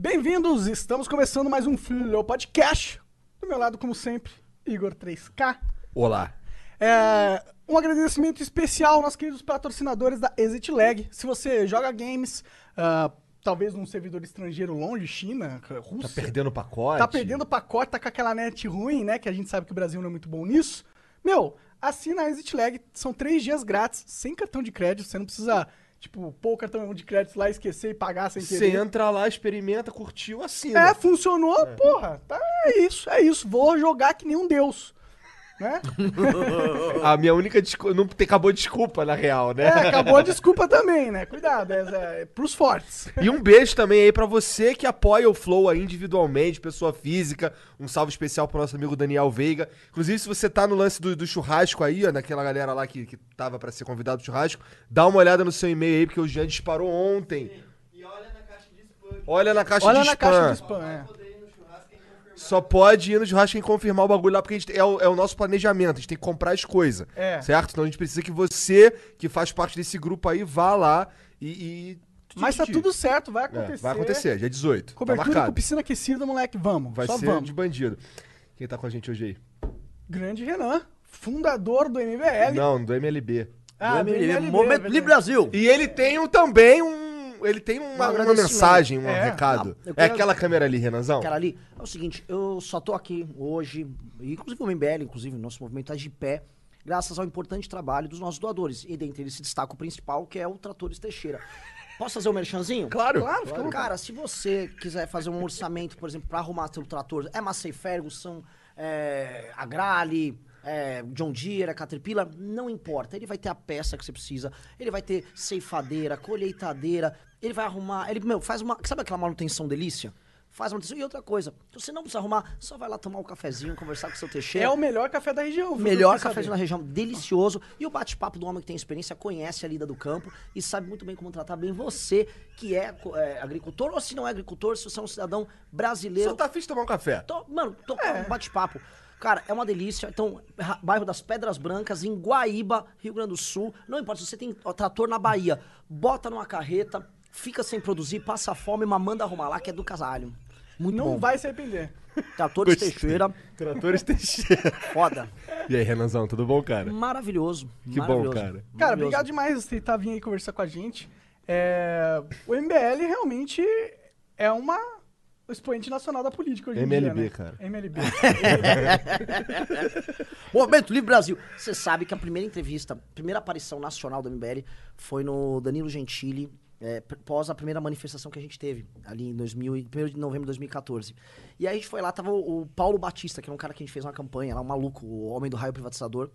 Bem-vindos, estamos começando mais um Flow Podcast. Do meu lado, como sempre, Igor 3K. Olá. É, um agradecimento especial aos nossos queridos patrocinadores da Exit Lag. Se você joga games, ah, talvez num servidor estrangeiro longe, China, Rússia. Tá perdendo pacote? Tá perdendo pacote, tá com aquela net ruim, né? Que a gente sabe que o Brasil não é muito bom nisso. Meu, assina a Exit Lag, são três dias grátis, sem cartão de crédito, você não precisa, tipo, pôr o cartão de crédito lá, esquecer e pagar sem Você querer. entra lá, experimenta, curtiu, assina. É, funcionou, porra. Tá, é isso, é isso. Vou jogar que nem um deus. Né? A minha única desculpa. Não acabou desculpa, na real, né? É, acabou a desculpa também, né? Cuidado, é, é pros fortes. E um beijo também aí pra você que apoia o Flow aí individualmente, pessoa física. Um salve especial pro nosso amigo Daniel Veiga. Inclusive, se você tá no lance do, do churrasco aí, ó, naquela galera lá que, que tava pra ser convidado pro churrasco, dá uma olhada no seu e-mail aí, porque o Jean disparou ontem. Olha na caixa Olha de na spam. caixa de spam, é. Só pode ir no churrasco e confirmar o bagulho lá, porque a gente, é, o, é o nosso planejamento. A gente tem que comprar as coisas. É. Certo? Então a gente precisa que você, que faz parte desse grupo aí, vá lá e. e Mas tá tudo certo, vai É, acontecer. vai acontecer, dia 18. Cobertura tá com piscina aquecida, moleque, vamos. Vai Só ser vamos. de bandido. Quem tá com a gente hoje aí? Grande Renan, fundador do MBL. Não, do MLB. Ah, do MLB, Momento é verdade. Livre Brasil. E ele tem um, também um. Ele tem uma, uma mensagem, um É. recado. Ah, É quero- aquela câmera ali, Renanzão? Cara, ali, é o seguinte, eu só tô aqui hoje, inclusive o MBL, inclusive o nosso movimento tá de pé, graças ao importante trabalho dos nossos doadores. E dentre eles se destaca o principal, que é o Tratores Teixeira. Posso fazer o merchanzinho? Claro. Claro, vontade. Cara, se você quiser fazer um orçamento, por exemplo, pra arrumar seu trator, é Massey Ferguson, é, Agrale, é, John Deere, é Caterpillar, não importa. Ele vai ter a peça que você precisa, ele vai ter ceifadeira, colheitadeira, ele vai arrumar, ele, meu, faz uma, sabe aquela manutenção delícia? Faz manutenção. E outra coisa, você não precisa arrumar, só vai lá tomar um cafezinho, conversar com o seu Teixeira. É o melhor café da região. viu? Melhor você café na região, delicioso. E o bate-papo do homem que tem experiência, conhece a lida do campo e sabe muito bem como tratar bem você, que é, é, agricultor, ou se não é agricultor, se você é um cidadão brasileiro. Só tá afim de tomar um café. Tô- mano, tô com um bate-papo. Cara, é uma delícia. Então, bairro das Pedras Brancas, em Guaíba, Rio Grande do Sul. Não importa, se você tem ó, trator na Bahia, bota numa carreta, fica sem produzir, passa fome, mas manda arrumar lá, que é do casalho. Muito Não bom. vai se arrepender. Tratores Gostei. Teixeira, Tratores Teixeira. foda. E aí, Renanzão, tudo bom, cara? Maravilhoso. Que bom, maravilhoso. cara. Cara, Maravilhoso. obrigado demais por aceitar vir aí conversar com a gente. É, O MBL realmente é uma o expoente nacional da política hoje em MLB, dia, né? cara. MLB. Movimento Livre Brasil. Você sabe que a primeira entrevista, a primeira aparição nacional do MBL foi no Danilo Gentili, é, pós a primeira manifestação que a gente teve, ali em 2000, e- 1 de novembro de 2014. E aí a gente foi lá, tava o, o Paulo Batista, que é um cara que a gente fez uma campanha lá, um maluco, o homem do raio privatizador.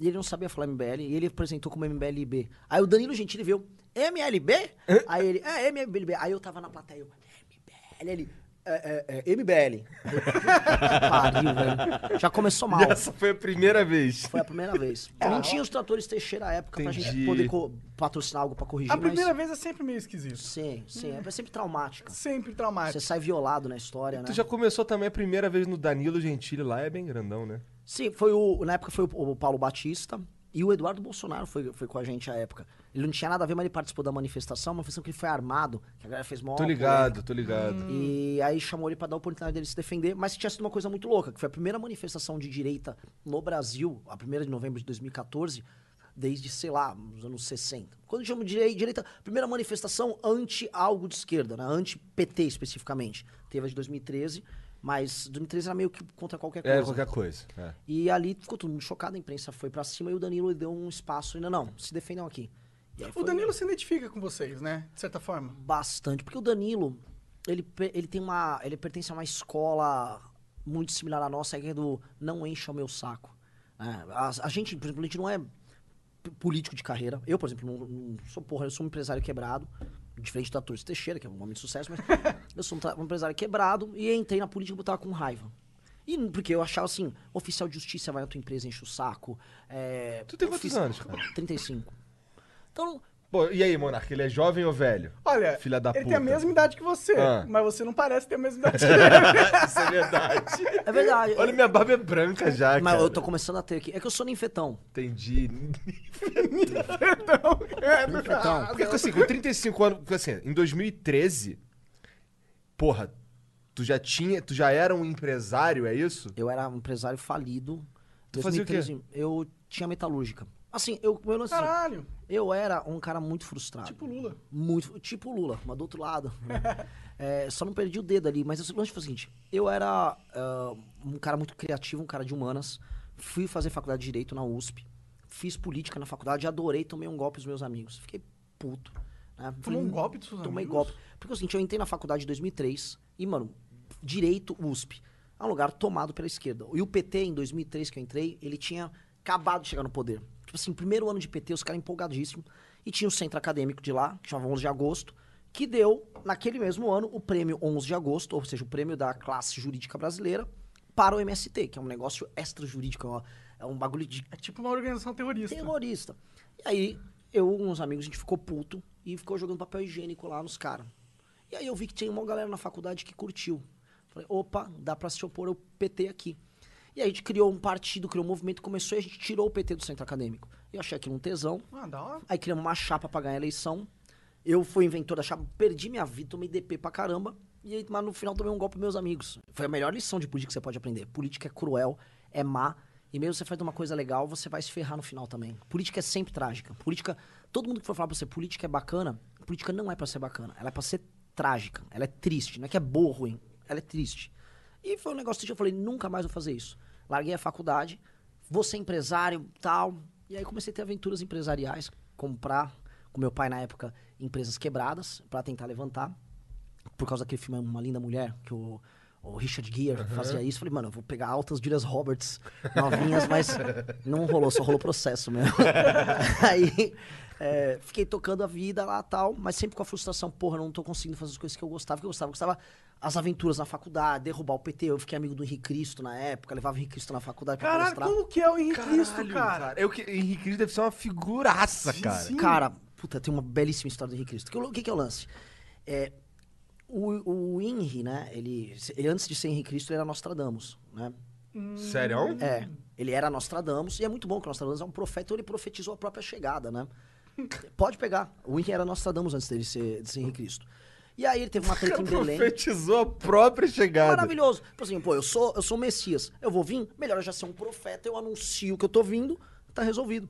E ele não sabia falar MBL, e ele apresentou como MBLB. Aí o Danilo Gentili viu, MLB? aí ele, é, MLB. Aí eu tava na plateia, eu, MBL, ele... É, é, é, MBL. Aí eu, "Puta que Pariu, velho. Já começou mal. E essa foi a primeira vez. Foi a primeira vez. não tinha os tratores Teixeira à época pra gente Entendi. poder patrocinar algo pra corrigir, A primeira mas... vez é sempre meio esquisito. Sim, sim. É sempre traumática. Sempre Você traumático. sai violado na história, né? Tu já começou também a primeira vez no Danilo Gentili lá, é bem grandão, né? Sim, foi o... Na época foi o, o Paulo Batista e o Eduardo Bolsonaro foi, foi com a gente à época. Ele não tinha nada a ver, mas ele participou da manifestação, uma manifestação que ele foi armado, que a galera fez mó... Tô ligado, tô ligado. E aí chamou ele pra dar a oportunidade dele se defender, mas tinha sido uma coisa muito louca, que foi a primeira manifestação de direita no Brasil, a primeira de novembro de 2014, desde, sei lá, nos anos 60. Quando chamo de direi- direita, primeira manifestação anti algo de esquerda, né? Anti-PT especificamente. Teve a de 2013, mas 2013 era meio que contra qualquer coisa. É, qualquer coisa. é. E ali ficou todo mundo chocado, a imprensa foi pra cima e o Danilo deu um espaço ainda, não, se defendam aqui. E O Danilo se identifica com vocês, né? De certa forma. Bastante, porque o Danilo, ele, ele tem uma. Ele pertence a uma escola muito similar à nossa, que é do não encha o meu saco. É, a, a gente, por exemplo, a gente não é político de carreira. Eu, por exemplo, não, não sou porra, eu sou um empresário quebrado. Diferente da Torres Teixeira, que é um homem de sucesso, mas eu sou um, um empresário quebrado e entrei na política porque eu tava com raiva. E porque eu achava assim, oficial de justiça vai na tua empresa, enche o saco. é, Tu tem quantos anos, cara? 35. Então, Pô, e aí, Monarca, ele é jovem ou velho? Olha, Filha da ele puta. tem a mesma idade que você, Ah. mas você não parece ter a mesma idade que ele. Isso é verdade. é verdade. Olha, minha barba é branca já, mas cara. eu tô começando a ter aqui. É que eu sou ninfetão. Entendi. É, Ninfetão. Porque, assim, com 35 anos... Porque, assim, em 2013... Porra, tu já tinha... Tu já era um empresário, é isso? Eu era um empresário falido. Tu fazia o quê? 2013, Eu tinha metalúrgica. Assim, eu, eu, assim, Caralho, eu era um cara muito frustrado. tipo Lula. Muito, tipo o Lula, mas do outro lado. É, só não perdi o dedo ali, mas o lance foi o seguinte: eu era ah, um cara muito criativo, um cara de humanas. Fui fazer faculdade de Direito na USP. Fiz política na faculdade, adorei, tomei um golpe dos meus amigos. Fiquei puto. Né? Tomou um golpe dos seus Tomei amigos? golpe. Porque é o seguinte, eu entrei na faculdade em 2003 e, mano, Direito USP. É um lugar tomado pela esquerda. E o PT, em 2003 que eu entrei, ele tinha acabado de chegar no poder. Tipo assim, primeiro ano de PT, os caras empolgadíssimos. E tinha o centro acadêmico de lá, que chamava 11 de agosto, que deu, naquele mesmo ano, o prêmio 11 de agosto, ou seja, o prêmio da classe jurídica brasileira, para o MST, que é um negócio extra-jurídico, é um bagulho de É tipo uma organização terrorista. terrorista. E aí, eu e uns amigos, a gente ficou puto e ficou jogando papel higiênico lá nos caras. E aí eu vi que tinha uma galera na faculdade que curtiu. Falei, opa, dá pra se opor ao PT aqui. E aí a gente criou um partido, criou um movimento, começou e a gente tirou o PT do centro acadêmico. Eu achei aquilo um tesão. Ah, da hora. Aí criamos uma chapa pra ganhar a eleição. Eu fui inventor da chapa, perdi minha vida, tomei DP pra caramba. E aí, mas no final tomei um golpe dos meus amigos. Foi a melhor lição de política que você pode aprender. Política é cruel, é má. E mesmo você faz uma coisa legal, você vai se ferrar no final também. Política é sempre trágica. Política, todo mundo que for falar pra você, política é bacana, política não é pra ser bacana. Ela é pra ser trágica. Ela é triste. Não é que é boa ruim. Ela é triste. E foi um negócio que eu falei, nunca mais vou fazer isso. Larguei a faculdade, vou ser empresário tal. E aí comecei a ter aventuras empresariais, comprar com meu pai na época empresas quebradas pra tentar levantar. Por causa daquele filme Uma Linda Mulher, que o, o Richard Gere fazia isso. Falei, mano, eu vou pegar altas Julias Roberts novinhas, mas não rolou, só rolou processo mesmo. aí é, fiquei tocando a vida lá tal, mas sempre com a frustração, porra, eu não tô conseguindo fazer as coisas que eu gostava, que eu gostava. Eu gostava as aventuras na faculdade, derrubar o PT. Eu fiquei amigo do Henrique Cristo na época, levava o Henrique Cristo na faculdade pra Caralho, palestrar. como que é o Henrique Cristo, Caralho, cara? Eu, que- Henrique Cristo deve ser uma figuraça, Sim, cara. sim. Cara, puta, tem uma belíssima história do Henrique Cristo. Que o- O que, que é o lance? É, o, o Henry, né, ele, ele, antes de ser Henrique Cristo, ele era Nostradamus, né? Sério? É, ele era Nostradamus, e é muito bom que Nostradamus é um profeta, então ele profetizou a própria chegada, né? Pode pegar. O Henry era Nostradamus antes dele ser, de ser Henrique Cristo. E aí ele teve uma treta em Belém. Profetizou a própria chegada. Maravilhoso. Tipo assim, pô, eu sou, eu sou o Messias. Eu vou vir? Melhor eu já ser um profeta, eu anuncio que eu tô vindo, tá resolvido.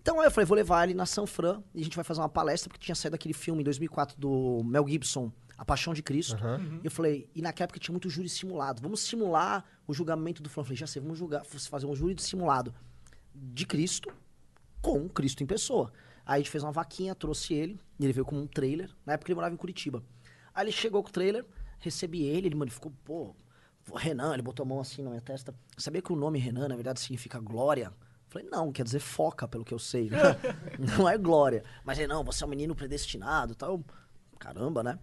Então aí eu falei, vou levar ele na San Fran e a gente vai fazer uma palestra, porque tinha saído aquele filme em 2004 do Mel Gibson, A Paixão de Cristo. E eu falei, e naquela época tinha muito júri simulado. Vamos simular o julgamento do fulano. Eu falei, já sei, vamos julgar, fazer um júri simulado de Cristo com Cristo em pessoa. Aí a gente fez uma vaquinha, trouxe ele, e ele veio com um trailer. Na época ele morava em Curitiba. Aí ele chegou com o trailer, recebi ele, ele, mano, ficou, pô, Renan, ele botou a mão assim na minha testa. Sabia que o nome Renan, na verdade, significa glória? Falei, não, quer dizer foca, pelo que eu sei. né? não é glória. Mas ele, não, você é um menino predestinado tal. Caramba, né?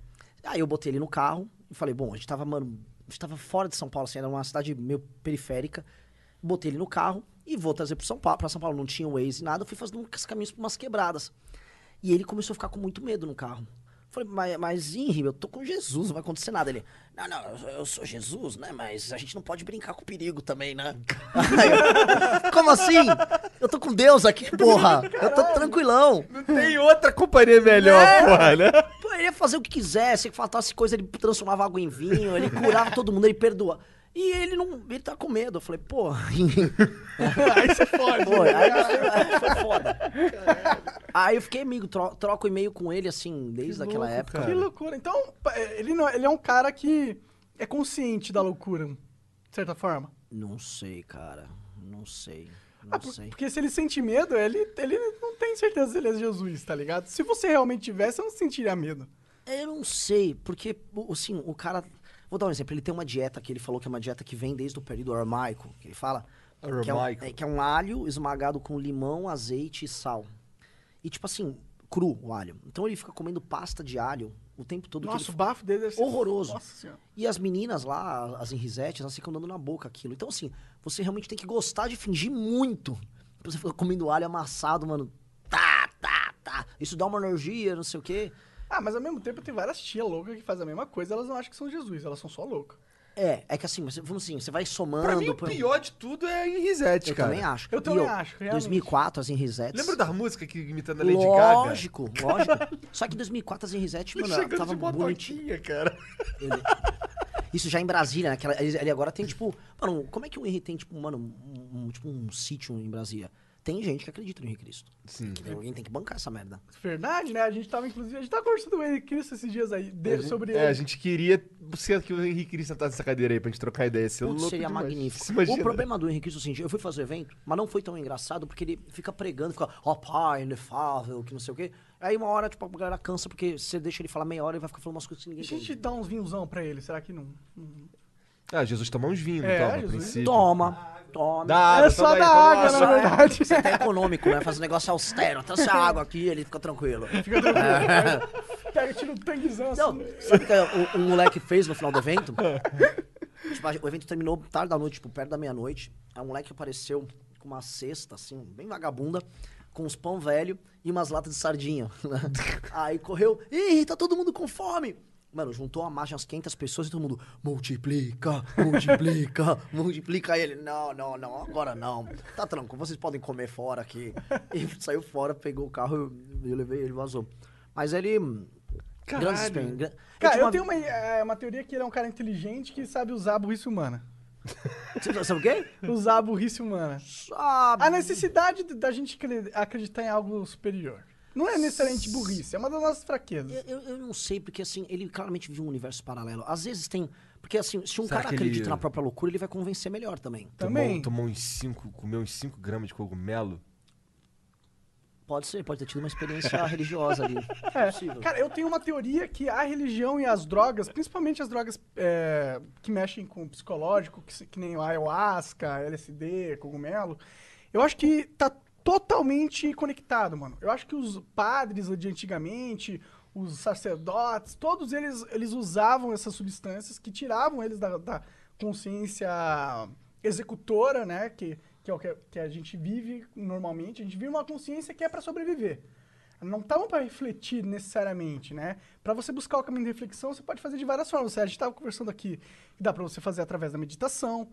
Aí eu botei ele no carro e falei, bom, a gente tava, mano, a gente tava fora de São Paulo, assim, era uma cidade meio periférica. Botei ele no carro e vou trazer pro São Paulo. Pra São Paulo não tinha Waze nada, eu fui fazendo uns caminhos por umas quebradas. E ele começou a ficar com muito medo no carro. Falei, mas, mas Henry, eu tô com Jesus, não vai acontecer nada. Ele, não, não, eu, sou Jesus, né? Mas a gente não pode brincar com o perigo também, né? Eu, Como assim? Eu tô com Deus aqui, porra. Eu tô tranquilão. Não tem outra companhia melhor, É. porra, né? Pô, ele ia fazer o que quisesse, que faltasse coisa, ele transformava água em vinho, ele curava todo mundo, ele perdoa. E ele não. Ele tá com medo. Eu falei, pô. Aí você fode. Foi, aí foi, aí foi foda. Aí eu fiquei amigo, tro troco e-mail com ele, assim, desde aquela louco, época. cara. Que loucura. Então, ele, não, ele é um cara que é consciente da loucura, de certa forma. Não sei, cara. Não sei. Não Ah, por- sei. porque se ele sente medo, ele, ele não tem certeza se ele é Jesus, tá ligado? Se você realmente tivesse, eu não sentiria medo. Eu não sei, porque, assim, o cara. Vou dar um exemplo. Ele tem uma dieta que ele falou que é uma dieta que vem desde o período aramaico, que ele fala. Que é, um, é- que é um alho esmagado com limão, azeite e sal. E, tipo assim, cru o alho. Então ele fica comendo pasta de alho o tempo todo. Nossa, o bafo dele deve ser Horroroso. Nossa. E as meninas lá, as Henrisettes, elas ficam dando na boca aquilo. Então, assim, você realmente tem que gostar de fingir muito. Você ficar comendo alho amassado, mano. Tá, tá, tá. Isso dá uma energia, não sei o quê. Ah, mas ao mesmo tempo tem várias tias loucas que fazem a mesma coisa, elas não acham que são Jesus, elas são só loucas. É, é que assim, você, vamos assim, você vai somando. Pra mim, o pior de tudo é em Risete, Eu cara. também acho. Eu E, também ó, acho, realmente. 2004, as Henrisettes. Lembra da música que imitando a Lady Gaga? Lógico, lógico. Só que em 2004 as Henrisettes, mano, ela tava de bonitinha. cara. Ele- Isso já em Brasília, né? Ela- ele, agora tem, tipo. Mano, como é que o Henrique tem, tipo, mano, um, um- tipo, um sítio em Brasília? Tem gente que acredita no Henrique Cristo. Sim. Alguém tem que bancar essa merda. Verdade, né? A gente tava, inclusive, a gente tava conversando com o Henrique Cristo esses dias aí, de- A gente- sobre É, ele. a gente queria você que o Henrique Cristo sentasse nessa cadeira aí pra gente trocar ideia. Esse Putz, louco seria demais. magnífico. O problema do Henrique Cristo é o seguinte, eu fui fazer o evento, mas não foi tão engraçado porque ele fica pregando, fica, ó pai, inefável, que não sei o quê. Aí uma hora, tipo, a galera cansa, porque você deixa ele falar meia hora, ele vai ficar falando umas coisas que E ninguém se a gente entende. dá uns vinhosão pra ele, será que não? não- Ah, Jesus toma uns vinhos, É, toma, Jesus. princípio. Toma, toma. Dá água, é só da água, na verdade. Você tá econômico, né? Faz um negócio austero. Trouxe a água aqui, ele fica tranquilo. Fica tranquilo. Pega, tira um tanguezão assim. Não, sabe o que o, o moleque fez no final do evento? Tipo, o evento terminou tarde da noite, tipo, perto da meia-noite. Aí um moleque apareceu com uma cesta, assim, bem vagabunda, com uns pão velho e umas latas de sardinha. né? Aí correu, ih, tá todo mundo com fome. Mano, juntou a margem umas 500 pessoas e todo mundo, multiplica, multiplica, multiplica. Ele, não, não, não, agora não. Tá tranquilo, vocês podem comer fora aqui. E saiu fora, pegou o carro, eu, eu levei ele, vazou. Mas ele... Caralho. Grandes Cara, eu uma- tenho uma, é, uma teoria que ele é um cara inteligente que sabe usar a burrice humana. Você sabe o quê? Usar a burrice humana. Sabe. A necessidade de- da gente cre- acreditar em algo superior. Não é necessariamente burrice, é uma das nossas fraquezas. Eu, eu- eu não sei, porque assim, ele claramente vive um universo paralelo. Às vezes tem. Porque assim, se um Será cara que ele- acredita na própria loucura, ele vai convencer melhor também. Também. Tomou, tomou uns 5, comeu uns 5 gramas de cogumelo. Pode ser, pode ter tido uma experiência religiosa ali. É, possível. cara, eu tenho uma teoria que a religião e as drogas, principalmente as drogas é, que mexem com o psicológico, que, se- que nem o ayahuasca, LSD, cogumelo, eu acho que tá totalmente conectado, mano. Eu acho que os padres de antigamente, os sacerdotes, todos eles, eles usavam essas substâncias que tiravam eles da, da consciência executora, né? Que, que é o que, que a gente vive normalmente. A gente vive uma consciência que é para sobreviver. Não estavam para refletir necessariamente, né? Para você buscar o caminho de reflexão, você pode fazer de várias formas. A gente estava conversando aqui que dá para você fazer através da meditação,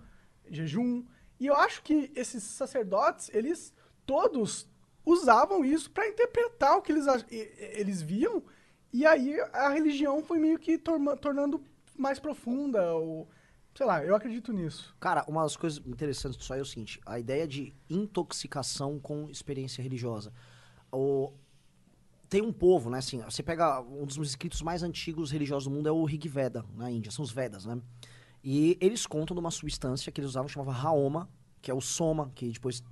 jejum. E eu acho que esses sacerdotes, eles todos usavam isso para interpretar o que eles, eles viam. E aí a religião foi meio que torma- tornando mais profunda. Ou, sei lá, eu acredito nisso. Cara, uma das coisas interessantes disso aí é o seguinte: a ideia de intoxicação com experiência religiosa. O- Tem um povo, né? Assim, você pega um dos escritos mais antigos religiosos do mundo é o Rig Veda, na Índia, são os Vedas, né? E eles contam de uma substância que eles usavam chamava Raoma, que é o Soma, que depois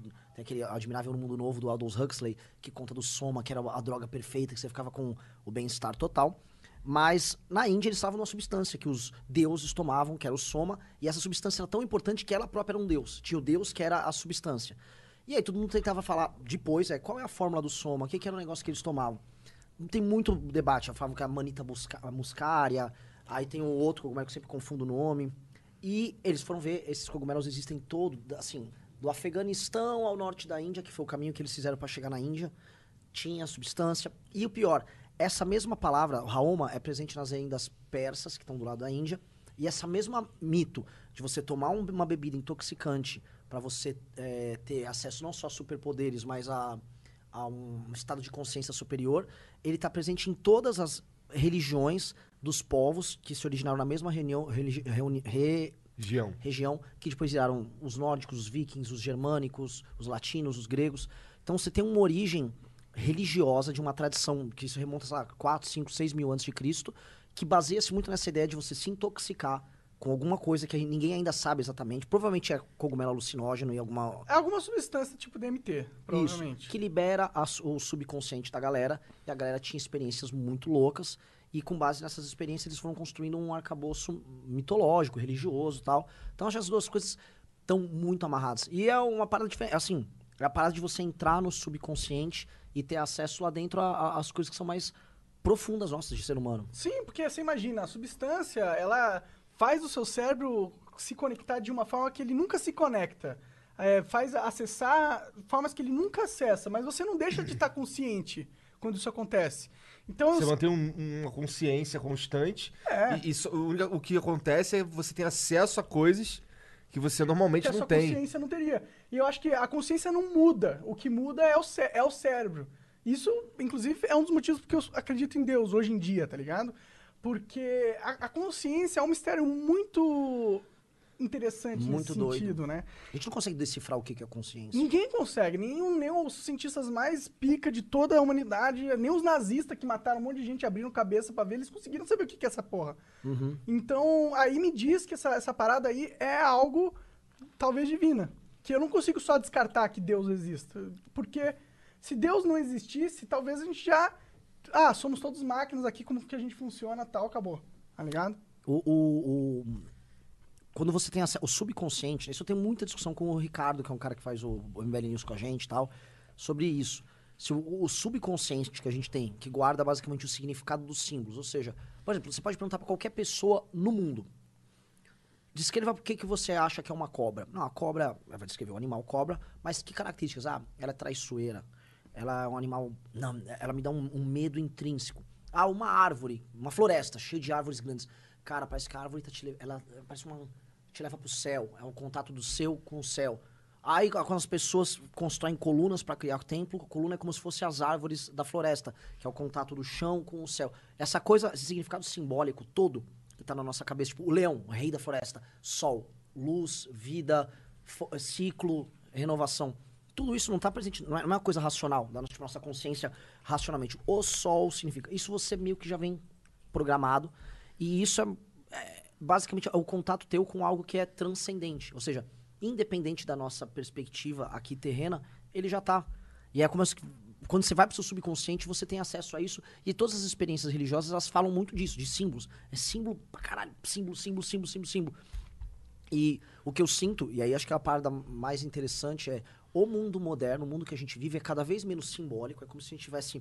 tem aquele Admirável Mundo Novo do Aldous Huxley, que conta do Soma, que era a droga perfeita, que você ficava com o bem-estar total. Mas na Índia eles estavam numa substância que os deuses tomavam, que era o soma, e essa substância era tão importante que ela própria era um deus. Tinha o deus que era a substância. E aí todo mundo tentava falar depois, é, qual é a fórmula do soma, o que, que era o negócio que eles tomavam. Não tem muito debate, falavam que é a manita busca, a muscária, aí tem o outro cogumelo que eu sempre confundo o nome. E eles foram ver, esses cogumelos existem todo, assim, do Afeganistão ao norte da Índia, que foi o caminho que eles fizeram para chegar na Índia tinha substância. E o pior, essa mesma palavra, Raoma, é presente nas lendas persas, que estão do lado da Índia. E essa mesma mito de você tomar um- uma bebida intoxicante para você eh, ter acesso não só a superpoderes, mas a, a um estado de consciência superior, ele está presente em todas as religiões dos povos que se originaram na mesma reunião, religi- reuni- re- Gião. região, que depois viraram os nórdicos, os vikings, os germânicos, os latinos, os gregos. Então você tem uma origem religiosa de uma tradição que isso remonta, lá, 4, 5, 6 mil antes de Cristo, que baseia-se muito nessa ideia de você se intoxicar com alguma coisa que ninguém ainda sabe exatamente. Provavelmente é cogumelo alucinógeno e alguma É alguma substância tipo DMT, provavelmente. isso, que libera a o subconsciente da galera, e a galera tinha experiências muito loucas, e com base nessas experiências eles foram construindo um arcabouço mitológico, religioso tal. Então acho que as duas coisas estão muito amarradas. E é uma parada diferente, assim, é a parada de você entrar no subconsciente e ter acesso lá dentro às coisas que são mais profundas nossas de ser humano. Sim, porque você imagina, a substância, ela faz o seu cérebro se conectar de uma forma que ele nunca se conecta. É, faz acessar formas que ele nunca acessa, mas você não deixa de estar consciente quando isso acontece. Então, Você eu- mantém um- uma consciência constante. É. E, e só- o, o que acontece é que você tem acesso a coisas que você normalmente que a não tem. consciência não teria. E eu acho que a consciência não muda. O que muda é o, cé- é o cérebro. Isso, inclusive, é um dos motivos porque eu acredito em Deus hoje em dia, tá ligado? Porque a, a consciência é um mistério muito interessante Muito nesse doido. sentido, né? A gente não consegue decifrar o que que é consciência. Ninguém consegue, nem, nem os cientistas mais pica de toda a humanidade, nem os nazistas que mataram um monte de gente abriram cabeça pra ver, eles conseguiram saber o que que é essa porra. Uhum. Então, aí me diz que essa, essa parada aí é algo talvez divina. Que eu não consigo só descartar que Deus exista. Porque se Deus não existisse, talvez a gente já. Ah, somos todos máquinas aqui, como que a gente funciona, tal, acabou. Tá ligado? O, o- o- quando você tem o subconsciente, isso eu tenho muita discussão com o Ricardo, que é um cara que faz o, MBL News com a gente e tal, sobre isso. Se o, o subconsciente que a gente tem, que guarda basicamente o significado dos símbolos, ou seja, por exemplo, você pode perguntar pra qualquer pessoa no mundo, descreva por que, que você acha que é uma cobra. Não, a cobra, ela vai descrever o animal cobra, mas que características? Ah, ela é traiçoeira, ela é um animal, não, ela me dá um, um medo intrínseco. Ah, uma árvore, uma floresta cheia de árvores grandes. Cara, parece que a árvore tá te, le- ela parece uma te leva pro céu, é o contato do seu com o céu. Aí quando as pessoas constroem colunas para criar o templo, a coluna é como se fosse as árvores da floresta, que é o contato do chão com o céu. Essa coisa, esse significado simbólico todo que tá na nossa cabeça, tipo o leão, o rei da floresta, sol, luz, vida, ciclo, renovação. Tudo isso não está presente, não é, não é uma coisa racional, da nossa, tipo, nossa consciência racionalmente. O sol significa. Isso você meio que já vem programado. E isso é, é, basicamente é o contato teu com algo que é transcendente. Ou seja, independente da nossa perspectiva aqui terrena, ele já tá. E é como se, quando você vai pro seu subconsciente, você tem acesso a isso. E todas as experiências religiosas, elas falam muito disso, de símbolos. É símbolo pra caralho. Símbolo, símbolo, símbolo, símbolo, símbolo. E o que eu sinto, e aí acho que a parada mais interessante é o mundo moderno, o mundo que a gente vive é cada vez menos simbólico, é como se a gente tivesse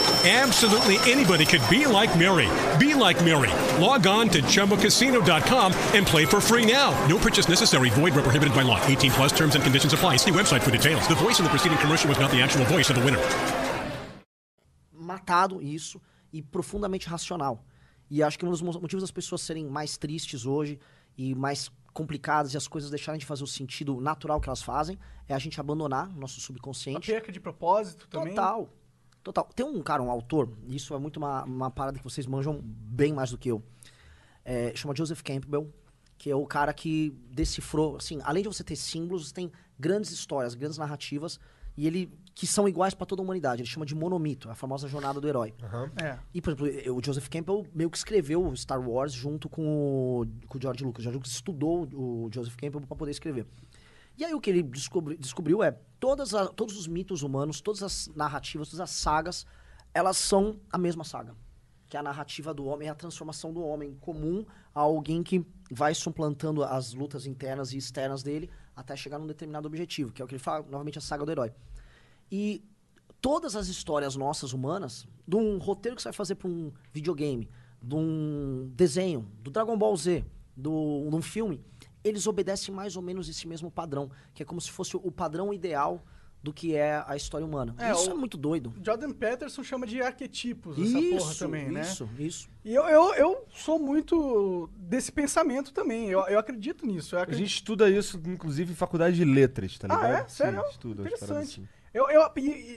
Absolutely anybody could be like Mary. Be like Mary. Log on to ChumbaCasino.com and play for free now. No purchase necessary. Void where prohibited by law. 18 plus terms and conditions apply. See website for details. The voice in the preceding commercial was not the actual voice of the winner. matado isso e profundamente racional. E acho que um dos mo- motivos das pessoas serem mais tristes hoje e mais complicadas e as coisas deixarem de fazer o sentido natural que elas fazem é a gente abandonar o nosso subconsciente. perca de propósito também. Total. Total. Tem um cara, um autor, e isso é muito uma, uma parada que vocês manjam bem mais do que eu. É, chama Joseph Campbell, que é o cara que decifrou, assim, além de você ter símbolos, você tem grandes histórias, grandes narrativas, e ele que são iguais para toda a humanidade. Ele chama de monomito, a famosa jornada do herói. É. E, por exemplo, o Joseph Campbell meio que escreveu o Star Wars junto com o, com o George Lucas. O George Lucas estudou o Joseph Campbell para poder escrever. E aí o que ele descobri- descobriu é todas a- todos os mitos humanos, todas as narrativas, todas as sagas, elas são a mesma saga. Que é a narrativa do homem, é a transformação do homem comum a alguém que vai suplantando as lutas internas e externas dele até chegar num determinado objetivo, que é o que ele fala, novamente, a saga do herói. E todas as histórias nossas humanas, de um roteiro que você vai fazer para um videogame, de um desenho, do Dragon Ball Z, de um filme, eles obedecem mais ou menos esse mesmo padrão, que é como se fosse o padrão ideal do que é a história humana. É, isso é muito doido. Jordan Peterson chama de arquetipos essa porra Isso, também, né? isso, isso. E eu, eu, eu sou muito desse pensamento também. Eu, eu acredito nisso. Eu A acredito... gente estuda isso, inclusive, em faculdade de letras, tá Ah, ligado? é? Sério? Sim, estuda Interessante. assim. Eu, eu-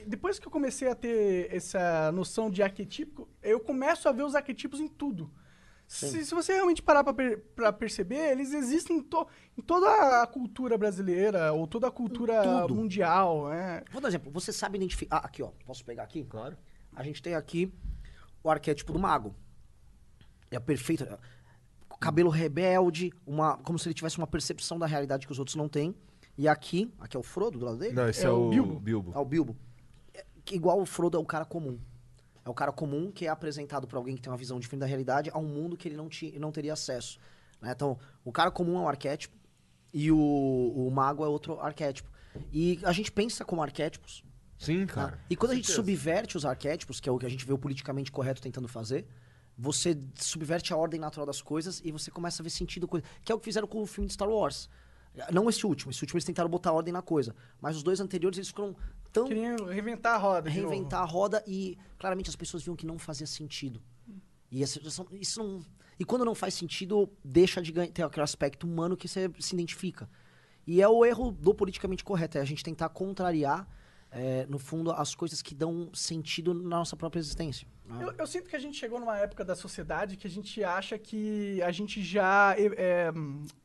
depois que eu comecei a ter essa noção de arquetípico, eu começo a ver os arquetipos em tudo. Se, se você realmente parar pra, per- pra perceber, eles existem em, to- em toda a cultura brasileira, ou toda a cultura mundial, né? Vou dar um exemplo. Você sabe identificar. Ah, aqui, ó. Posso pegar aqui? Claro. A gente tem aqui o arquétipo do mago. É perfeito. é, Cabelo rebelde, uma, como se ele tivesse uma percepção da realidade que os outros não têm. E aqui, aqui é o Frodo do lado dele? Não, esse é, É o o Bilbo. Bilbo. É o Bilbo. É, que igual o Frodo é o cara comum. É o cara comum que é apresentado por alguém que tem uma visão diferente da realidade a um mundo que ele não, ti, não teria acesso. né? Então, o cara comum é um arquétipo e o, o mago é outro arquétipo. E a gente pensa como arquétipos. Sim, tá? cara. E quando a gente subverte os arquétipos, que é o que a gente vê o politicamente correto tentando fazer, você subverte a ordem natural das coisas e você começa a ver sentido. coisa- Que é o que fizeram com o filme de Star Wars. Não esse último. Esse último eles tentaram botar ordem na coisa. Mas os dois anteriores eles foram tão Queriam reinventar a roda. reinventar a roda e claramente as pessoas viam que não fazia sentido. E essa, isso não, e quando não faz sentido, deixa de ganha- ter aquele aspecto humano que você se identifica. E é o erro do politicamente correto, é a gente tentar contrariar, é, no fundo, as coisas que dão sentido na nossa própria existência. né? Eu, eu sinto que a gente chegou numa época da sociedade que a gente acha que a gente já é, é,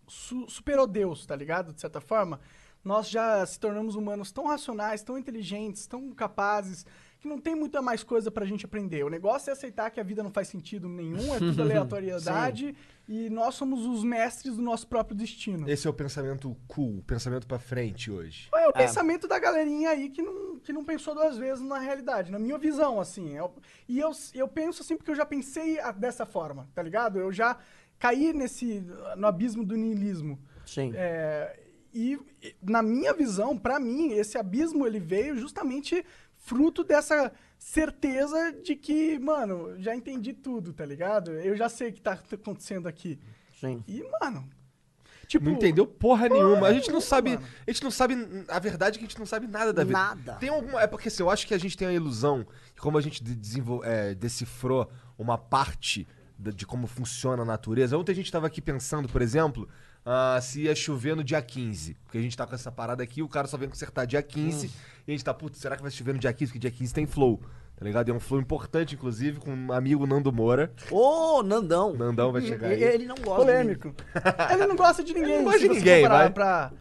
su- superou Deus, tá ligado? De certa forma. Nós já se tornamos humanos tão racionais, tão inteligentes, tão capazes, que não tem muita mais coisa pra gente aprender. O negócio é aceitar que a vida não faz sentido nenhum, é tudo aleatoriedade, e nós somos os mestres do nosso próprio destino. Esse é o pensamento cool, o pensamento pra frente hoje. É o pensamento da galerinha aí que não, que não pensou duas vezes na realidade, na minha visão, assim. Eu- e eu, eu penso assim porque eu já pensei a- dessa forma, tá ligado? Eu já caí nesse, no abismo do niilismo. Sim. É, e, na minha visão, pra mim, esse abismo ele veio justamente fruto dessa certeza de que, mano, já entendi tudo, tá ligado? Eu já sei o que tá acontecendo aqui. Sim. E, mano, tipo... Não entendeu porra nenhuma. A gente não sabe. mano. A gente não sabe. A verdade é que a gente não sabe nada da vida. Nada. Tem alguma. É porque assim, eu acho que a gente tem a ilusão que como a gente de- desenvol- é, decifrou uma parte da- de como funciona a natureza. Ontem a gente tava aqui pensando, por exemplo, ah, se ia chover no dia 15. Porque a gente tá com essa parada aqui, o cara só vem consertar dia 15. Hum. E a gente tá, putz, será que vai chover no dia 15? Porque dia 15 tem flow. Tá ligado? E é um flow importante, inclusive, com um amigo Nando Moura. Ô, Nandão! Nandão vai chegar aí. Ele, ele não gosta polêmico. Ele não gosta de ninguém. Ele não gosta de ninguém, vai. Pra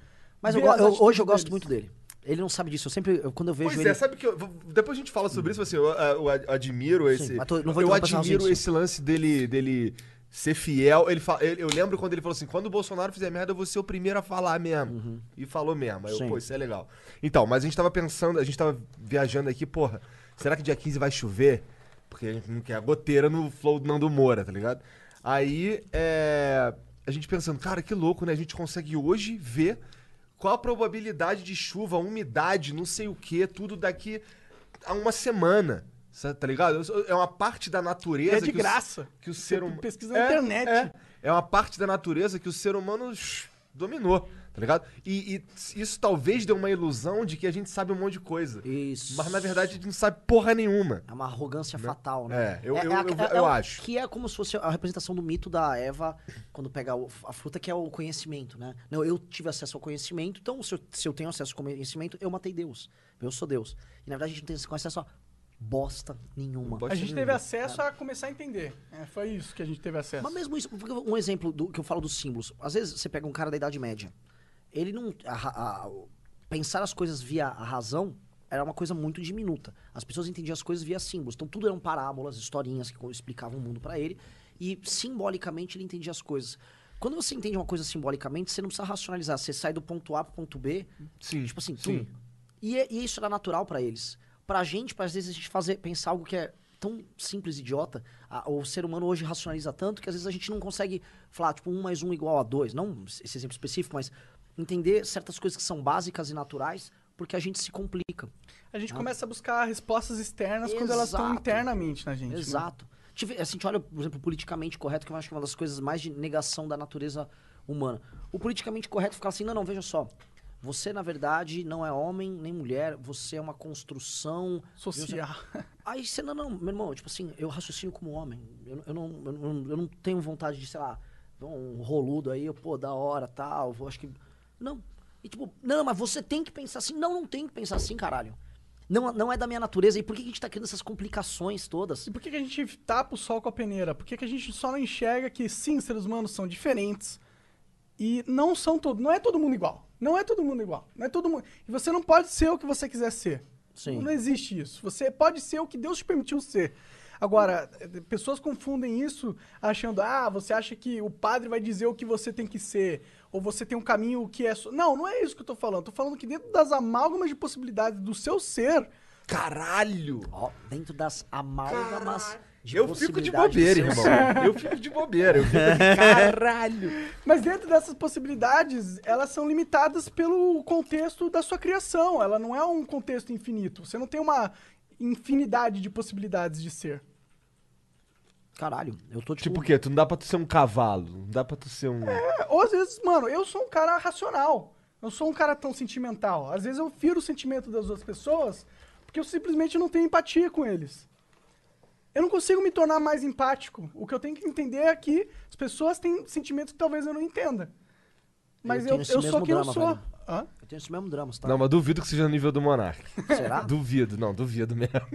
Mas eu, eu- hoje eu gosto deles. muito dele. Ele não sabe disso. Eu sempre, eu- quando eu vejo Pois ele... é, sabe que eu, depois a gente fala sobre isso, assim, eu, eu ad- admiro esse. mas tô- não vou eu admiro sim. esse lance dele, dele ser fiel. Ele, eu lembro quando ele falou assim: quando o Bolsonaro fizer merda, eu vou ser o primeiro a falar mesmo. E falou mesmo. Aí eu, Uhum. Sim. pô, isso é legal. Então, mas a gente tava pensando, a gente tava viajando aqui, porra, será que dia 15 vai chover? Porque a gente não quer a goteira no flow do Nando Moura, tá ligado? Aí, é. A gente pensando, cara, que louco, né? A gente consegue hoje ver qual a probabilidade de chuva, umidade, não sei o que, tudo daqui a uma semana. Tá ligado? É uma parte da natureza. É de que o- graça. que o ser humano. pesquisa na internet. É, é uma parte da natureza que o ser humano dominou, tá ligado? E, e isso talvez dê uma ilusão de que a gente sabe um monte de coisa. Isso. Mas na verdade a gente não sabe porra nenhuma. É uma arrogância fatal, né? É, eu- eu- a- eu- é eu o- acho. Que é como se fosse a representação do mito da Eva quando pega o- a fruta, que é o conhecimento, né? Não, eu tive acesso ao conhecimento, então se eu, se eu tenho acesso ao conhecimento, eu matei Deus. Eu sou Deus. E na verdade a gente não tem acesso a bosta nenhuma. Bosta A gente nenhuma. teve acesso a começar a entender. É, foi isso que a gente teve acesso. Mas mesmo isso, porque um exemplo do que eu falo dos símbolos. Às vezes você pega um cara da Idade Média. Ele não. a a- pensar as coisas via a razão era uma coisa muito diminuta. As pessoas entendiam as coisas via símbolos. Então tudo eram parábolas, historinhas que explicavam o mundo pra ele. E simbolicamente ele entendia as coisas. Quando você entende uma coisa simbolicamente, você não precisa racionalizar. Você sai do ponto A pro ponto B. Sim, Tipo assim, sim. tum. E, é- e isso era natural pra eles. Pra gente, pra às vezes a gente fazer, pensar algo que é tão simples e idiota, a- o ser humano hoje racionaliza tanto que às vezes a gente não consegue falar, tipo, um mais um igual a dois. Não esse exemplo específico, mas entender certas coisas que são básicas e naturais, porque a gente se complica. A gente começa a buscar respostas externas quando elas estão Exato. internamente na gente. né? Exato. Tive- assim, a gente olha, por exemplo, o politicamente correto, que eu acho que é uma das coisas mais de negação da natureza humana. O politicamente correto fica assim, não, não, veja só. Você, na verdade, não é homem nem mulher, você é uma construção Social. Aí você, não, não, meu irmão, tipo assim, eu raciocínio como homem. Eu, eu, não, eu, não, eu não tenho vontade de, sei lá, um roludo aí, eu, pô, da hora, tal, vou, acho que. Não. E tipo, não, mas você tem que pensar assim. Não, não tem que pensar assim, caralho. Não, não é da minha natureza. E por que que a gente tá criando essas complicações todas? E por que, que a gente tapa o sol com a peneira? Por que, que a gente só não enxerga que sim, seres humanos são diferentes e não são todos, não é todo mundo igual. Não é todo mundo igual. Não é todo mundo. E você não pode ser o que você quiser ser. Sim. Não existe isso. Você pode ser o que Deus te permitiu ser. Agora, pessoas confundem isso achando, ah, você acha que o padre vai dizer o que você tem que ser, ou você tem um caminho que é. Não, não é isso que eu tô falando. Tô falando que dentro das amálgamas de possibilidades do seu ser, Caralho! Ó, dentro das amálgamas de Eu fico de bobeira, irmão. Eu fico de bobeira. Eu fico de caralho. Mas dentro dessas possibilidades, elas são limitadas pelo contexto da sua criação. Ela não é um contexto infinito. Você não tem uma infinidade de possibilidades de ser. Caralho, eu tô tipo. Tipo o quê? Tu não dá pra tu ser um cavalo. Não dá pra tu ser um. É, Ou às vezes, mano, eu sou um cara racional. Eu sou um cara tão sentimental. Às vezes eu firo o sentimento das outras pessoas porque eu simplesmente não tenho empatia com eles. Eu não consigo me tornar mais empático. O que eu tenho que entender é que as pessoas têm sentimentos que talvez eu não entenda. Mas eu, esse eu sou quem eu sou. Hã? Eu tenho esse mesmo drama, tá? Não, mas duvido que seja no nível do Monark. Será? Duvido, não, duvido mesmo.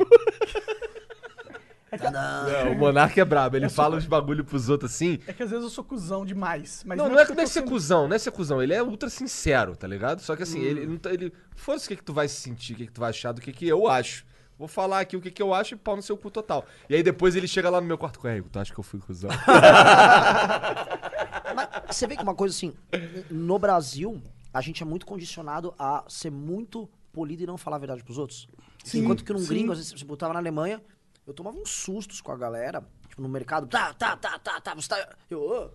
Não, não. Não, o Monark é brabo, ele fala os bagulho pros outros assim. É que às vezes eu sou cuzão demais. Mas não, não, não é, que eu não é ser sendo- cuzão, não é ser cuzão, ele é ultra sincero, tá ligado? Só que assim, Hum. ele, ele não tá. Ele, Foda-se o que, que tu vai sentir, o que, que tu vai achar do que, que eu acho. Vou falar aqui o que, que eu acho e pau no seu cu total. E aí depois ele chega lá no meu quarto com tu acha que eu fui cuzão? Mas você vê que uma coisa assim, no Brasil, a gente é muito condicionado a ser muito polido e não falar a verdade pros outros. Sim, Enquanto que num sim. gringo, às vezes, tipo, eu tava na Alemanha, eu tomava uns sustos com a galera, tipo, no mercado, tá, tá, tá, tá, tá, você tá. Eu, ô.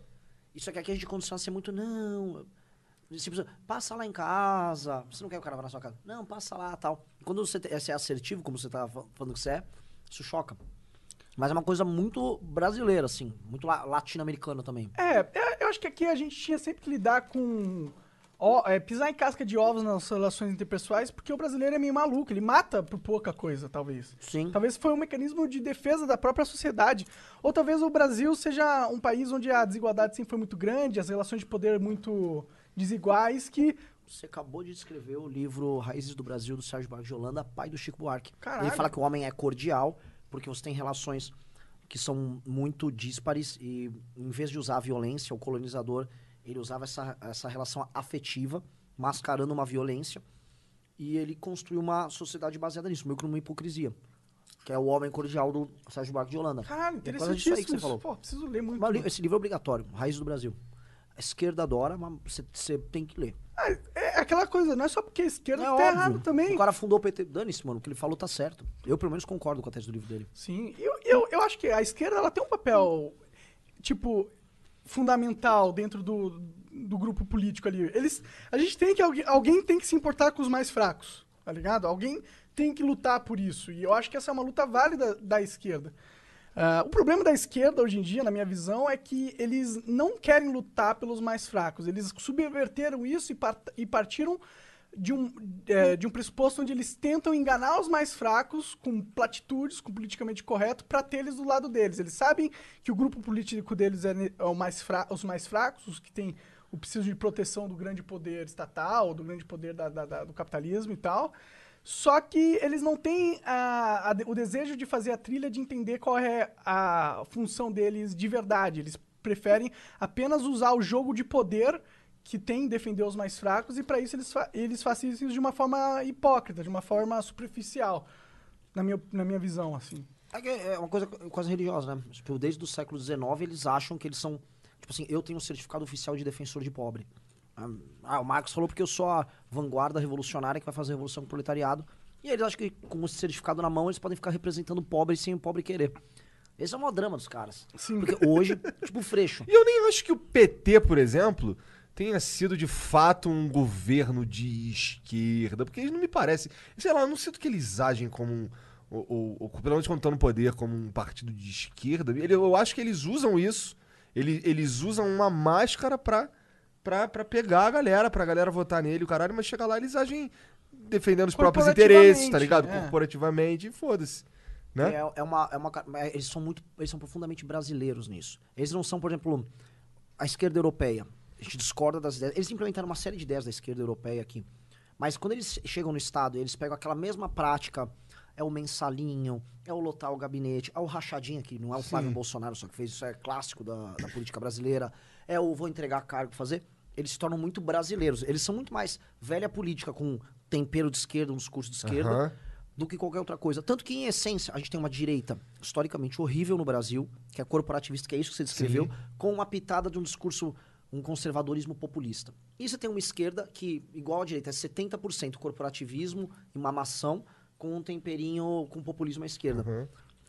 Isso aqui, aqui a gente condiciona a ser muito, não. Tipo, passa lá em casa. Você não quer que o cara vá na sua casa? Não, passa lá tal. Quando você é assertivo, como você tá fa- falando que você é, isso choca. Mas é uma coisa muito brasileira, assim. Muito la- latino-americana também. É, é, eu acho que aqui a gente tinha sempre que lidar com. ó, é, pisar em casca de ovos nas relações interpessoais, porque o brasileiro é meio maluco, ele mata por pouca coisa, talvez. Sim. Talvez foi um mecanismo de defesa da própria sociedade. Ou talvez o Brasil seja um país onde a desigualdade sempre foi muito grande, as relações de poder muito desiguais, que. Você acabou de escrever o livro Raízes do Brasil, do Sérgio Buarque de Holanda, pai do Chico Buarque. Caralho. Ele fala que o homem é cordial, porque você tem relações que são muito díspares e em vez de usar a violência, o colonizador, ele usava essa, essa relação afetiva, mascarando uma violência, e ele construiu uma sociedade baseada nisso, meio que numa hipocrisia. Que é o homem cordial do Sérgio Buarque de Holanda. Caralho, É aí interessantíssimo. que você isso. falou. Pô, preciso ler muito. Mas Esse livro é obrigatório, Raiz do Brasil. A esquerda adora, mas você tem que ler. Ah, é aquela coisa, não é só porque a esquerda É que tá óbvio. errado também. O cara fundou o PT. Dane-se, mano. O que ele falou tá certo. Eu, pelo menos, concordo com a tese do livro dele. Sim, eu, eu, eu acho que a esquerda ela tem um papel, tipo, fundamental dentro do, do grupo político ali. Eles, a gente tem que, alguém, alguém tem que se importar com os mais fracos, tá ligado? Alguém tem que lutar por isso. E eu acho que essa é uma luta válida da esquerda. Ah, o problema da esquerda hoje em dia, na minha visão, é que eles não querem lutar pelos mais fracos. Eles subverteram isso e, part- e partiram de um, é, de um pressuposto onde eles tentam enganar os mais fracos com platitudes, com politicamente correto, para ter eles do lado deles. Eles sabem que o grupo político deles é, é mais os mais fracos, os que têm o preciso de proteção do grande poder estatal, do grande poder da- da- da- do capitalismo e tal. Só que eles não têm a- a o desejo de fazer a trilha de entender qual é a função deles de verdade. Eles preferem apenas usar o jogo de poder que tem em defender os mais fracos e para isso eles, fa eles fazem isso de uma forma hipócrita, de uma forma superficial, na minha, na minha visão, assim. É É uma coisa quase religiosa, né? Tipo, desde o século XIX, eles acham que eles são... Tipo assim, eu tenho um certificado oficial de defensor de pobre. Ah, o Marx falou porque eu sou a vanguarda revolucionária que vai fazer a revolução com o proletariado. E eles acham que com esse certificado na mão, eles podem ficar representando o pobre sem o pobre querer. Esse é o maior drama dos caras. Sim. Porque hoje, tipo, freixo. E eu nem acho que o PT, por exemplo, tenha sido de fato um governo de esquerda, porque eles não me parece. Sei lá, eu não sinto que eles agem como um. Ou, ou, ou, pelo menos quando estão no poder, como um partido de esquerda. Eu acho que eles usam isso. Eles, eles usam uma máscara pra, pra, pra pegar a galera, pra galera votar nele, o caralho, mas chega lá eles agem defendendo os próprios interesses, tá ligado? é. Corporativamente, e foda-se. Né? É, é uma, é uma é, eles são muito, eles são profundamente brasileiros nisso. Eles não são, por exemplo, a esquerda europeia. A gente discorda das ideias. Eles implementaram uma série de ideias da esquerda europeia aqui. Mas quando eles chegam no Estado, eles pegam aquela mesma prática, é o mensalinho, é o lotar o gabinete, é o rachadinha, que não é o Flávio Bolsonaro só que fez, isso é clássico da, da política brasileira, é o vou entregar cargo fazer. Eles se tornam muito brasileiros. Eles são muito mais velha política, com tempero de esquerda, um discurso de esquerda, Aham. do que qualquer outra coisa. Tanto que, em essência, a gente tem uma direita historicamente horrível no Brasil, que é corporativista, que é isso que você descreveu, com uma pitada de um discurso, um conservadorismo populista. E você tem uma esquerda que, igual à direita, é 70% corporativismo e mamação, com um temperinho com populismo à esquerda.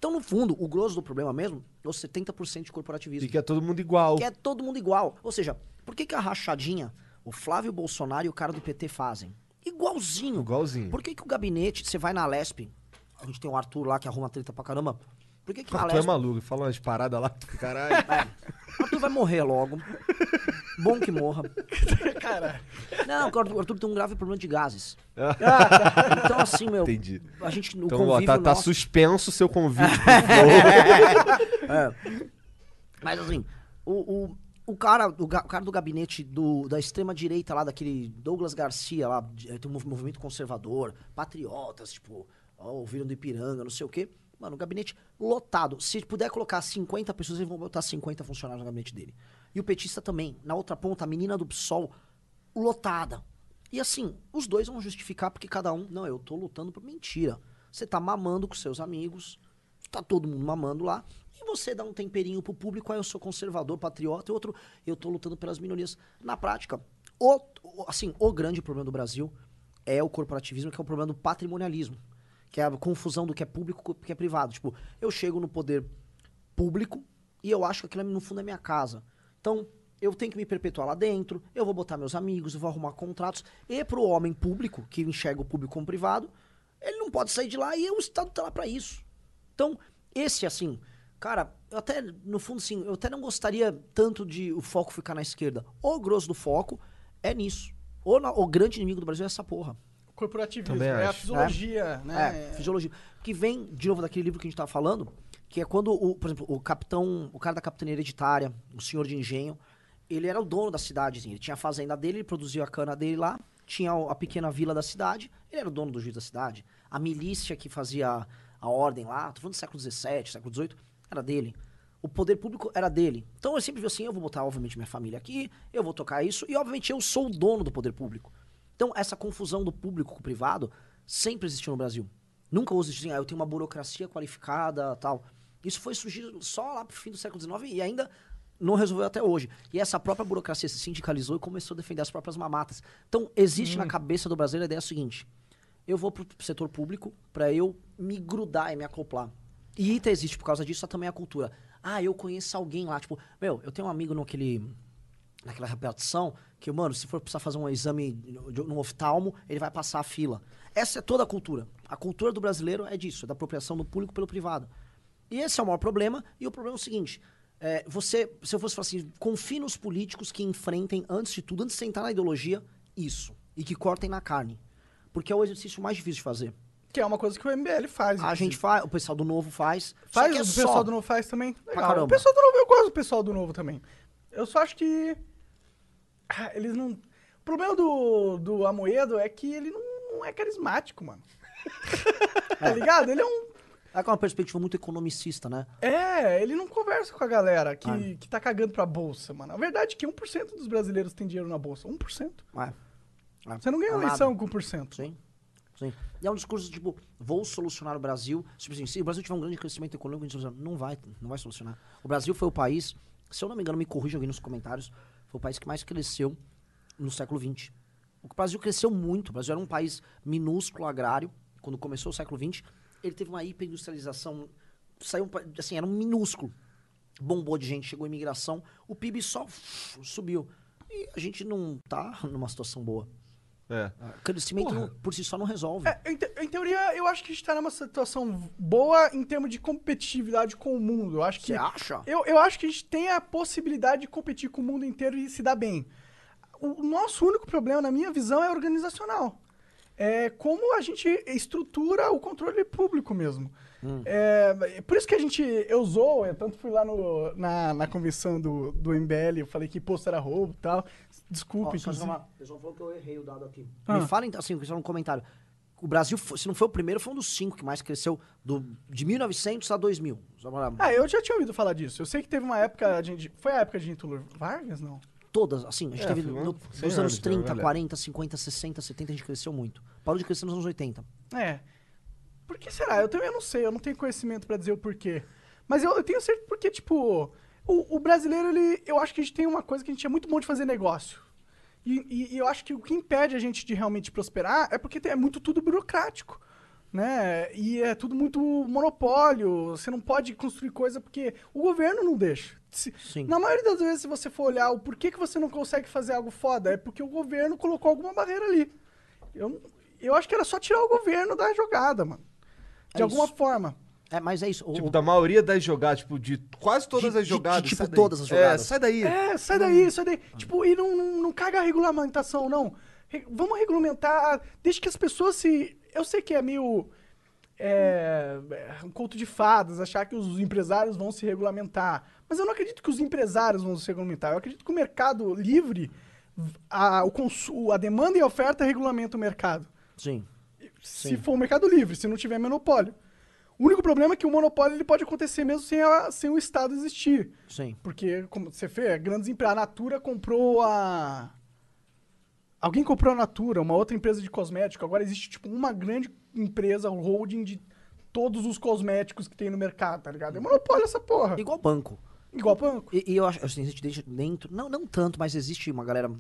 Então, no fundo, o grosso do problema mesmo é os 70% de corporativismo E que é todo mundo igual. que é todo mundo igual. Ou seja, por que, que a rachadinha, o Flávio Bolsonaro e o cara do PT fazem? Igualzinho. Igualzinho. Por que, que o gabinete, você vai na Lesp, a gente tem o Arthur lá que arruma treta pra caramba. Por que, que na Tu é maluco, fala umas paradas lá, caralho. É, Arthur vai morrer logo. Bom que morra. Caralho. Não, o Arthur, o tem um grave problema de gases. Então, assim, meu. Entendi. A gente, no Então, ó, tá, tá suspenso o seu convite. É. Mas assim, o, o, o, cara, o, o cara do gabinete do, da extrema-direita lá, daquele Douglas Garcia lá, tem um mov- movimento conservador, patriotas, tipo, ó, ouviram do Ipiranga, não sei o quê. Mano, o gabinete lotado. Se puder colocar 50 pessoas, eles vão botar 50 funcionários no gabinete dele. E o petista também. Na outra ponta, a menina do PSOL, lotada. E assim, os dois vão justificar porque cada um, não, eu tô lutando por mentira. Você tá mamando com seus amigos, tá todo mundo mamando lá, e você dá um temperinho pro público, aí eu sou conservador, patriota, e outro, eu tô lutando pelas minorias. Na prática, o, assim, o grande problema do Brasil é o corporativismo, que é o problema do patrimonialismo, que é a confusão do que é público com o que é privado. Tipo, eu chego no poder público e eu acho que aquilo no fundo é minha casa. Então, eu tenho que me perpetuar lá dentro, eu vou botar meus amigos, eu vou arrumar contratos. E pro homem público, que enxerga o público como privado, ele não pode sair de lá e o Estado tá lá pra isso. Então, esse assim, cara, eu até, no fundo, sim, eu até não gostaria tanto de o foco ficar na esquerda. O grosso do foco é nisso. O, o grande inimigo do Brasil é essa porra. Corporativismo. Também É a acho. fisiologia, né? É, fisiologia. Que vem, de novo, daquele livro que a gente tava falando, que é quando, o, por exemplo, o capitão, o cara da capitania hereditária, o senhor de engenho, ele era o dono da cidade, assim, ele tinha a fazenda dele, ele produzia a cana dele lá, tinha a pequena vila da cidade, ele era o dono do juiz da cidade. A milícia que fazia a ordem lá, tô falando do século XVII, século XVIII, era dele. O poder público era dele. Então eu sempre vi assim, eu vou botar, obviamente, minha família aqui, eu vou tocar isso, e obviamente eu sou o dono do poder público. Então, essa confusão do público com o privado sempre existiu no Brasil. Nunca houve assim, ah, eu tenho uma burocracia qualificada tal. Isso foi surgir só lá pro fim do século XIX e ainda não resolveu até hoje. E essa própria burocracia se sindicalizou e começou a defender as próprias mamatas. Então, existe na cabeça do brasileiro a ideia seguinte: eu vou pro setor público pra eu me grudar e me acoplar. E ITA existe por causa disso, também a cultura. Ah, eu conheço alguém lá, tipo, meu, eu tenho um amigo naquele naquela repartição, que, mano, se for precisar fazer um exame num oftalmo, ele vai passar a fila. Essa é toda a cultura. A cultura do brasileiro é disso, é da apropriação do público pelo privado. E esse é o maior problema, e o problema é o seguinte, é, você, se eu fosse falar assim, confie nos políticos que enfrentem, antes de tudo, antes de sentar na ideologia, isso. E que cortem na carne. Porque é o exercício mais difícil de fazer. Que é uma coisa que o MBL faz. A gente faz, o pessoal do Novo faz. só Faz, é o só- pessoal do Novo faz também. Legal. O pessoal do Novo, eu gosto do pessoal do Novo também. Eu só acho que. Ah, Eles não. O problema do, do Amoedo é que ele não, não é carismático, mano. tá ligado? Ele é um. É com uma perspectiva muito economicista, né? É, ele não conversa com a galera que, Ah. que tá cagando pra bolsa, mano. A verdade é que 1% dos brasileiros tem dinheiro na bolsa. 1%. É. É. Você não ganha É eleição com 1%. Sim. Sim. E é um discurso tipo, vou solucionar o Brasil. Tipo assim, se o Brasil tiver um grande crescimento econômico, não vai, não vai solucionar. O Brasil foi o país, se eu não me engano, me corrija alguém nos comentários, foi o país que mais cresceu no século XX. O Brasil cresceu muito. O Brasil era um país minúsculo, agrário, quando começou o século XX. Ele teve uma hiperindustrialização, saiu, assim, era um minúsculo. Bombou de gente, chegou a imigração, o PIB só subiu. E a gente não tá numa situação boa. É. O crescimento não- por si só não resolve. É, em, te- em teoria, eu acho que a gente tá numa situação boa em termos de competitividade com o mundo. Eu acho que. Você acha? Eu, eu acho que a gente tem a possibilidade de competir com o mundo inteiro e se dar bem. O nosso único problema, na minha visão, é organizacional. É como a gente estrutura o controle público mesmo. É, por isso que a gente. Eu usou, eu tanto fui lá no, na, na convenção do, do MBL, eu falei que posto era roubo e tal. Desculpa, Ó, só inclusive. uma- O pessoal falou que eu errei o dado aqui. Ah. Me falem, assim, só um comentário. O Brasil, se não foi o primeiro, foi um dos cinco que mais cresceu do, de 1900 a 2000. Só pra- Ah, eu já tinha ouvido falar disso. Eu sei que teve uma época. De, foi a época de Getúlio Vargas, não? Todas, assim, a gente É, teve no- cem nos anos anos, né, 30, galera? 40, 50, 60, 70, a gente cresceu muito. Parou de crescer nos anos 80. É. Por que será? Eu também não sei, eu não tenho conhecimento pra dizer o porquê. Mas eu, eu tenho certeza porque, tipo, o, o brasileiro, ele. Eu acho que a gente tem uma coisa que a gente é muito bom de fazer negócio. E, e- e eu acho que o que impede a gente de realmente prosperar é porque é muito tudo burocrático. Né? E é tudo muito monopólio. Você não pode construir coisa porque o governo não deixa. Se- Sim. na maioria das vezes, se você for olhar o porquê que você não consegue fazer algo foda, é porque o governo colocou alguma barreira ali. Eu, eu acho que era só tirar o governo da jogada, mano. De É alguma isso. forma. É, mas é isso. o- Tipo, o- da maioria das jogadas, tipo, de quase todas De- as de- jogadas. de, tipo, sai daí. todas as jogadas. É, sai daí. É, sai daí, sai daí. Tipo, e não, não, não caga a regulamentação, não. Re- vamos regulamentar, deixa que as pessoas se... Eu sei que é meio... É, é um conto de fadas, achar que os empresários vão se regulamentar. Mas eu não acredito que os empresários vão se regulamentar. Eu acredito que o mercado livre, a, o consu- a demanda e a oferta regulamenta o mercado. Sim. Se for um mercado livre, se não tiver monopólio. O único problema é que o monopólio ele pode acontecer mesmo sem, a- sem o Estado existir. Sim. Porque, como você vê, grandes empresas. A Natura comprou a. Alguém comprou a Natura, uma outra empresa de cosmético. Agora existe, tipo, uma grande empresa, um holding de todos os cosméticos que tem no mercado, tá ligado? É monopólio essa porra. Igual banco. Igual banco. E, e eu acho, assim, a gente deixa dentro, não, não tanto, mas existe uma galera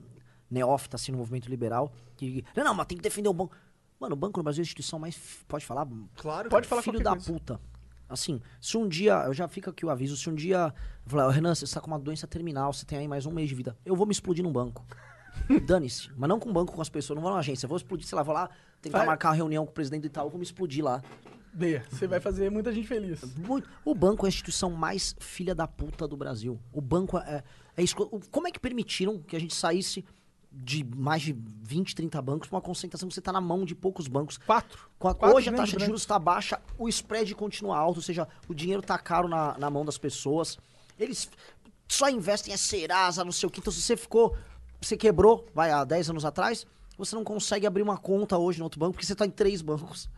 neófita, assim, no movimento liberal, que, não, não, mas tem que defender o banco. Mano, o banco no Brasil é a instituição mais, pode falar? Claro. Pode falar Filho da coisa. puta. Assim, se um dia, eu já fico aqui o aviso, se um dia, falar, "Ô, Renan, você está com uma doença terminal, você tem aí mais um mês de vida, eu vou me explodir num banco. Dane-se. Mas não com banco com as pessoas, não vou numa agência, eu vou explodir, sei lá, vou lá tentar Vai. marcar uma reunião com o presidente do Itaú, vou me explodir lá. Dê, você vai fazer muita gente feliz. Muito. O banco é a instituição mais filha da puta do Brasil. O banco é, é o- Como é que permitiram que a gente saísse de mais de 20, 30 bancos pra uma concentração que você tá na mão de poucos bancos? Quatro. Com a- Quatro hoje a taxa de juros está baixa, o spread continua alto, ou seja, o dinheiro tá caro na, na mão das pessoas. Eles só investem em Serasa, não sei o que. Então, se você ficou. Você quebrou, vai, há 10 anos atrás, você não consegue abrir uma conta hoje no outro banco, porque você tá em três bancos.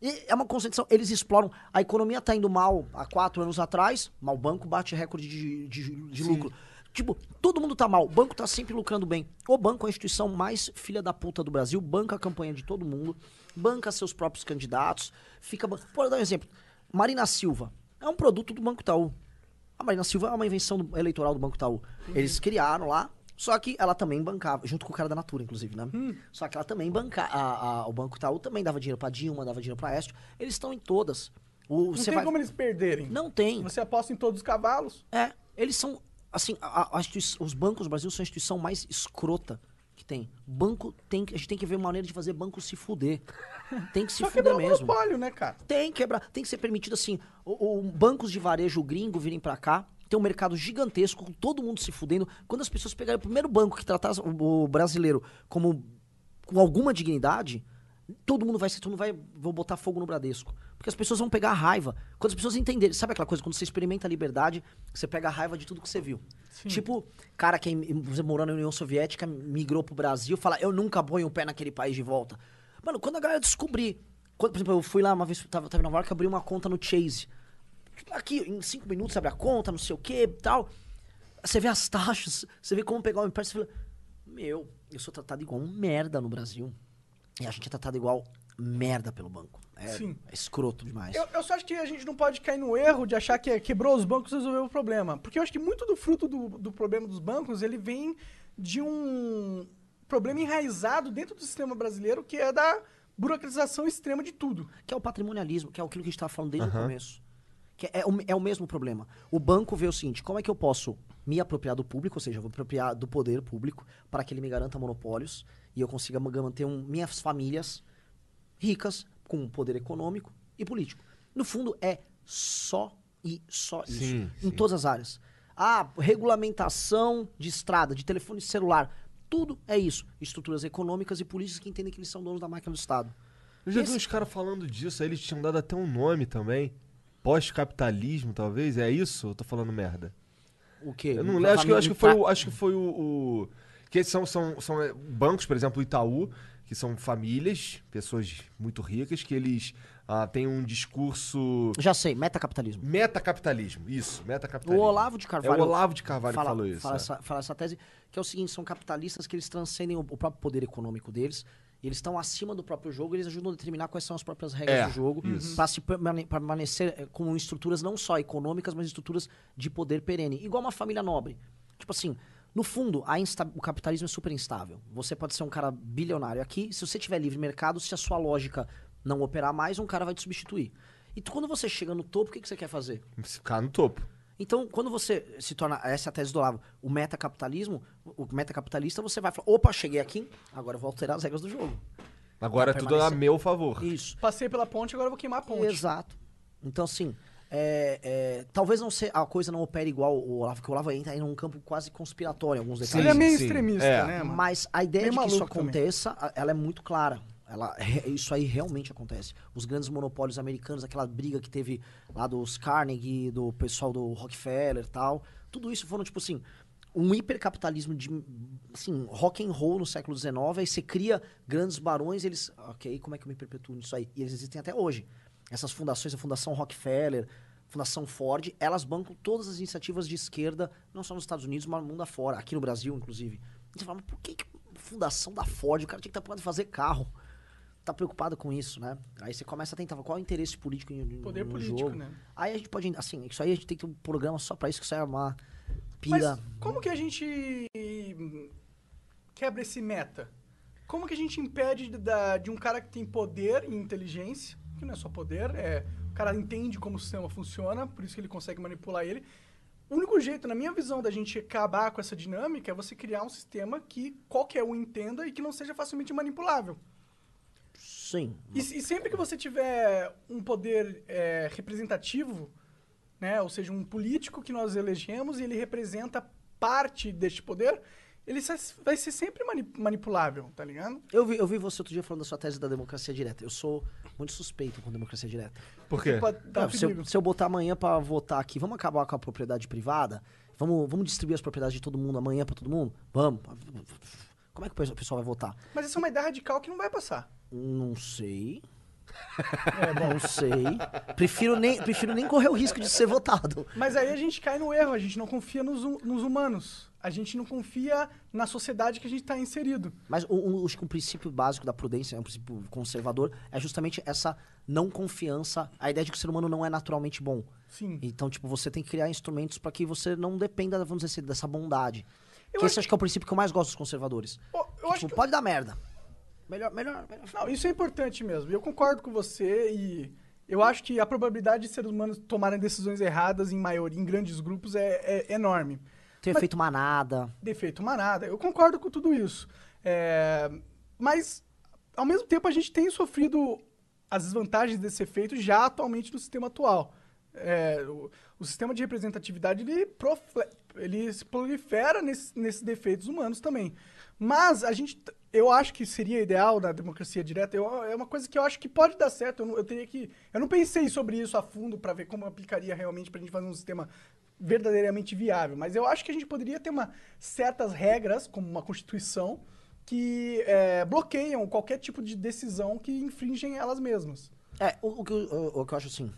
E é uma concentração. Eles exploram. A economia tá indo mal há quatro anos atrás, mas o banco bate recorde de, de, de lucro. Tipo, todo mundo tá mal. O banco tá sempre lucrando bem. O banco é a instituição mais filha da puta do Brasil, banca a campanha de todo mundo, banca seus próprios candidatos, fica. Vou dar um exemplo. Marina Silva é um produto do Banco Itaú. A Marina Silva é uma invenção do- eleitoral do Banco Itaú. Eles criaram lá, só que ela também bancava, junto com o cara da Natura, inclusive, né? Só que ela também bancava. O Banco Itaú também dava dinheiro pra Dilma, dava dinheiro pra Écio. Eles estão em todas. O, Não você tem vai- como eles perderem. Não tem. Você aposta em todos os cavalos. É, eles são. Assim, a- a os bancos do Brasil são a instituição mais escrota que tem. Banco tem que. A gente tem que ver uma maneira de fazer banco se fuder. Tem que se Só fuder mesmo. monopólio, né, cara? Tem que quebrar, tem que ser permitido assim, o, o- bancos de varejo gringo virem pra cá, tem um mercado gigantesco, com todo mundo se fudendo. Quando as pessoas pegarem o primeiro banco que tratasse o, o brasileiro como com alguma dignidade, todo mundo vai ser, todo mundo vai, vou botar fogo no Bradesco. Porque as pessoas vão pegar a raiva. Quando as pessoas entenderem, sabe aquela coisa, quando você experimenta a liberdade, você pega a raiva de tudo que você viu. Tipo, cara que você morando na União Soviética, migrou pro Brasil, fala, eu nunca ponho o pé naquele país de volta. Mano, quando a galera descobrir. Quando, por exemplo, eu fui lá uma vez, tava, tava em Nova York, abri uma conta no Chase. Aqui, em cinco minutos, você abre a conta, não sei o que tal. Você vê as taxas, você vê como pegar o empréstimo, você fala, meu, eu sou tratado igual um merda no Brasil. E a gente é tratado igual merda pelo banco. É, Sim. é escroto demais. Eu, eu só acho que a gente não pode cair no erro de achar que é, quebrou os bancos e resolveu o problema. Porque eu acho que muito do fruto do, do problema dos bancos, ele vem de um problema enraizado dentro do sistema brasileiro, que é da burocratização extrema de tudo. Que é o patrimonialismo, que é aquilo que a gente estava falando desde o começo. Que é, o, é o mesmo problema. O banco vê o seguinte: como é que eu posso me apropriar do público, ou seja, eu vou apropriar do poder público para que ele me garanta monopólios e eu consiga ma- manter um- minhas famílias ricas com poder econômico e político. No fundo, é só e só isso. Sim, em todas as áreas. Ah, regulamentação de estrada, de telefone celular. Tudo é isso. Estruturas econômicas e políticas que entendem que eles são donos da máquina do Estado. Eu já vi Esse- uns caras falando disso, aí eles tinham dado até um nome também. Pós-capitalismo, talvez? É isso? Eu tô falando merda. O quê? Eu não lembro, acho acho que foi o. Acho que foi o. o- que são, são, são é, bancos, por exemplo, o Itaú, que são famílias, pessoas muito ricas, que eles ah, têm um discurso. Já sei, metacapitalismo. Metacapitalismo, isso, O metacapitalismo. Olavo de É Carvalho. o Olavo de Carvalho fala, que falou isso. Fala, é. essa, fala essa tese, que é o seguinte: são capitalistas que eles transcendem o, o próprio poder econômico deles. E eles estão acima do próprio jogo, eles ajudam a determinar quais são as próprias regras É, do jogo isso. para se permane- permanecer eh, com estruturas não só econômicas, mas estruturas de poder perene. Igual uma família nobre. Tipo assim, no fundo, a insta- o capitalismo é super instável. Você pode ser um cara bilionário aqui, se você tiver livre mercado, se a sua lógica não operar mais, um cara vai te substituir. E tu- quando você chega no topo, o que, que você quer fazer? Ficar no topo. Então, quando você se torna, essa é a tese do Olavo, o metacapitalismo, o metacapitalista, você vai falar, opa, cheguei aqui, agora eu vou alterar as regras do jogo. Agora é tudo a permanecer. meu favor. Isso. Passei pela ponte, agora eu vou queimar a ponte. Exato. Então, assim, é, é, talvez não se, a coisa não opere igual o Olavo, porque o Olavo entra aí num campo quase conspiratório em alguns Sim, detalhes. Ele é meio sim. extremista, É. né, mano? Mas a ideia Meio de que isso também. aconteça, a- ela é muito clara. Ela, isso aí realmente acontece. Os grandes monopólios americanos, aquela briga que teve lá dos Carnegie, do pessoal do Rockefeller e tal, tudo isso foram, tipo assim, um hipercapitalismo de, assim, rock and roll no século XIX, aí você cria grandes barões, eles, ok, como é que eu me perpetuo nisso aí? E eles existem até hoje. Essas fundações, a Fundação Rockefeller, Fundação Ford, elas bancam todas as iniciativas de esquerda, não só nos Estados Unidos, mas no mundo afora, aqui no Brasil, inclusive. E você fala, mas por que, que fundação da Ford? O cara tinha que estar podendo fazer carro. Tá preocupado com isso, né? Aí você começa a tentar, qual é o interesse político em, Poder no político, jogo? né? Aí a gente pode, assim, isso aí a gente tem que ter um programa só pra isso, que isso aí é uma Mas pira. como que a gente quebra esse meta? Como que a gente impede de, da- de um cara que tem poder e inteligência, que não é só poder, é, o cara entende como o sistema funciona, por isso que ele consegue manipular ele. O único jeito, na minha visão, da gente acabar com essa dinâmica é você criar um sistema que qualquer um entenda e que não seja facilmente manipulável. Sim. E, e sempre que você tiver um poder é, representativo, né, ou seja, um político que nós elegemos e ele representa parte deste poder, ele vai ser sempre mani- manipulável, tá ligado? Eu vi, eu vi você outro dia falando da sua tese da democracia direta. Eu sou muito suspeito com democracia direta. Por quê? Pode Não, se, eu, se eu botar amanhã pra votar aqui, vamos acabar com a propriedade privada? Vamos, vamos distribuir as propriedades de todo mundo amanhã pra todo mundo? Vamos. Como é que o pessoal- o pessoal vai votar? Mas essa é uma ideia radical que não vai passar. Não sei. É, bom, não sei. Prefiro nem, prefiro nem correr o risco de ser votado. Mas aí a gente cai no erro, a gente não confia nos, hu- nos humanos. A gente não confia na sociedade que a gente está inserido. Mas o, o, acho que um princípio básico da prudência, um princípio conservador, é justamente essa não confiança, a ideia de que o ser humano não é naturalmente bom. Sim. Então, tipo, você tem que criar instrumentos para que você não dependa, vamos dizer assim, dessa bondade. Eu que acho esse acho que é o princípio que eu mais gosto dos conservadores. Eu Que, tipo, que- pode dar merda. Melhor, melhor, melhor. Não, isso é importante mesmo. Eu concordo com você e eu acho que a probabilidade de seres humanos tomarem decisões erradas em maioria, em grandes grupos, é, é enorme. Ter Mas- feito manada. defeito manada. Eu concordo com tudo isso. É, mas, ao mesmo tempo, a gente tem sofrido as desvantagens desse efeito já atualmente no sistema atual. É, o, o sistema de representatividade ele, profle- ele se prolifera nesse- nesses defeitos humanos também. Mas a gente, eu acho que seria ideal na democracia direta. eu- é uma coisa que eu acho que pode dar certo. Eu, eu teria que, eu não pensei sobre isso a fundo para ver como aplicaria realmente para a gente fazer um sistema verdadeiramente viável. Mas eu acho que a gente poderia ter uma, certas regras, como uma constituição, que é, bloqueiam qualquer tipo de decisão que infringem elas mesmas. É, o, o que eu, o- o que eu acho assim.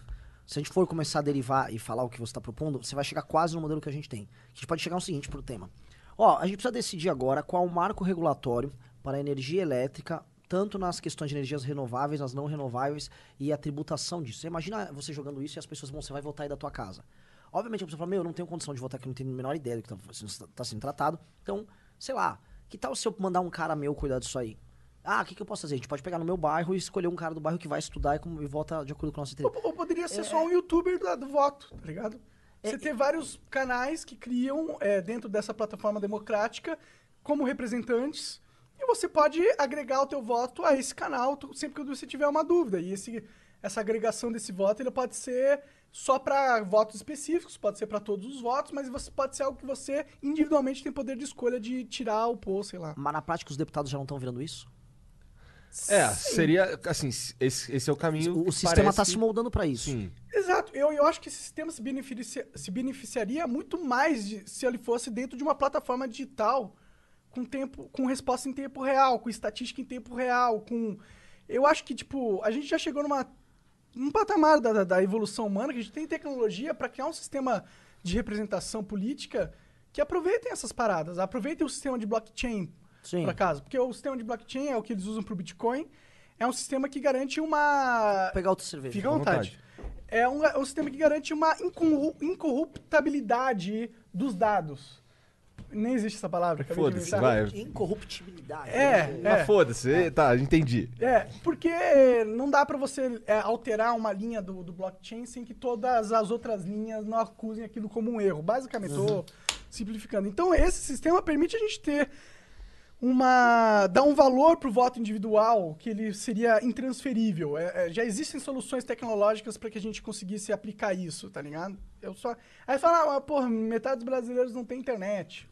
Se a gente for começar a derivar e falar o que você está propondo, você vai chegar quase no modelo que a gente tem. A gente pode chegar ao seguinte pro tema. Ó, a gente precisa decidir agora qual o marco regulatório para a energia elétrica, tanto nas questões de energias renováveis, nas não renováveis e a tributação disso. Você imagina você jogando isso e as pessoas vão, você vai votar aí da tua casa. Obviamente a pessoa fala, meu, eu não tenho condição de votar aqui, não tenho a menor ideia do que está tá sendo tratado. Então, sei lá, que tal se eu mandar um cara meu cuidar disso aí? Ah, o que, que eu posso fazer? A gente pode pegar no meu bairro e escolher um cara do bairro que vai estudar e, como, e vota de acordo com o nosso interesse. Ou, ou poderia É, ser só um youtuber do, do voto, tá ligado? Você ter vários canais que criam é, dentro dessa plataforma democrática como representantes e você pode agregar o teu voto a esse canal sempre que você tiver uma dúvida. E esse, essa agregação desse voto ele pode ser só para votos específicos, pode ser para todos os votos, mas você pode ser algo que você individualmente tem poder de escolha de tirar ou pôr, sei lá. Mas na prática os deputados já não estão virando isso? É, seria, assim, esse, esse é o caminho. O, que sistema tá parece- se moldando pra isso. Sim. Exato. Eu, eu acho que esse sistema se, beneficia- se beneficiaria muito mais de- se ele fosse dentro de uma plataforma digital com tempo, com resposta em tempo real, com estatística em tempo real, com. Eu acho que, tipo, a gente já chegou numa. num patamar da, da- da evolução humana que a gente tem tecnologia para criar um sistema de representação política que aproveitem essas paradas, aproveitem o sistema de blockchain, por acaso. Porque o sistema de blockchain é o que eles usam pro Bitcoin. É um sistema que garante uma. Vou pegar outra cerveja. Fica à vontade. É um, é um sistema que garante uma incorru- incorruptibilidade dos dados. Nem existe essa palavra. Foda-se, vai. Incorruptibilidade. É, é. foda-se, tá, entendi. É, porque não dá pra você é, alterar uma linha do, do blockchain sem que todas as outras linhas não acusem aquilo como um erro. Basicamente, tô simplificando. Então, esse sistema permite a gente ter uma. dar um valor pro voto individual que ele seria intransferível. É, é, já existem soluções tecnológicas para que a gente conseguisse aplicar isso, tá ligado? Eu só. Aí fala, ah, porra, metade dos brasileiros não tem internet.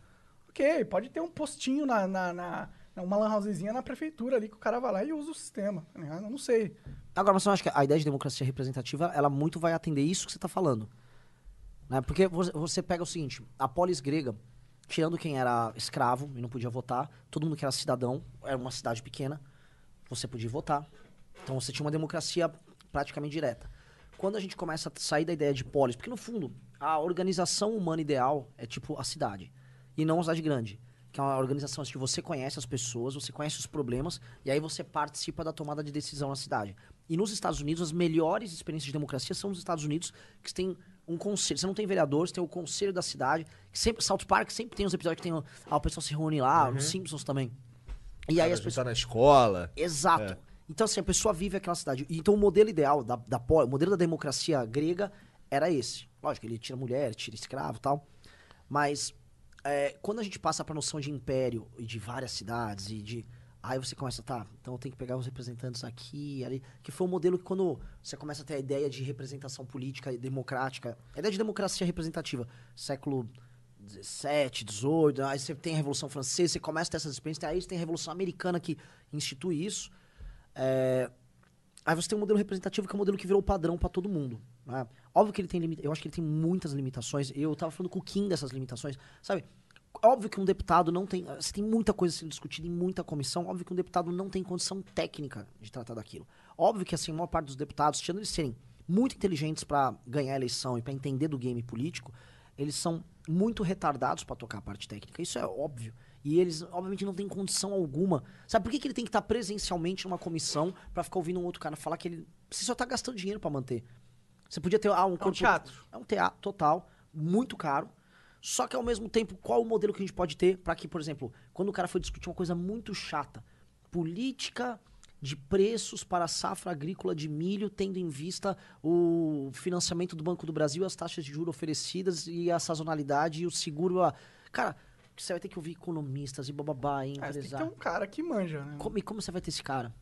Ok, pode ter um postinho na. na, na uma lan housezinha na prefeitura ali que o cara vai lá e usa o sistema, ligado? Eu não sei. Agora, mas eu acho que a ideia de democracia representativa, ela muito vai atender isso que você está falando. Né? Porque você, você pega o seguinte, a polis grega, tirando quem era escravo e não podia votar, todo mundo que era cidadão, era uma cidade pequena, você podia votar. Então você tinha uma democracia praticamente direta. Quando a gente começa a sair da ideia de polis, porque no fundo, a organização humana ideal é tipo a cidade, e não a cidade grande. Que é uma organização onde você conhece as pessoas, você conhece os problemas, e aí você participa da tomada de decisão na cidade. E nos Estados Unidos, as melhores experiências de democracia são nos Estados Unidos, que tem um conselho. Você não tem vereador, você tem o conselho da cidade, que sempre, South Park sempre tem os episódios que tem o, ah, o pessoal se reúne lá, Uhum. nos Simpsons também. E aí as Cara, pessoas. tá na escola. Exato. É. Então, assim, a pessoa vive aquela cidade. Então, o modelo ideal, da, da, o modelo da democracia grega era esse. Lógico, ele tira mulher, tira escravo e tal. Mas, é, quando a gente passa pra noção de império e de várias cidades e de... Aí você começa, tá, então eu tenho que pegar os representantes aqui ali. Que foi um modelo que quando você começa a ter a ideia de representação política e democrática, a ideia de democracia representativa, século 17, 18, aí você tem a Revolução Francesa, você começa a ter essas experiências, aí você tem a Revolução Americana que institui isso. É, Aí você tem um modelo representativo que é um modelo que virou padrão pra todo mundo. né? Óbvio que ele tem limita... Eu acho que ele tem muitas limitações. Eu tava falando com o Kim dessas limitações. Sabe? Óbvio que um deputado não tem. Você tem muita coisa sendo discutida em muita comissão. Óbvio que um deputado não tem condição técnica de tratar daquilo. Óbvio que assim, a maior parte dos deputados, tirando eles serem muito inteligentes pra ganhar a eleição e pra entender do game político, eles são muito retardados pra tocar a parte técnica. Isso é óbvio. E eles, obviamente, não têm condição alguma. Sabe por que, que ele tem que estar presencialmente numa comissão pra ficar ouvindo um outro cara falar que ele. Você só tá gastando dinheiro pra manter. Você podia ter ah, um, corpo- teatro. É um teatro total, muito caro. Só que ao mesmo tempo, qual o modelo que a gente pode ter pra que, por exemplo, quando o cara foi discutir uma coisa muito chata, política de preços para a safra agrícola de milho, tendo em vista o financiamento do Banco do Brasil, as taxas de juros oferecidas e a sazonalidade e o seguro. a- Cara, você vai ter que ouvir economistas e bababá, e Ah, você tem que ter um cara que manja, né? Como, e como você vai ter esse cara?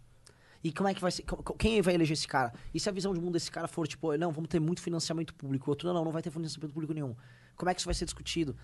E como é que vai ser? Quem vai eleger esse cara? E se a visão de mundo desse cara for, tipo, não, vamos ter muito financiamento público, o outro, não, não, não vai ter financiamento público nenhum. Como é que isso vai ser discutido?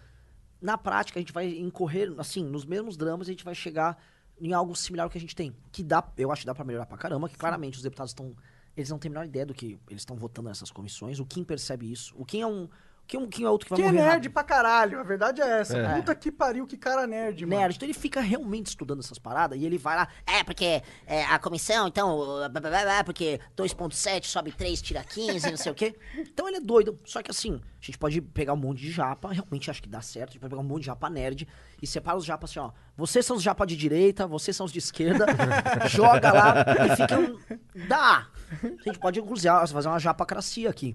Na prática, a gente vai incorrer, assim, nos mesmos dramas, a gente vai chegar em algo similar ao que a gente tem. Que dá, eu acho que dá pra melhorar pra caramba, que claramente os deputados estão. Eles não têm a menor ideia do que eles estão votando nessas comissões. O Kim percebe isso. O Kim é um. O Kim, o Kim é outro que vai Que é morrer nerd rápido. pra caralho, a verdade é essa. É. Puta que pariu, que cara nerd, mano. nerd. Então ele fica realmente estudando essas paradas e ele vai lá, é, porque é, a comissão, então, blá, blá, blá, blá, porque 2.7 sobe 3, tira 15, não sei o quê. Então ele é doido. Só que assim, a gente pode pegar um monte de japa, realmente acho que dá certo, a gente pode pegar um monte de japa nerd e separa os japas assim, ó. Vocês são os japa de direita, vocês são os de esquerda, joga lá e fica um... Dá! A gente pode, inclusive, fazer uma japacracia aqui.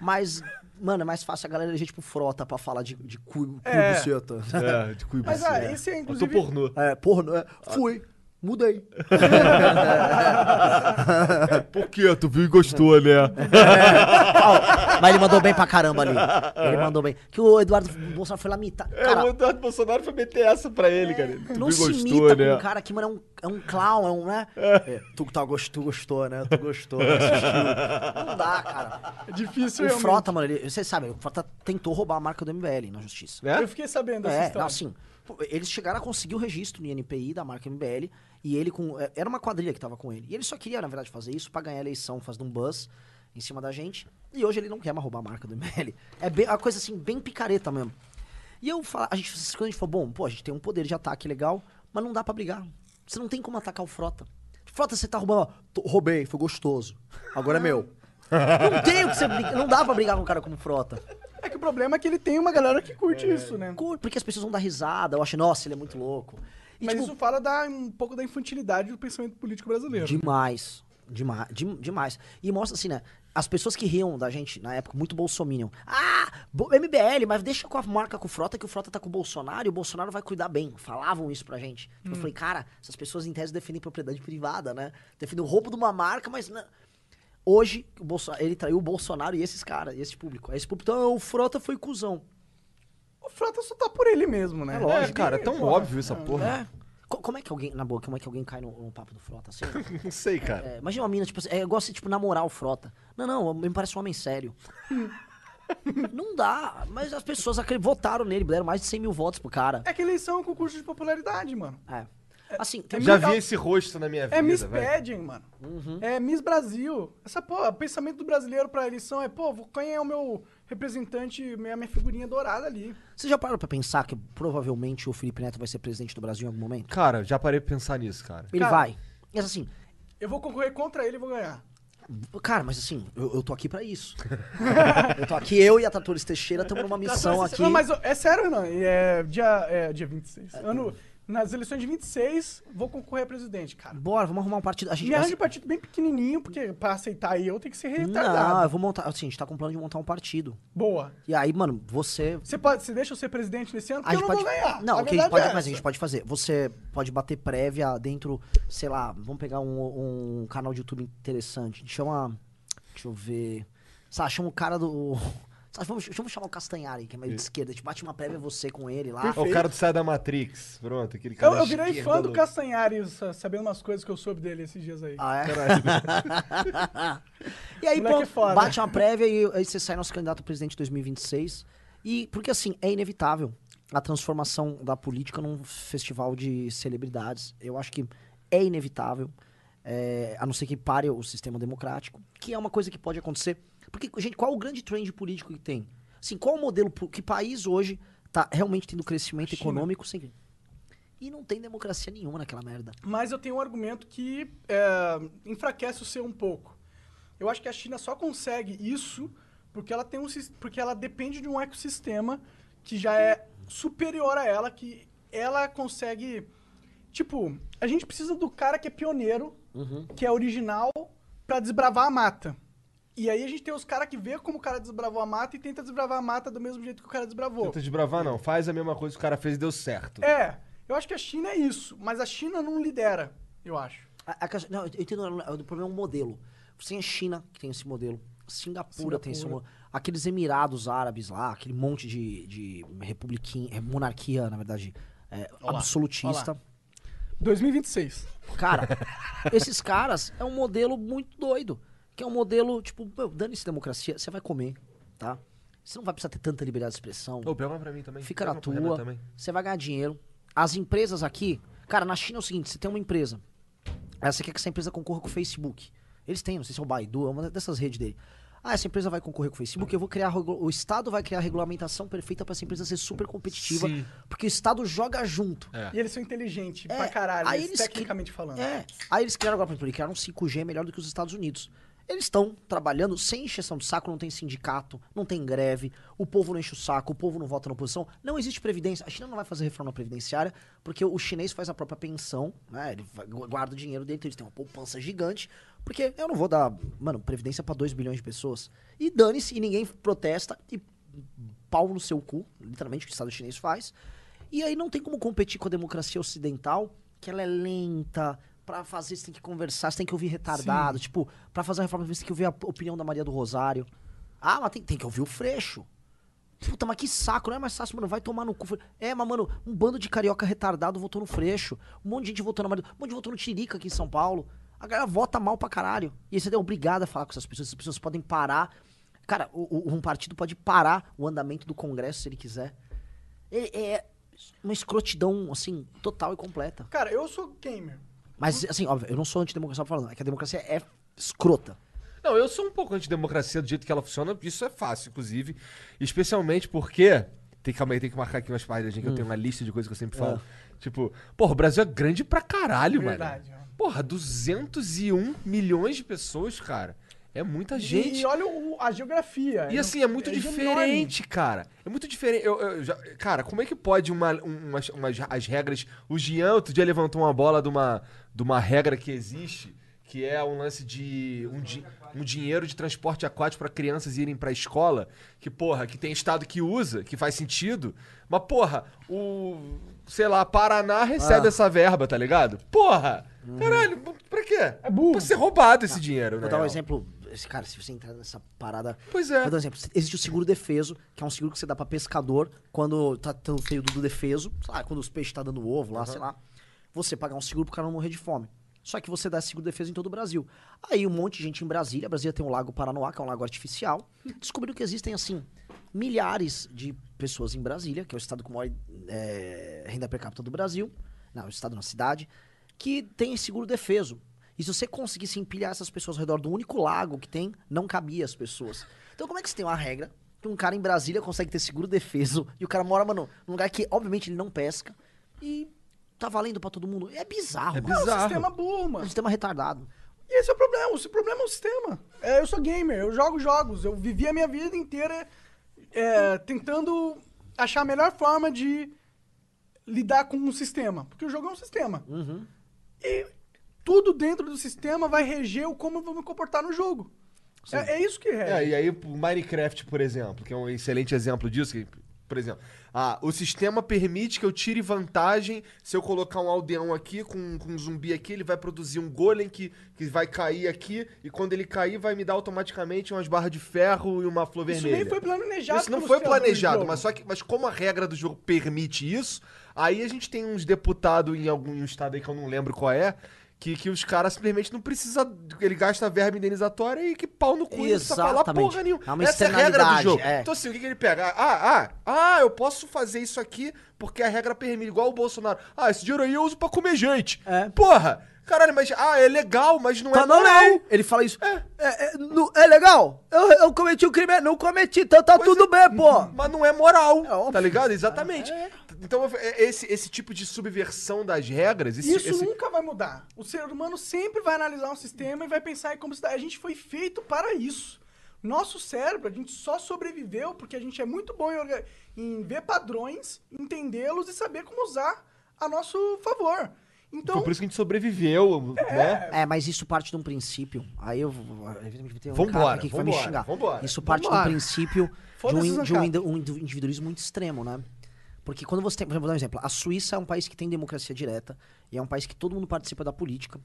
Mas, mano, é mais fácil a galera eleger, tipo, frota pra falar de, de cu, cu É. buceta. É, de cuiba. Mas ah, esse é Eu tô inclusive. pornô. É, porra, é, fui. Mudei. Por quê? Tu viu e gostou, né? Mas ele mandou bem pra caramba ali. Ele mandou bem. Que o Eduardo Bolsonaro foi lá mitar. É, Cara, o Eduardo Bolsonaro foi meter essa pra ele, cara. Tu não viu e se gostou, imita né? com um cara que, mano, é um, é um clown, é um, né? É, tu, tá, gost- tu gostou, né? Tu gostou, né? Assistiu. Não dá, cara. É difícil O realmente. Frota, mano, ele, vocês sabem, o Frota tentou roubar a marca do MBL na justiça. Né? Eu fiquei sabendo dessa É, história. não, assim, pô, eles chegaram a conseguir o registro no INPI da marca MBL E ele com. é, Era uma quadrilha que tava com ele. E ele só queria, na verdade, fazer isso pra ganhar a eleição, fazendo um buzz em cima da gente. E hoje ele não quer mais roubar a marca do ML. É bem, uma coisa assim, bem picareta mesmo. E eu falo, a gente, quando a gente falou, bom, pô, a gente tem um poder de ataque legal, mas não dá pra brigar. Você não tem como atacar o Frota. Frota, você tá roubando. tô- roubei, foi gostoso. Agora é meu. Não tem o que você brigar. Não dá pra brigar com um cara como Frota. É que o problema é que ele tem uma galera que curte isso, né? Porque as pessoas vão dar risada, eu acho, nossa, ele é muito louco. E, Mas tipo, isso fala da, um pouco da infantilidade do pensamento político brasileiro. Demais. Demais, dem- demais. E mostra assim, né? As pessoas que riam da gente na época, muito bolsominion. Ah, MBL, mas deixa com a marca com o Frota, que o Frota tá com o Bolsonaro e o Bolsonaro vai cuidar bem. Falavam isso pra gente. Tipo, Eu falei, cara, essas pessoas em tese defendem propriedade privada, né? Defendem o roubo de uma marca, mas. Não. Hoje, o ele traiu o Bolsonaro e esses caras, e esse público. Esse público, então, o Frota foi cuzão. O Frota só tá por ele mesmo, né? É lógico. É, cara, é tão Porra. óbvio essa porra. É. Co- Como é que alguém, na boa, como é que alguém cai no, no papo do Frota assim? Não sei, cara. É, imagina uma mina, tipo assim, é igual você, tipo, namorar o Frota. Não, não, me parece um homem sério. não dá, mas as pessoas votaram nele, deram mais de 100 mil votos pro cara. É que eleição é um concurso de popularidade, mano. É. Assim, tem Já vi esse rosto na minha vida, É Miss. Pageant, mano. É Miss Brasil. Essa, pô, o pensamento do brasileiro pra eleição é, pô, quem é o meu representante, minha, minha figurinha dourada ali. Você já parou pra pensar que provavelmente o Felipe Neto vai ser presidente do Brasil em algum momento? Cara, já parei pra pensar nisso, cara. Ele Cara- vai. Mas assim, Eu vou concorrer contra ele e vou ganhar. cara, mas assim, eu, eu tô aqui pra isso. eu tô aqui, eu e a Tratores Teixeira estamos numa missão aqui. Não, mas é sério, não. E É dia, é dia 26. Ano, nas eleições de 26, vou concorrer a presidente, cara. Bora, vamos arrumar um partido. A gente Me arranja um partido bem pequenininho, porque pra aceitar aí eu tenho que ser Não, retardado. eu vou montar. Assim, a gente tá com plano de montar um partido. Boa. E aí, mano, você Você, pode, você deixa eu ser presidente nesse ano? A gente eu não pode. vou ganhar. Não, A o que a gente pode, é mas a essa. gente pode fazer. Você pode bater prévia dentro, sei lá, vamos pegar um, um canal de YouTube interessante. Chama. Deixa eu ver. Sabe, chama o cara do. Sabe, vamos, vamos chamar o Castanhari, que é meio de esquerda. A gente bate uma prévia você com ele lá. Ó, o cara do Sai da Matrix. Pronto, aquele Eu, cara. eu virei esquerda fã do. Castanhari, sa- sabendo umas coisas que eu soube dele esses dias aí. Ah, é? e aí, pô, é foda. bate uma prévia e aí você sai nosso candidato a presidente em 2026. E, porque assim, é inevitável a transformação da política num festival de celebridades. Eu acho que é inevitável, é, a não ser que pare o sistema democrático, que é uma coisa que pode acontecer. Porque, gente, qual o grande trend político que tem? Assim, qual o modelo, que país hoje tá realmente tendo crescimento China. econômico sem... E não tem democracia nenhuma naquela merda. Mas eu tenho um argumento que é, enfraquece o seu um pouco. Eu acho que a China só consegue isso porque ela tem um porque ela depende de um ecossistema que já é superior a ela, que ela consegue tipo, a gente precisa do cara que é pioneiro, que é original pra desbravar a mata. E aí a gente tem os caras que vê como o cara desbravou a mata e tenta desbravar a mata do mesmo jeito que o cara desbravou. Tenta desbravar, não. Faz a mesma coisa que o cara fez e deu certo. É, eu acho que a China é isso, mas a China não lidera, eu acho. A- a não, eu entendo, o problema é um modelo. Você tem a China, que tem esse modelo. Singapura, tem esse Singapura. modelo. Aqueles Emirados Árabes lá, aquele monte de, de republiquinha, é, monarquia, na verdade, é, Olha lá, absolutista. olha 2026. Cara, esses caras é um modelo muito doido. Que é um modelo, tipo, meu, dane-se democracia, você vai comer, tá? Você não vai precisar ter tanta liberdade de expressão. Ô, pega uma pra mim também. Fica Pega na tua, você vai ganhar dinheiro. As empresas aqui, cara, na China é o seguinte, você tem uma empresa, aí você quer que essa empresa concorra com o Facebook. Eles têm, não sei se é o Baidu, é uma dessas redes dele. Ah, essa empresa vai concorrer com o Facebook, eu vou criar, o Estado vai criar a regulamentação perfeita pra essa empresa ser super competitiva, Sim. porque o Estado joga junto. É. E eles são inteligentes É, pra caralho, aí eles eles cri- tecnicamente falando. É. Aí eles criaram agora, por exemplo, eles criaram um 5G melhor do que os Estados Unidos. Eles estão trabalhando sem encheção de saco, não tem sindicato, não tem greve, o povo não enche o saco, o povo não vota na oposição, não existe previdência. A China não vai fazer reforma previdenciária, porque o chinês faz a própria pensão, né? Ele guarda o dinheiro dele, então eles têm uma poupança gigante, porque eu não vou dar, mano, previdência pra 2 bilhões de pessoas. E dane-se, e ninguém protesta, e pau no seu cu, literalmente, o que o Estado chinês faz. E aí não tem como competir com a democracia ocidental, que ela é lenta. Pra fazer, você tem que conversar, você tem que ouvir retardado. Tipo, pra fazer a reforma, você tem que ouvir a opinião da Maria do Rosário. Ah, mas tem, tem que ouvir o Freixo. Puta, mas que saco, não é mais fácil, mano. Vai tomar no cu. É, mas, mano, um bando de carioca retardado votou no Freixo. Um monte de gente votou na Maria. Um monte de gente votou no Tirica aqui em São Paulo. A galera vota mal pra caralho. E aí você é obrigado a falar com essas pessoas. Essas pessoas podem parar. Cara, o- o- um partido pode parar o andamento do Congresso se ele quiser. É, é uma escrotidão, assim, total e completa. Cara, eu sou gamer. Mas, assim, óbvio, eu não sou antidemocracia falando, é que a democracia é escrota. Não, eu sou um pouco antidemocracia do jeito que ela funciona, isso é fácil, inclusive. Especialmente porque. Tem, calma aí, tem que marcar aqui umas páginas, gente, que eu tenho uma lista de coisas que eu sempre falo. Tipo, porra, o Brasil é grande pra caralho, Verdade, mano. ó. Porra, 201 milhões de pessoas, cara. É muita gente. E, olha o- a geografia. E assim, é muito diferente, cara. É muito diferente. Eu, eu já- cara, como é que pode uma, um- umas, umas- as regras. O Jean outro dia levantou uma bola de uma, de uma regra que existe, que é um lance de um, di- um dinheiro de transporte aquático pra crianças irem pra escola. Que, porra, que tem estado que usa, que faz sentido. Mas, porra, o. Sei lá, Paraná recebe Ah. essa verba, tá ligado? Porra! Caralho, pra quê? É burro. Pra ser roubado esse dinheiro, né? Vou dar um exemplo. esse- Cara, se você entrar nessa parada. Pois é. Vou dar um exemplo. Existe o seguro defeso, que é um seguro que você dá pra pescador quando tá tendo período do defeso, sei lá, quando os peixes tá dando ovo lá, sei lá. Você pagar um seguro pro cara não morrer de fome. Só que você dá seguro defeso em todo o Brasil. Aí um monte de gente em Brasília, Brasília tem um lago Paranoá, que é um lago artificial, descobriram que existem, assim, milhares de pessoas em Brasília, que é o estado com maior eh, renda per capita do Brasil, não, o estado na cidade, que tem seguro defeso. E se você conseguisse empilhar essas pessoas ao redor do único lago que tem, não cabia as pessoas. Então como é que você tem uma regra que um cara em Brasília consegue ter seguro defeso e o cara mora, mano, num lugar que obviamente ele não pesca e tá valendo pra todo mundo? É bizarro. É mano. É um bizarro. sistema burro, É um mano. sistema retardado. E esse é o problema. O problema é o sistema. É, eu sou gamer, eu jogo jogos. Eu vivi a minha vida inteira é, tentando achar a melhor forma de lidar com um sistema. Porque o jogo é um sistema. E tudo dentro do sistema vai reger o como eu vou me comportar no jogo. É, é isso que É, rege. e aí o Minecraft, por exemplo, que é um excelente exemplo disso, que, por exemplo, ah, o sistema permite que eu tire vantagem se eu colocar um aldeão aqui com, com um zumbi aqui, ele vai produzir um golem que, que vai cair aqui, e quando ele cair vai me dar automaticamente umas barras de ferro e uma flor Isso vermelha. nem foi planejado. Isso não foi planejado, mas só que mas como a regra do jogo permite isso, aí a gente tem uns deputados em algum um estado aí que eu não lembro qual é, que, que os caras simplesmente não precisa, ele gasta verba indenizatória e que pau no cu e não falar Exatamente. porra nenhuma. É uma Essa é a regra do jogo. é. Então assim, o que, que ele pega? Ah, ah, ah, eu posso fazer isso aqui porque a regra permite, igual o Bolsonaro. Ah, esse dinheiro aí eu uso pra comer gente. É. Porra, caralho, mas, ah, é legal, mas não Tá é na moral. lei. Ele fala isso. É, é, não- é legal? Eu, eu cometi um crime. Não cometi, então tá Pois tudo é. bem, pô. Mas não é moral, É tá ligado? Exatamente. Então, é- esse, esse tipo de subversão das regras, esse, Isso esse- nunca vai mudar. O ser humano sempre vai analisar um sistema e vai pensar em como se dá. A gente foi feito para isso. Nosso cérebro, a gente só sobreviveu porque a gente é muito bom em, orga- em ver padrões, entendê-los e saber como usar a nosso favor. Então, Foi por isso que a gente sobreviveu, né? É, mas isso parte de um princípio. Aí eu vou. evidentemente, vai ter um Vambora, cara aqui que vai me vambora, xingar. vambora. Isso parte Vambora. de um princípio de, um, de um, individualismo muito extremo, né? Porque quando você tem. Vou dar um exemplo. A Suíça é um país que tem democracia direta e é um país que todo mundo participa da política.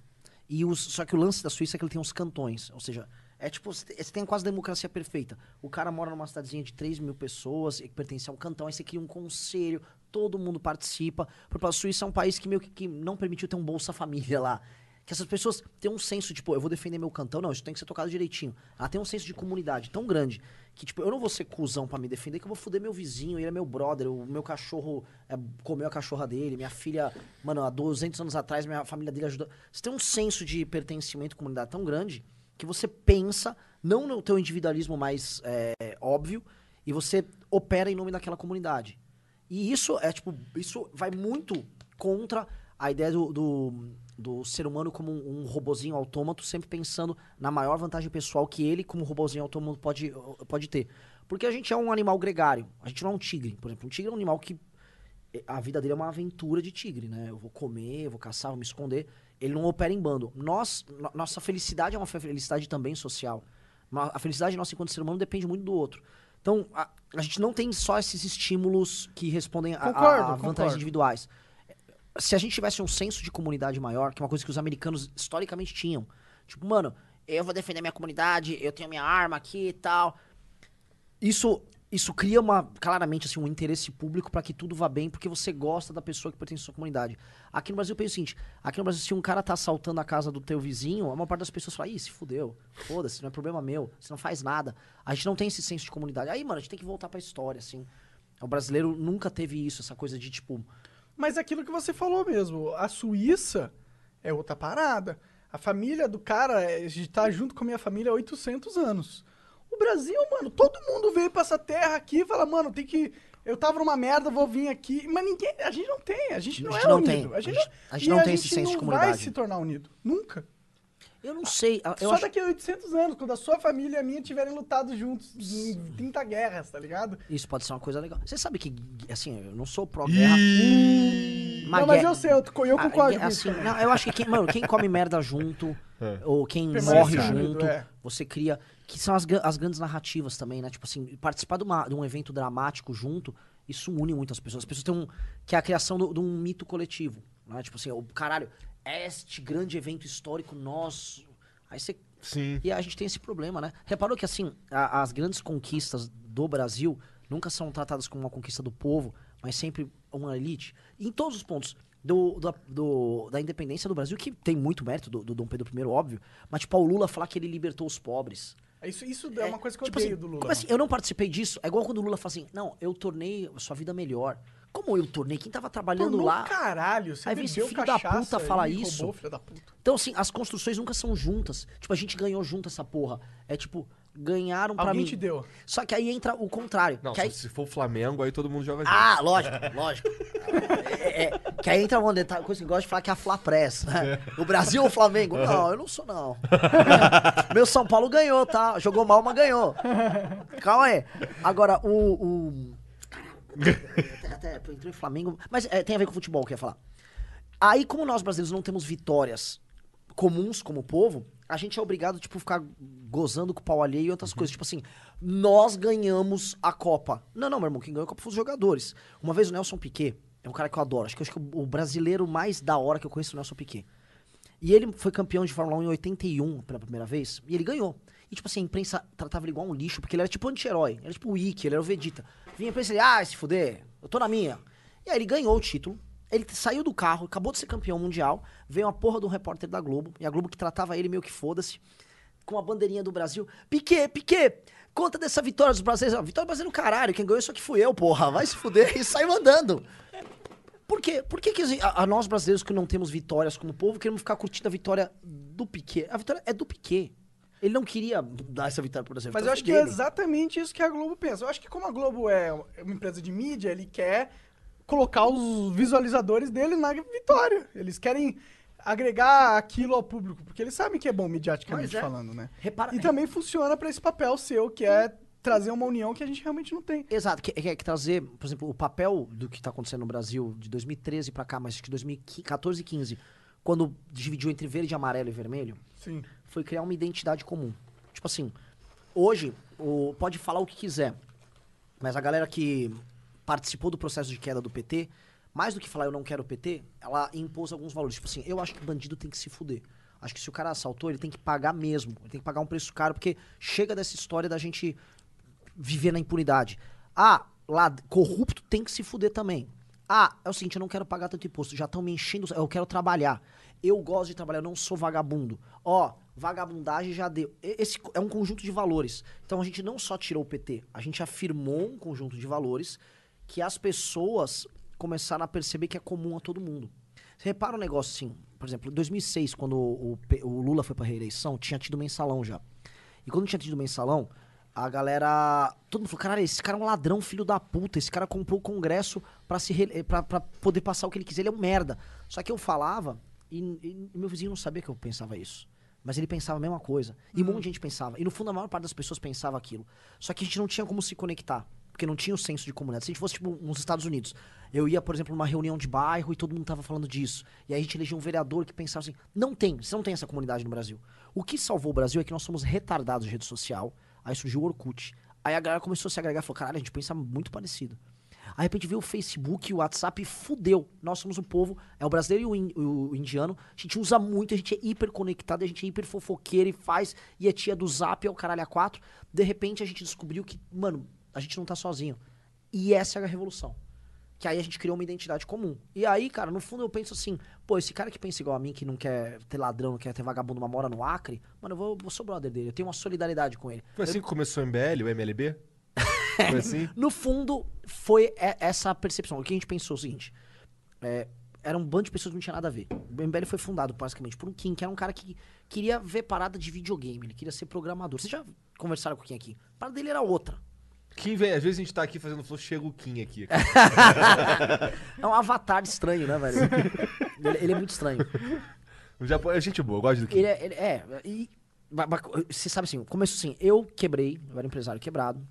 E os, só que o lance da Suíça é que ele tem uns cantões. Ou seja, é tipo, você tem- quase democracia perfeita. O cara mora numa cidadezinha de 3 mil pessoas e que pertence a um cantão, aí você cria um conselho, todo mundo participa. Porque a Suíça é um país que meio que, que não permitiu ter um Bolsa Família lá. Que essas pessoas têm um senso, tipo, eu vou defender meu cantão. Não, isso tem que ser tocado direitinho. Ela tem um senso de comunidade tão grande que, tipo, eu não vou ser cuzão pra me defender, que eu vou foder meu vizinho, ele é meu brother, o meu cachorro é, comeu a cachorra dele, minha filha, mano, há 200 anos atrás, minha família dele ajudou. Você tem um senso de pertencimento à comunidade tão grande que você pensa, não no teu individualismo mais é, óbvio, e você opera em nome daquela comunidade. E isso é, tipo, isso vai muito contra a ideia do, do, do ser humano como um, um robozinho autômato, sempre pensando na maior vantagem pessoal que ele, como robozinho autômato, pode, pode ter. Porque a gente é um animal gregário. A gente não é um tigre. Por exemplo, um tigre é um animal que. eh, A vida dele é uma aventura de tigre, né? Eu vou comer, eu vou caçar, vou me esconder. Ele não opera em bando. Nós, no- nossa felicidade é uma felicidade também social. A felicidade nossa enquanto ser humano depende muito do outro. Então, a, a gente não tem só esses estímulos que respondem a, a- Concordo, a vantagens concordo. individuais. Se a gente tivesse um senso de comunidade maior, que é uma coisa que os americanos historicamente tinham. Tipo, mano, eu vou defender minha comunidade, eu tenho minha arma aqui e tal. Isso, isso cria uma, claramente assim, um interesse público pra que tudo vá bem, porque você gosta da pessoa que pertence à sua comunidade. Aqui no Brasil eu penso o seguinte: aqui no Brasil, se um cara tá assaltando a casa do teu vizinho, a maior parte das pessoas fala, ih, se fudeu, foda-se, não é problema meu, você não faz nada. A gente não tem esse senso de comunidade. Aí, mano, a gente tem que voltar pra história, assim. O brasileiro nunca teve isso, essa coisa de tipo. Mas aquilo que você falou mesmo, a Suíça é outra parada. A família do cara, é, a gente tá junto com a minha família há 800 anos. O Brasil, mano, todo mundo veio pra essa terra aqui e fala, mano, tem que. Eu tava numa merda, vou vir aqui. Mas ninguém. A gente não tem, a gente não A gente é não unido. tem. A gente, A gente- a gente não tem esse senso de não comunidade. vai se tornar unido. Nunca. Eu não sei. Eu Só acho... daqui a 800 anos, quando a sua família e a minha tiverem lutado juntos em 30 guerras, tá ligado? Isso pode ser uma coisa legal. Você sabe que, assim, eu não sou pró-guerra. não, mas eu sei, eu, eu Ah, concordo é, com isso assim, não, eu acho que quem, mano, quem come merda junto, ou quem Permanece morre junto, é. você cria. Que são as, as grandes narrativas também, né? Tipo assim, participar de, uma- de um evento dramático junto, isso une muitas pessoas. As pessoas têm um. Que é a criação do- de um mito coletivo. Né? Tipo assim, o caralho, este grande evento histórico, nós. Aí você. Sim. E a gente tem esse problema, né? Reparou que, assim, a- as grandes conquistas do Brasil nunca são tratadas como uma conquista do povo, mas sempre uma elite. Em todos os pontos. Do, da- do- da independência do Brasil, que tem muito mérito do, do Dom Pedro I, óbvio, mas, tipo, o Lula falar que ele libertou os pobres. Isso, isso é uma coisa que eu Tipo odeio assim, do Lula. Como assim? Eu não participei disso. É igual quando o Lula fala assim: não, eu tornei a sua vida melhor. Como eu tornei? Quem tava trabalhando Tornou lá. caralho, você Aí vem esse bebeu filho da puta falar isso. roubou, filho da puta. Então, assim, as construções nunca são juntas. Tipo, a gente ganhou junto essa porra. É tipo, ganharam pra Alguém mim. te deu. Só que aí entra o contrário. Não, que aí... se for o Flamengo, aí todo mundo joga junto. Ah, lógico, lógico. É, é, que aí entra uma detalhe, coisa que gosta de falar que é a Fla Press, né? O Brasil ou o Flamengo? Não, eu não sou, não. Meu São Paulo ganhou, tá? Jogou mal, mas ganhou. Calma aí. Agora, o. o... Até, até entrou em Flamengo. Mas é, tem a ver com futebol, que eu ia falar. Aí, como nós brasileiros não temos vitórias comuns como povo, a gente é obrigado, tipo, ficar gozando com o pau alheio e outras coisas. Tipo assim, nós ganhamos a Copa. Não, não, meu irmão, quem ganhou a Copa foi os jogadores. Uma vez o Nelson Piquet, é um cara que eu adoro. Acho que, acho que o brasileiro mais da hora que eu conheço é o Nelson Piquet. E ele foi campeão de Fórmula 1 em 81 pela primeira vez, e ele ganhou. E, tipo assim, a imprensa tratava ele igual um lixo, porque ele era tipo anti-herói. Ele era tipo o Ikki, ele era o Vegeta. Vinha a imprensa e ele, ah, se fuder, eu tô na minha. E aí ele ganhou o título, ele saiu do carro, acabou de ser campeão mundial, veio uma porra de um repórter da Globo, e a Globo que tratava ele meio que foda-se, com a bandeirinha do Brasil. Piquet, Piquet, conta dessa vitória dos brasileiros. Ah, Vitória do Brasil no caralho, quem ganhou isso aqui fui eu, porra. Vai se fuder. E saiu andando. Por quê? Por que, que a, a nós brasileiros que não temos vitórias como povo queremos ficar curtindo a vitória do Piquet? A vitória é do Piquet. Ele não queria dar essa vitória Brasil. a Mas eu acho foi que é dele. exatamente isso que a Globo pensa. Eu acho que como a Globo é uma empresa de mídia, ele quer colocar os visualizadores dele na vitória. Eles querem agregar aquilo ao público, porque eles sabem que é bom mediaticamente Mas é. falando, né? Repara- E também funciona pra esse papel seu, que é trazer uma união que a gente realmente não tem. Exato, que, que, que trazer, por exemplo, o papel do que tá acontecendo no Brasil de 2013 pra cá, mas acho que 2014 e 15, quando dividiu entre verde, amarelo e vermelho, Sim. foi criar uma identidade comum. Tipo assim, hoje, o, pode falar o que quiser, mas a galera que participou do processo de queda do PT, mais do que falar eu não quero o PT, ela impôs alguns valores. Tipo assim, eu acho que bandido tem que se fuder. Acho que se o cara assaltou, ele tem que pagar mesmo. Ele tem que pagar um preço caro, porque chega dessa história da gente viver na impunidade. Ah, lá, corrupto tem que se fuder também. Ah, é o seguinte, eu não quero pagar tanto imposto, já estão me enchendo, eu quero trabalhar. Eu gosto de trabalhar, eu não sou vagabundo. Ó, vagabundagem já deu. Esse é um conjunto de valores. Então a gente não só tirou o PT, a gente afirmou um conjunto de valores que as pessoas começaram a perceber que é comum a todo mundo. Você repara um negócio assim, por exemplo, em 2006, quando o, o o Lula foi pra reeleição, tinha tido mensalão já. E quando tinha tido mensalão, a galera. Todo mundo falou: caralho, esse cara é um ladrão, filho da puta. Esse cara comprou o Congresso pra, se re- pra, pra poder passar o que ele quiser. Ele é um merda. Só que eu falava e, e meu vizinho não sabia que eu pensava isso. Mas ele pensava a mesma coisa. E um monte de gente pensava. E no fundo, a maior parte das pessoas pensava aquilo. Só que a gente não tinha como se conectar. Porque não tinha o senso de comunidade. Se a gente fosse, tipo, nos Estados Unidos, eu ia, por exemplo, numa reunião de bairro e todo mundo tava falando disso. E aí a gente elegia um vereador que pensava assim: não tem, você não tem essa comunidade no Brasil. O que salvou o Brasil é que nós somos retardados de rede social. Aí surgiu o Orkut. Aí a galera começou a se agregar e falou: caralho, a gente pensa muito parecido. Aí de repente veio o Facebook o WhatsApp fudeu. Nós somos um povo, é o brasileiro e o, in- o indiano. A gente usa muito, a gente é hiper conectado, a gente é hiper fofoqueiro e faz, e é tia do zap, é o caralho a quatro. De repente a gente descobriu que, mano, a gente não tá sozinho. E essa é a revolução. Que aí a gente criou uma identidade comum. E aí, cara, no fundo eu penso assim, pô, esse cara que pensa igual a mim, que não quer ter ladrão, não quer ter vagabundo, mas mora no Acre, mano, eu vou, vou ser brother dele. Eu tenho uma solidariedade com ele. Foi assim que começou o MBL, o MLB? Foi assim? No fundo, foi essa percepção. O que a gente pensou é o seguinte: é, era um bando de pessoas que não tinha nada a ver. O MBL foi fundado, basicamente, por um Kim, que era um cara que queria ver parada de videogame, ele queria ser programador. Vocês já conversaram com Kim aqui? A parada dele era outra. Kim vem, às vezes a gente tá aqui fazendo flow, chega o Kim aqui. É um avatar estranho, né, velho? ele, ele é muito estranho. O Japão é gente boa, eu gosto do Kim. Ele é, ele é, e você sabe assim, começo assim, eu quebrei, eu era empresário quebrado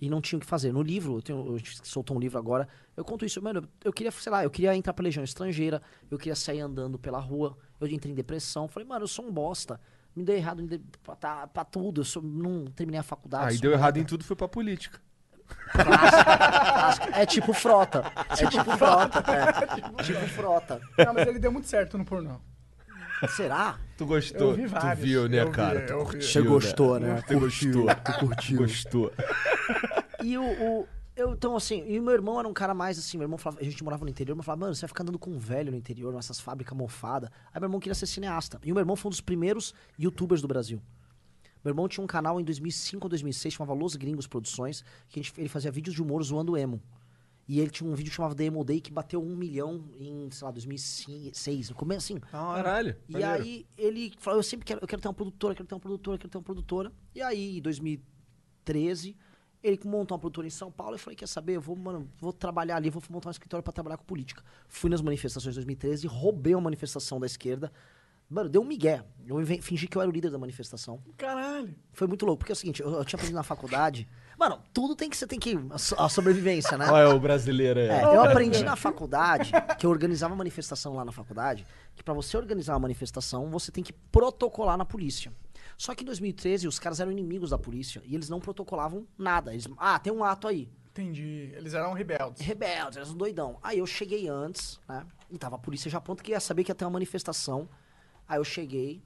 e não tinha o que fazer. No livro, eu tenho, a gente soltou um livro agora, eu conto isso, mano, eu queria, sei lá, eu queria entrar pra legião estrangeira, eu queria sair andando pela rua, eu entrei em depressão, falei, mano, eu sou um bosta. Me deu errado pra, tá- pra tudo, eu sou- não terminei a faculdade. Aí sou deu um errado em tudo, foi pra política. Clássico. É tipo frota. É tipo frota. É. Tipo frota. Não, mas ele deu muito certo no pornô. Será? Tu gostou? Eu vi vários. Tu viu, né, Eu vi, cara? Tu curtiu, Você gostou, né? Tu gostou. Tu curtiu. Gostou. E o, o- eu, então, assim, e o meu irmão era um cara mais assim, meu irmão falava, a gente morava no interior, irmão falava, mano, você vai ficar andando com um velho no interior, nessas fábricas mofadas. Aí meu irmão queria ser cineasta. E o meu irmão foi um dos primeiros youtubers do Brasil. Meu irmão tinha um canal em 2005 ou 2006, chamava Los Gringos Produções, que a gente- ele fazia vídeos de humor zoando emo. E ele tinha um vídeo que chamava The Emo Day, que bateu um milhão em, sei lá, 2006, no começo, assim. Caralho. E maneiro. aí ele falou, eu sempre quero, eu quero ter uma produtora, quero ter uma produtora, quero ter uma produtora. E aí, em 2013, ele montou uma produtora em São Paulo e falei, quer saber, eu vou, mano, vou trabalhar ali, vou montar um escritório pra trabalhar com política. Fui nas manifestações de 2013, roubei uma manifestação da esquerda. Mano, deu um migué. Eu fingi que eu era o líder da manifestação. Caralho. Foi muito louco, porque é o seguinte, eu, eu tinha aprendido na faculdade. Mano, tudo tem que você tem que. A, so- a sobrevivência, né? Olha o brasileiro aí. É, eu aprendi na faculdade, que eu organizava manifestação lá na faculdade, que pra você organizar uma manifestação, você tem que protocolar na polícia. Só que em 2013 os caras eram inimigos da polícia e eles não protocolavam nada. Eles, ah, tem um ato aí. Entendi. Eles eram rebeldes. Rebeldes, eles um doidão. Aí eu cheguei antes, né? E tava a polícia já a ponto que ia saber que ia ter uma manifestação. Aí eu cheguei,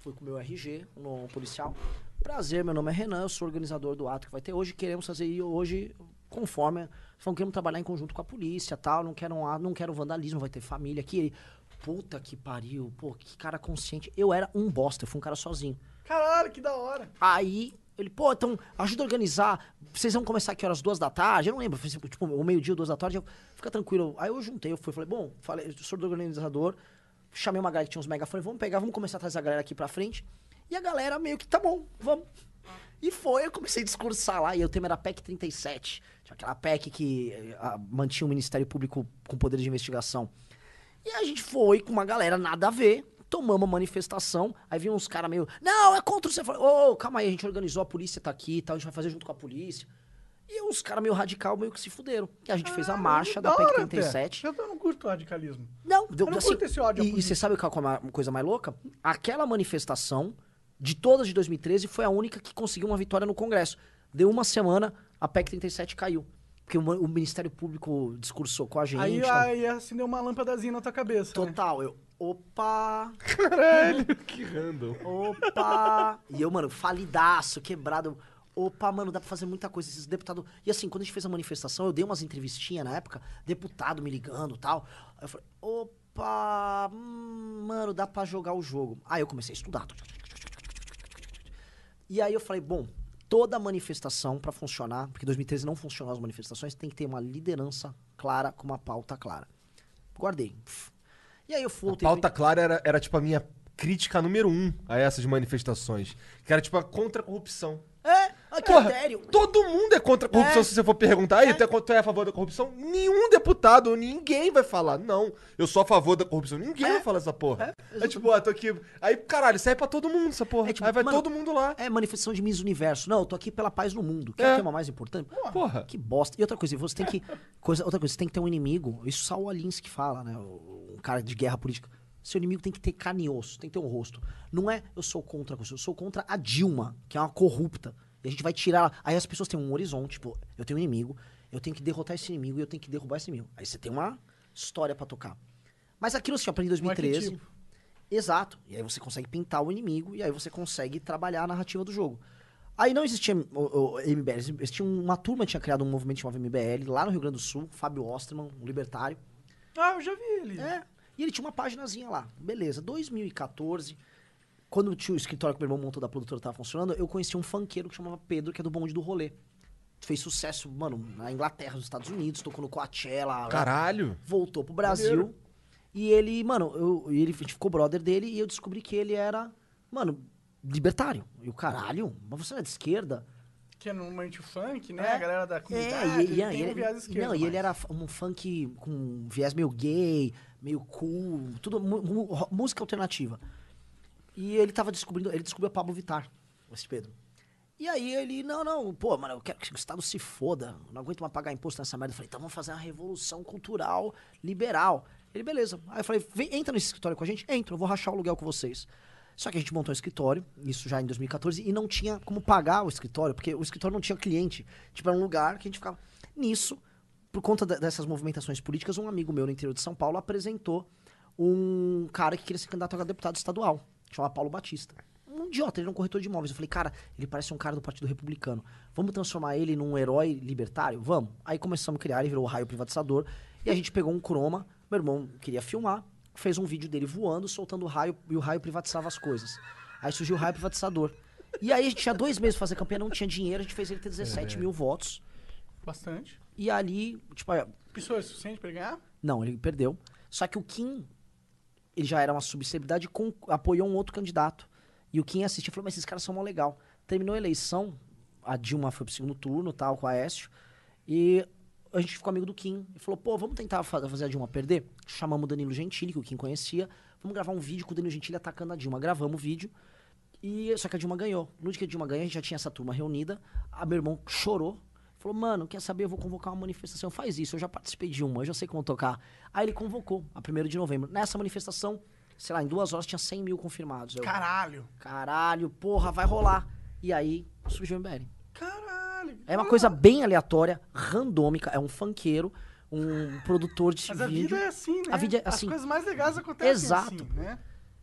fui com o meu RG no policial. Prazer, meu nome é Renan, eu sou organizador do ato que vai ter hoje. Queremos fazer hoje conforme. Falando, queremos trabalhar em conjunto com a polícia tal. Não quero, um ato, não quero vandalismo, vai ter família aqui. Ele, puta que pariu, pô, que cara consciente. Eu era um bosta, eu fui um cara sozinho. Caralho, que da hora. Aí ele, pô, então ajuda a organizar. Vocês vão começar aqui horas duas da tarde? Eu não lembro, foi, tipo, o meio-dia, duas da tarde. Eu, Fica tranquilo. Aí eu juntei, eu fui, falei, bom, falei, eu sou do organizador. Chamei uma galera que tinha uns megafones, vamos pegar, vamos começar a trazer a galera aqui pra frente. E a galera meio que, tá bom, vamos. E foi, eu comecei a discursar lá, e o tema era PEC 37. Tinha aquela PEC que eh, ah, mantinha o Ministério Público com poder de investigação. E a gente foi com uma galera nada a ver, tomamos uma manifestação, aí vinham uns caras meio, não, é contra você. Eu falei, ô, calma aí, a gente organizou, a polícia tá aqui e tal, a gente vai fazer junto com a polícia. E uns caras meio radical meio que se fuderam. E a gente fez a marcha da Da PEC hora, 37. até. Eu não curto radicalismo. Não, deu, Eu não assim, curto esse ódio E, e você sabe qual é uma coisa mais louca? Aquela manifestação, de todas de 2013, foi a única que conseguiu uma vitória no Congresso. Deu uma semana, a PEC 37 caiu. Porque o, o Ministério Público discursou com a gente. Aí, aí acendeu uma lâmpadazinha na tua cabeça. né? Total, eu. Opa! Que random. Opa! e eu, mano, falidaço, quebrado. Opa, mano, dá pra fazer muita coisa. Esses deputados. E assim, quando a gente fez a manifestação, eu dei umas entrevistinhas na época, deputado me ligando e tal. Aí eu falei, opa, hum, mano, dá pra jogar o jogo. Aí eu comecei a estudar. E aí eu falei, bom, toda manifestação pra funcionar, porque em 2013 não funcionou as manifestações, tem que ter uma liderança clara com uma pauta clara. Guardei. E aí eu fui. A pauta clara era, era tipo a minha crítica número um a essas manifestações. Que era tipo a contra a corrupção. É, Porra, critério. todo mundo é contra a corrupção É. se você for perguntar. Aí, tu, é, tu é a favor da corrupção? Nenhum deputado, ninguém vai falar. Não, eu sou a favor da corrupção. Ninguém vai falar essa porra. É, tipo, ah, tô aqui. Aí, caralho, serve pra todo mundo essa porra. É tipo, aí vai mano, todo mundo lá. É manifestação de Miss Universo. Não, eu tô aqui pela paz no mundo. Que é, É. o tema mais importante. Porra. Que bosta. E outra coisa, você tem que. Coisa, outra coisa, você tem que ter um inimigo. Isso só o Alinsky fala, né? Um cara de guerra política. Seu inimigo tem que ter carne e osso, tem que ter um rosto. Não é eu sou contra a Constituição, eu sou contra a Dilma, que é uma corrupta. E a gente vai tirar. Aí as pessoas têm um horizonte, tipo, eu tenho um inimigo, eu tenho que derrotar esse inimigo e eu tenho que derrubar esse inimigo. Aí você tem uma história pra tocar. Mas aquilo eu aprendi em 2013. arquetipo. Exato. E aí você consegue pintar o inimigo e aí você consegue trabalhar a narrativa do jogo. Aí não existia o, o MBL, existia uma turma que tinha criado um movimento chamado MBL lá no Rio Grande do Sul, Fábio Osterman, um libertário. Ah, eu já vi ele. É. E ele tinha uma paginazinha lá. Beleza. 2014, quando tinha o escritório que meu irmão montou da produtora tava funcionando, eu conheci um funkeiro que chamava Pedro, que é do bonde do rolê. Fez sucesso, mano, na Inglaterra, nos Estados Unidos, tocou no Coachella. Caralho. Voltou pro Brasil. E ele, mano, eu, ele a gente ficou brother dele e eu descobri que ele era, mano, libertário. E o caralho, mas você não é de esquerda? Que é normalmente o funk, né? É. A galera da É, comunidade. e, e, ele e tem ele, um viés esquerdo. não, e ele era um funk com viés meio gay, meio cool, tudo música alternativa. E ele tava descobrindo, ele descobriu a Pablo Vittar, esse Pedro. E aí ele, não, não, pô, mano, eu quero que o Estado se foda, não aguento mais pagar imposto nessa merda. Eu falei, então vamos fazer uma revolução cultural liberal. Ele, beleza. Aí eu falei, vem, entra nesse escritório com a gente? Entra, eu vou rachar o aluguel com vocês. Só que a gente montou um escritório, isso já em 2014, e não tinha como pagar o escritório, porque o escritório não tinha cliente. Tipo, era um lugar que a gente ficava. Nisso, por conta de- dessas movimentações políticas, um amigo meu no interior de São Paulo apresentou um cara que queria ser candidato a deputado estadual, chamado Paulo Batista. Um idiota, ele era um corretor de imóveis. Eu falei, cara, ele parece um cara do Partido Republicano. Vamos transformar ele num herói libertário? Vamos. Aí começamos a criar, ele virou o raio privatizador. E a gente pegou um croma, meu irmão queria filmar, fez um vídeo dele voando, soltando o raio, e o raio privatizava as coisas. Aí surgiu o raio privatizador. E aí a gente tinha dois meses pra fazer campanha, não tinha dinheiro, a gente fez ele ter 17 mil votos. Bastante. E ali, tipo, aí, Pessoa é suficiente pra ele ganhar? não, ele perdeu. Só que o Kim, ele já era uma subcelebridade com- apoiou um outro candidato. E o Kim assistiu e falou, mas esses caras são mó legal. Terminou a eleição, a Dilma foi pro segundo turno, tal, com a Aécio. E a gente ficou amigo do Kim. E falou, pô, vamos tentar fa- fazer a Dilma perder? Chamamos o Danilo Gentili, que o Kim conhecia. Vamos gravar um vídeo com o Danilo Gentili atacando a Dilma. Gravamos o vídeo. E só que a Dilma ganhou. No dia que a Dilma ganhou, a gente já tinha essa turma reunida. A meu irmão chorou. Falou, mano, quer saber? Eu vou convocar uma manifestação. Faz isso, eu já participei de uma, eu já sei como tocar. Aí ele convocou, a 1 de novembro. Nessa manifestação, sei lá, em duas horas tinha 100 mil confirmados. Eu, Caralho. caralho, porra, vai rolar. E aí surgiu o MBL. Caralho. É uma coisa bem aleatória, randômica. É um funkeiro, um produtor de Mas a vídeo. vida é assim, né? A vida é assim. As coisas mais legais acontecem Exato. assim, né?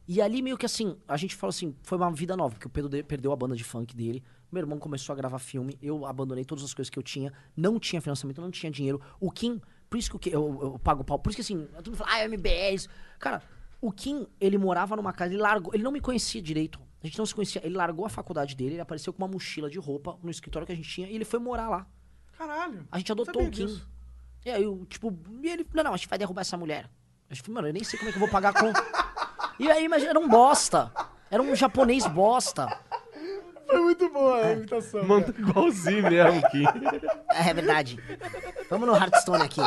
E ali meio que assim, a gente falou assim, foi uma vida nova, porque o Pedro de- perdeu a banda de funk dele, meu irmão começou a gravar filme, eu abandonei todas as coisas que eu tinha, não tinha financiamento, não tinha dinheiro. O Kim, por isso que Kim- eu, eu pago pau, por isso que assim, todo mundo fala, ah, MBL. isso." Cara, o Kim, ele morava numa casa, ele largou, ele não me conhecia direito. A gente não se conhecia, ele largou a faculdade dele, ele apareceu com uma mochila de roupa no escritório que a gente tinha e ele foi morar lá. Caralho. A gente adotou o Kim. disso. E aí, eu, tipo, e ele, não, não, a gente vai derrubar essa mulher. A gente falou, mano, eu nem sei como é que eu vou pagar com. e aí, imagina, era um bosta. Era um japonês bosta. Foi muito boa a imitação. Manda igualzinho mesmo, Kim. É, verdade. Vamos no Hearthstone aqui.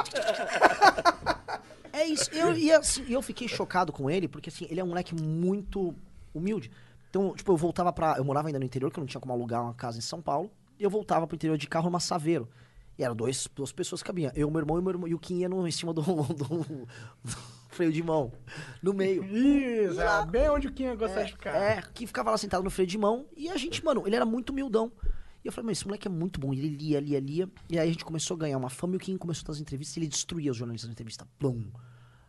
É isso. Eu, e assim, eu fiquei chocado com ele, porque assim, ele é um moleque muito humilde. Então, tipo, eu voltava pra. Eu morava ainda no interior, que eu não tinha como alugar uma casa em São Paulo. E eu voltava pro interior de carro numa Saveiro. E eram dois, duas pessoas que cabiam. Eu, meu irmão e meu irmão. E o Kim ia no, em cima do, do- do freio de mão. No meio. Isso, é bem onde o Kim gosta de ficar. É, que ficava lá sentado no freio de mão. E a gente, mano, ele era muito humildão. E eu falei, mas esse moleque é muito bom. E ele lia, lia, lia. E aí a gente começou a ganhar uma fama. E o Kim começou a dar as entrevistas e ele destruía os jornalistas na entrevista. Plum.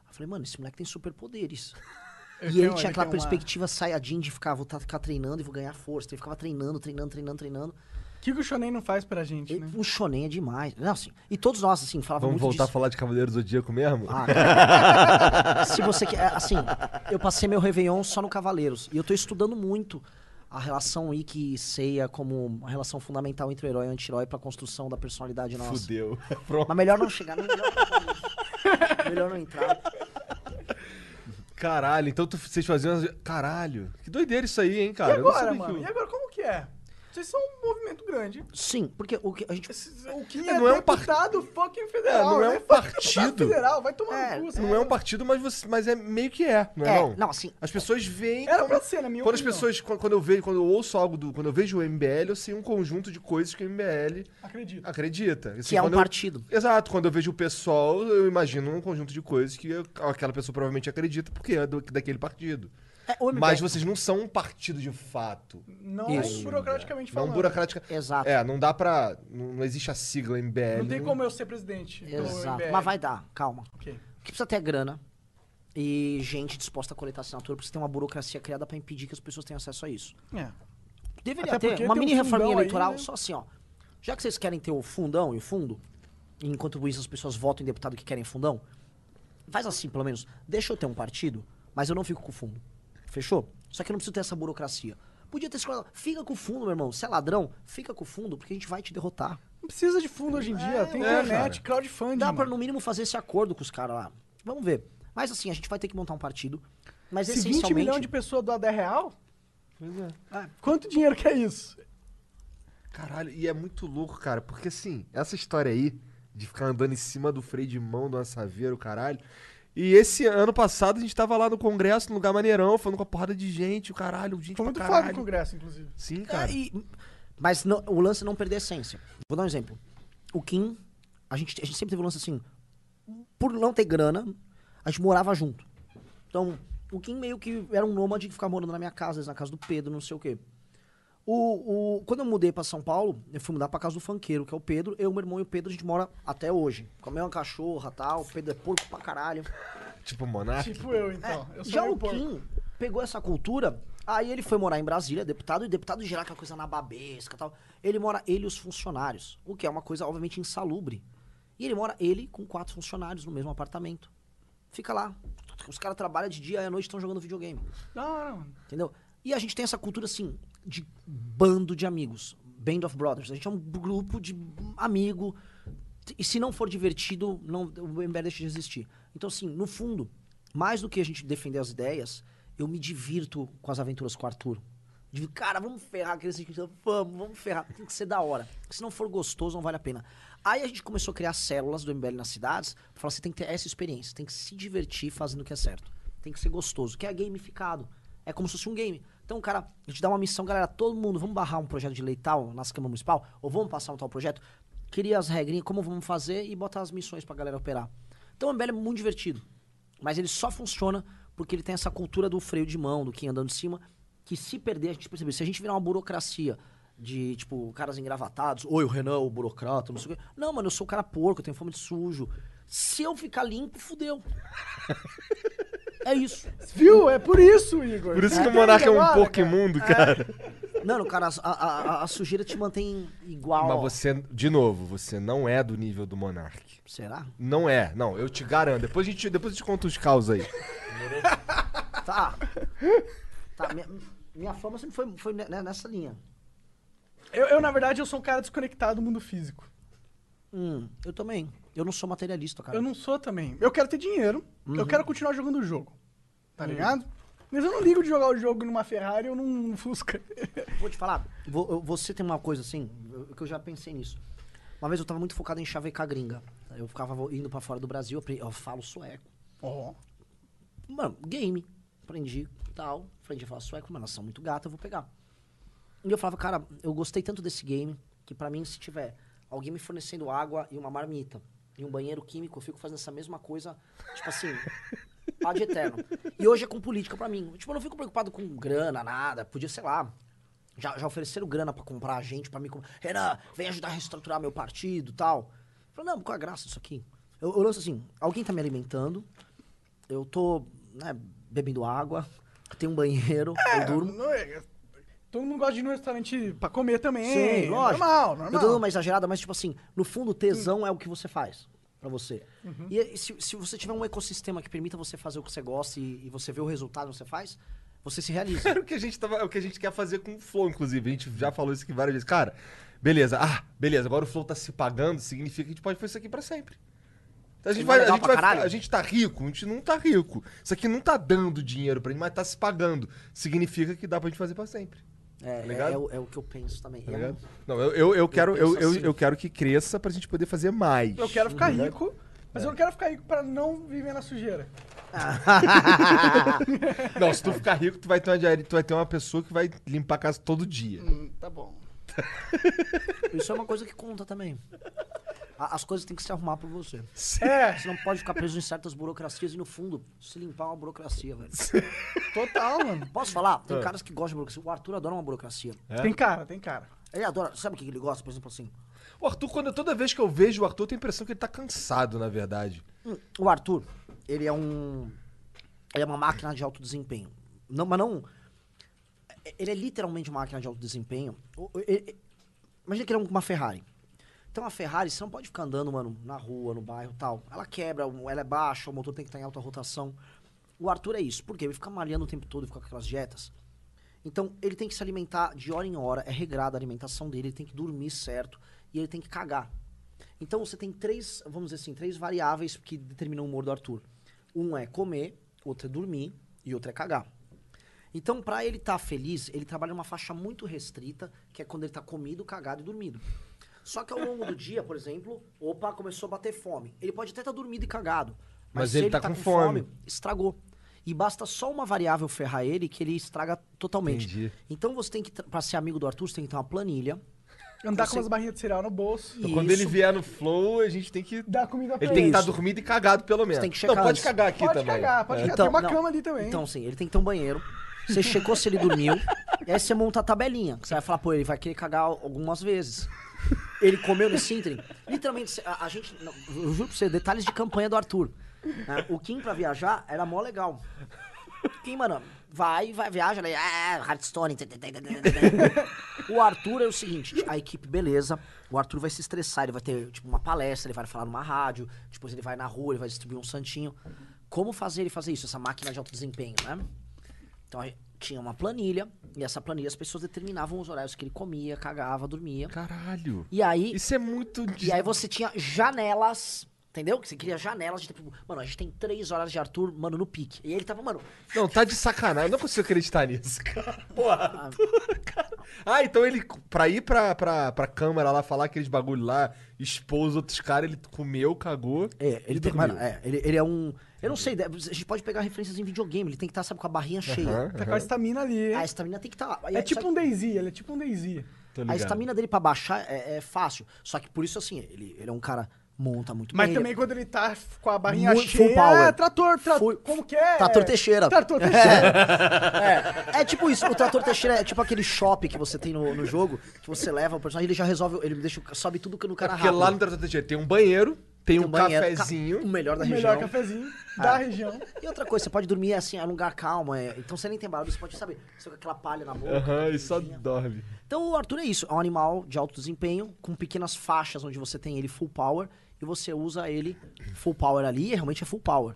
Eu falei, mano, esse moleque tem superpoderes. E ele tinha aquela tem uma- perspectiva saiyajin de ficar, vou tá- ficar treinando e vou ganhar força. Ele ficava treinando, treinando, treinando, treinando. O que que o Shonen não faz pra gente, né? O shonen é demais. Não, assim, e todos nós, assim, falavam Vamos muito voltar disso. a falar de Cavaleiro do Zodíaco mesmo? Ah, cara. Se você quer. Assim, eu passei meu Réveillon só no Cavaleiros. E eu tô estudando muito a relação Ikki e Seiya como uma relação fundamental entre o herói e o anti-herói pra construção da personalidade nossa. Fudeu. Pronto. Mas melhor não chegar, melhor, não- melhor não entrar. Caralho, então tu- vocês faziam. as- Caralho, que doideira isso aí, hein, E cara? Eu não agora, sabia mano? que E agora, como que é? Vocês são um movimento grande. Sim, porque o que a gente. O Kim É, é, não é um par- deputado fucking federal, É, não é né? um partido. federal, vai tomar É, no cu. Não é um partido, mas, você, mas é meio que é, não é, É, não? não, assim. As pessoas veem. Era pra ser, na minha Quando as opinião. pessoas. Quando eu vejo, quando eu ouço algo do. Quando eu vejo o MBL, eu sei um conjunto de coisas que o MBL Acredito. acredita. Assim, Que é um eu- partido. Exato, quando eu vejo o pessoal, eu imagino um conjunto de coisas que eu- aquela pessoa provavelmente acredita porque é do- daquele partido. É, o MBL Mas vocês não são um partido de fato. Não Isso. burocraticamente Não falando. burocrática. Exato. É, não dá pra. Não, não existe a sigla MBL. Não tem como eu ser presidente do Exato. MBL. Mas vai dar, calma. Ok. O que precisa ter é grana e gente disposta a coletar assinatura, porque você tem uma burocracia criada pra impedir que as pessoas tenham acesso a isso. É. Deveria Até ter uma tem um mini reforminha fundão aí, eleitoral, né? só assim, ó. Já que vocês querem ter o fundão e o fundo, e enquanto isso as pessoas votam em deputado que querem fundão, faz assim, pelo menos. Deixa eu ter um partido, mas eu não fico com o fundo. Fechou? Só que eu não preciso ter essa burocracia. Podia ter escolhido, fica com o fundo, meu irmão. Você é ladrão, fica com o fundo, porque a gente vai te derrotar. Não precisa de fundo hoje em dia. Tem é, internet, cara. crowdfunding. Dá pra mano. no mínimo fazer esse acordo com os caras lá. Vamos ver. Mas assim, a gente vai ter que montar um partido. Mas Se 20 essencialmente... milhões de pessoas doar 10 real, Pois é. quanto dinheiro que é isso? Caralho, e é muito louco, cara, porque assim, essa história aí de ficar andando em cima do freio de mão do assaveiro, caralho. E esse ano passado a gente tava lá no congresso, num lugar maneirão, falando com a porrada de gente, o caralho, gente Foi pra muito caralho. foda o congresso, inclusive. Sim, É, cara. e- mas não- o lance é não perder a essência. Vou dar um exemplo. O Kim, a gente, a gente sempre teve um lance assim. Por não ter grana, a gente morava junto. Então, o Kim meio que era um nômade que ficava morando na minha casa, às vezes na casa do Pedro, não sei o quê. O, o, quando eu mudei pra São Paulo, eu fui mudar pra casa do funkeiro, que é o Pedro. Eu, meu irmão e o Pedro, a gente mora até hoje. Com a mesma cachorra e tal. O Pedro é porco pra caralho. Tipo, Monark. Tipo eu, então. eu sou Já o porco. Kim pegou essa cultura, aí ele foi morar em Brasília, deputado, e deputado gerar aquela coisa na babesca e tal. Ele mora, ele e os funcionários, o que é uma coisa, obviamente, insalubre. E ele mora, ele, com quatro funcionários no mesmo apartamento. Fica lá. Os caras trabalham de dia e à noite estão jogando videogame. Não, não. Entendeu? E a gente tem essa cultura, assim, de bando de amigos. Band of Brothers. A gente é um grupo de amigo. E se não for divertido, não, o MBL deixa de existir. Então, assim, no fundo, mais do que a gente defender as ideias, eu me divirto com as aventuras com o Arthur. Cara, vamos ferrar aqueles que vamos, vamos ferrar. Tem que ser da hora. Se não for gostoso, não vale a pena. Aí a gente começou a criar células do MBL nas cidades, falar, você tem que ter essa experiência, tem que se divertir fazendo o que é certo. Tem que ser gostoso, que é gamificado. É como se fosse um game. Então, cara, a gente dá uma missão, galera, todo mundo, vamos barrar um projeto de lei tal nas câmaras municipal, ou vamos passar um tal projeto, queria as regrinhas, como vamos fazer e botar as missões pra galera operar. Então o MBL é muito divertido. Mas ele só funciona porque ele tem essa cultura do freio de mão, do quem andando de cima, que se perder, a gente percebe. Se a gente virar uma burocracia de, tipo, caras engravatados, oi, o Renan o burocrata, não sei o quê. Não, mano, eu sou o cara porco, eu tenho fome de sujo. Se eu ficar limpo, fudeu. é isso. Viu? É por isso, Igor. Por isso que o Monark é um agora, porco cara? imundo, cara. Não, cara, a, a- a- sujeira te mantém igual. Mas você, de novo, você não é do nível do Monark. Será? Não é, não, eu te garanto. Depois a gente, depois a gente conta os caos aí. Tá. Tá, minha, minha fama sempre foi, foi ne- nessa linha. Eu, eu, na verdade, eu sou um cara desconectado do mundo físico. Hum, eu também. Eu não sou materialista, cara. Eu não sou também. Eu quero ter dinheiro. Uhum. Eu quero continuar jogando o jogo. Tá Hum. ligado? Mas eu não ligo de jogar o jogo numa Ferrari ou num Fusca. Vou te falar, você tem uma coisa assim, que eu já pensei nisso. Uma vez eu tava muito focado em chavecar gringa. Eu ficava indo pra fora do Brasil, eu, falo sueco. Ó. Mano, game. Aprendi tal. Aprendi a falar sueco, mas elas são muito gata, eu vou pegar. E eu falava, cara, eu gostei tanto desse game que pra mim, se tiver alguém me fornecendo água e uma marmita e um banheiro químico, eu fico fazendo essa mesma coisa, tipo assim, ad eterno. E hoje é com política pra mim. Tipo, eu não fico preocupado com grana, nada. Podia, sei lá, já, já ofereceram grana pra comprar a gente, pra mim. com- Renan, vem ajudar a reestruturar meu partido tal. Eu falei, não, qual é a graça disso aqui? Eu, eu lanço assim, alguém tá me alimentando, eu tô né, bebendo água, tenho um banheiro, eu durmo. Não é- Todo mundo gosta de ir no restaurante pra comer também. Sim, lógico. Normal, Eu tô normal. dando uma exagerada, mas tipo assim, no fundo, tesão é o que você faz pra você. Uhum. E se, se você tiver um ecossistema que permita você fazer o que você gosta e, e você vê o resultado que você faz, você se realiza. Era o que a gente tava, é o que a gente quer fazer com o Flow, inclusive. A gente já falou isso aqui várias vezes. Cara, beleza. Ah, beleza. Agora o Flow tá se pagando, significa que a gente pode fazer isso aqui pra sempre. Então, a gente, Não é vai, a, gente vai, a gente tá rico, a gente não tá rico. Isso aqui não tá dando dinheiro pra gente, mas tá se pagando. Significa que dá pra gente fazer pra sempre. É, é, ligado? é o, é o que eu penso também. Tá É ligado? Não, eu, eu, eu quero, eu, eu, assim. eu quero que cresça pra gente poder fazer mais. Eu quero ficar Tá rico, mas eu não quero ficar rico pra não viver na sujeira. Não, se tu ficar rico, tu vai ter uma, diari- tu vai ter uma pessoa que vai limpar a casa todo dia. Hum, tá bom. Isso é uma coisa que conta também. A- As coisas têm que se arrumar por você. É, Você não pode ficar preso em certas burocracias e, no fundo, se limpar é uma burocracia, velho. total, mano. Posso falar? Tem É. caras que gostam de burocracia. O Arthur adora uma burocracia. Tem cara, tem cara. Ele adora. Sabe o que ele gosta? Por exemplo, assim. O Arthur, quando, toda vez que eu vejo o Arthur, eu tenho a impressão que ele tá cansado, na verdade. Hum, O Arthur, ele é um. Ele é uma máquina de alto desempenho. Não, mas não. Ele é literalmente uma máquina de alto desempenho. Ele- imagina que ele é uma Ferrari. Então a Ferrari, você não pode ficar andando, mano, na rua, no bairro tal. Ela quebra, ela é baixa, o motor tem que estar em alta rotação. O Arthur é isso. Por quê? Ele fica malhando o tempo todo, fica com aquelas dietas. Então, ele tem que se alimentar de hora em hora, é regrada a alimentação dele, ele tem que dormir certo e ele tem que cagar. Então, você tem três, vamos dizer assim, três variáveis que determinam o humor do Arthur. Um é comer, outro é dormir e outro é cagar. Então, pra ele estar feliz, ele trabalha numa faixa muito restrita, que é quando ele tá comido, cagado e dormido. Só que ao longo do dia, por exemplo, opa, começou a bater fome. Ele pode até estar dormido e cagado. Mas, Mas se ele ele tá tá com com fome. fome, estragou. E basta só uma variável ferrar ele que ele estraga totalmente. Entendi. Então você tem que, pra ser amigo do Arthur, você tem que ter uma planilha. Andar Você- com umas barrinhas de cereal no bolso. Então, quando ele vier no flow, a gente tem que. Dar comida pra Ele tem que ele. estar dormido e cagado, pelo menos. tem que não, checar pode antes. cagar aqui Pode também. cagar, pode É. cagar. Tem uma cama ali também. Então, sim, ele tem que ter um banheiro. Você checou se ele dormiu. e aí você monta a tabelinha. que Você vai falar, pô, ele vai querer cagar algumas vezes. Ele comeu nesse ínterim. Literalmente, a, a gente. não, eu juro pra você, detalhes de campanha do Arthur. né? o Kim pra viajar era mó legal. Kim, mano, vai, vai, viaja, né? Ah, tê. O Arthur é o seguinte, a equipe, beleza. O Arthur vai se estressar, ele vai ter, tipo, uma palestra, ele vai falar numa rádio, depois ele vai na rua, ele vai distribuir um santinho. Como fazer ele fazer isso, essa máquina de alto desempenho, né? Então, a- tinha uma planilha, e essa planilha as pessoas determinavam os horários que ele comia, cagava, dormia. Caralho. E aí, Isso é muito. e aí você tinha janelas, entendeu? Que você queria janelas de tipo, mano, a gente tem três horas de Arthur, mano, no pique. E ele tava, mano, Não, tá de sacanagem. Eu não consigo acreditar nisso, cara. Porra. Ah. cara. Ah, então ele, pra ir pra, pra, pra câmara lá, falar aqueles bagulho lá, expor os outros caras, ele comeu, cagou. É, ele tem, mano, é, ele, ele é um. Eu não sei, a gente pode pegar referências em videogame, ele tem que estar, sabe, com a barrinha cheia. Aham, Tá com a estamina ali. A estamina tem que estar. É tipo um Daisy, ele é tipo um Daisy. A estamina dele pra baixar é, é fácil. Só que por isso, assim, ele, ele é um cara monta muito Mas bem. também ele- quando ele tá com a barrinha Muito cheia, full power. é trator, tra... Full- como que é? Trator Teixeira. Trator Teixeira. É tipo isso, o trator Teixeira é tipo aquele shopping que você tem no, no jogo, que você leva o personagem, ele já resolve, ele deixa, sobe tudo no É cara porque rápido. lá no Trator Teixeira tem um banheiro, tem, um, banheiro, ca- cafezinho. o melhor da o região. melhor cafezinho da região. E outra coisa, você pode dormir assim, é um lugar calmo, é, então você nem tem barulho, você pode, sabe, você com aquela palha na boca. Aham, e só dorme. Então o Arthur é isso, é um animal de alto desempenho, com pequenas faixas onde você tem ele full power, e você usa ele full power ali, e realmente é full power.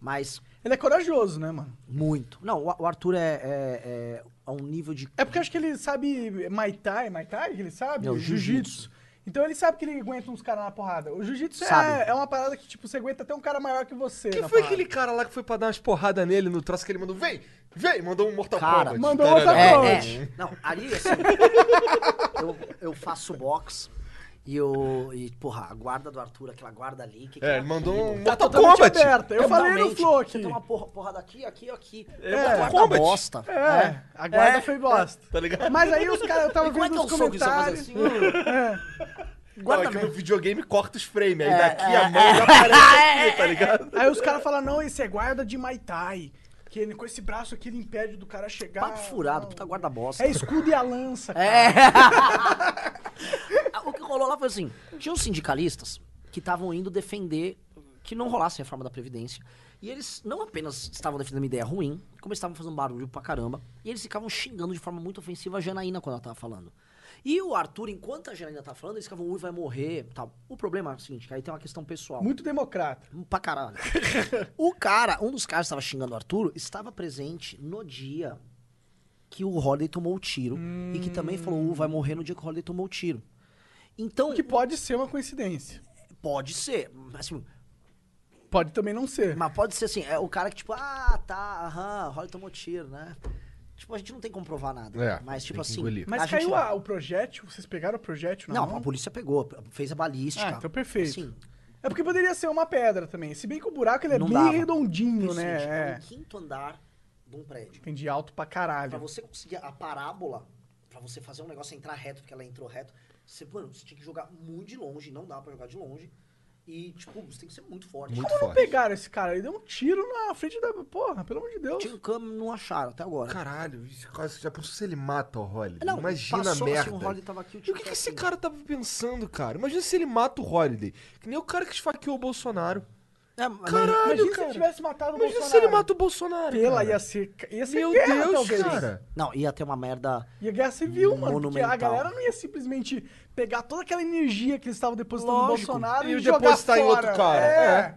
Mas Ele é corajoso, né, mano? muito. Não, o, o Arthur é, é, é a um nível de É porque eu acho que ele sabe Muay Thai, Muay Thai, que ele sabe? Jiu-Jitsu. Então ele sabe que ele aguenta uns caras na porrada. O jiu-jitsu é, é uma parada que, tipo, você aguenta até um cara maior que você. Quem na foi porrada. aquele cara lá que foi pra dar umas porradas nele no troço que ele mandou? Vem! Vem! Mandou um Mortal Cara, Kombat. mandou Tarará. Mortal É, Kombat. é. Não, ali assim. eu, eu faço box e eu. E, porra, a guarda do Arthur, aquela guarda ali. Que que É, ele mandou um Tá Mortal totalmente Kombat. aberta. Eu falei no flow aqui. Você tem uma porra, porrada aqui, aqui, aqui. É, É, guarda Kombat. bosta. É, a guarda É. foi bosta. Tá ligado? Mas aí os caras, eu tava E é vendo é o vai comentários. assim? Não, Guarda é que no videogame corta os frames, aí É, daqui é, a mão já aparece aqui, tá ligado? Aí os caras falam, não, esse é guarda de Muay Thai. Que ele, com esse braço aqui ele impede do cara chegar. Papo furado, Não. puta guarda bosta. É escudo e a lança, cara. É. o que rolou lá foi assim: tinha uns sindicalistas que estavam indo defender que não rolasse a reforma da Previdência. E eles não apenas estavam defendendo uma ideia ruim, como eles estavam fazendo barulho pra caramba. E eles ficavam xingando de forma muito ofensiva a Janaína quando ela tava falando. E o Arthur, enquanto a Janaína tava falando, eles ficavam, ui, vai morrer tal. O problema é o seguinte, que aí tem uma questão pessoal. Muito democrata. Pra caralho. o cara, um dos caras que estava xingando o Arthur, estava presente no dia que o Holiday tomou o tiro. E que também falou, uh, vai morrer no dia que o Holiday tomou o tiro. Então, Que pode ser uma coincidência. pode ser. Assim, Pode também não ser. mas pode ser assim, é o cara que tipo, ah, tá, aham, o Holiday tomou tiro, né? Tipo, a gente não tem como provar nada. É, mas tipo tem assim... engolir. Mas a gente- caiu a- o projétil? Vocês pegaram o projétil na Não, mão? a polícia pegou, fez a balística. Ah, então perfeito. Assim, É porque poderia ser uma pedra também. Se bem que o buraco ele é Não bem dava. redondinho, Vicente, né? é É. um quinto andar de um prédio. Entendi, alto pra Pra caralho. você conseguir a parábola, pra você fazer um negócio entrar reto, porque ela entrou reto, você, mano, você tinha que jogar muito de longe, não dá pra jogar de longe. E, tipo, você tem que ser muito forte. Muito Como não forte. pegaram esse cara? Ele deu um tiro na frente da. Porra, pelo amor de Deus. Tinha um câmbio, não acharam até agora. Caralho, isso quase- já pensou se ele mata o Holiday? Não, Imagina a passou, assim, merda. o Holiday tava aqui, o e o tiro que, que esse assim. cara tava pensando, cara? Imagina se ele mata o Holiday. Que nem o cara que esfaqueou o Bolsonaro. É, mas- Caralho, Imagina se cara. ele tivesse matado o Imagina Bolsonaro. se ele mata o Bolsonaro. Pela cara. ia ser. Ia ser Meu guerra, Deus, talvez. cara. Não, ia ter uma merda. Ia guerra civil, mano. Porque a galera não ia simplesmente pegar toda aquela energia que eles estavam depositando no Lógico. Bolsonaro e, E jogar depositar em fora. outro cara. É. É.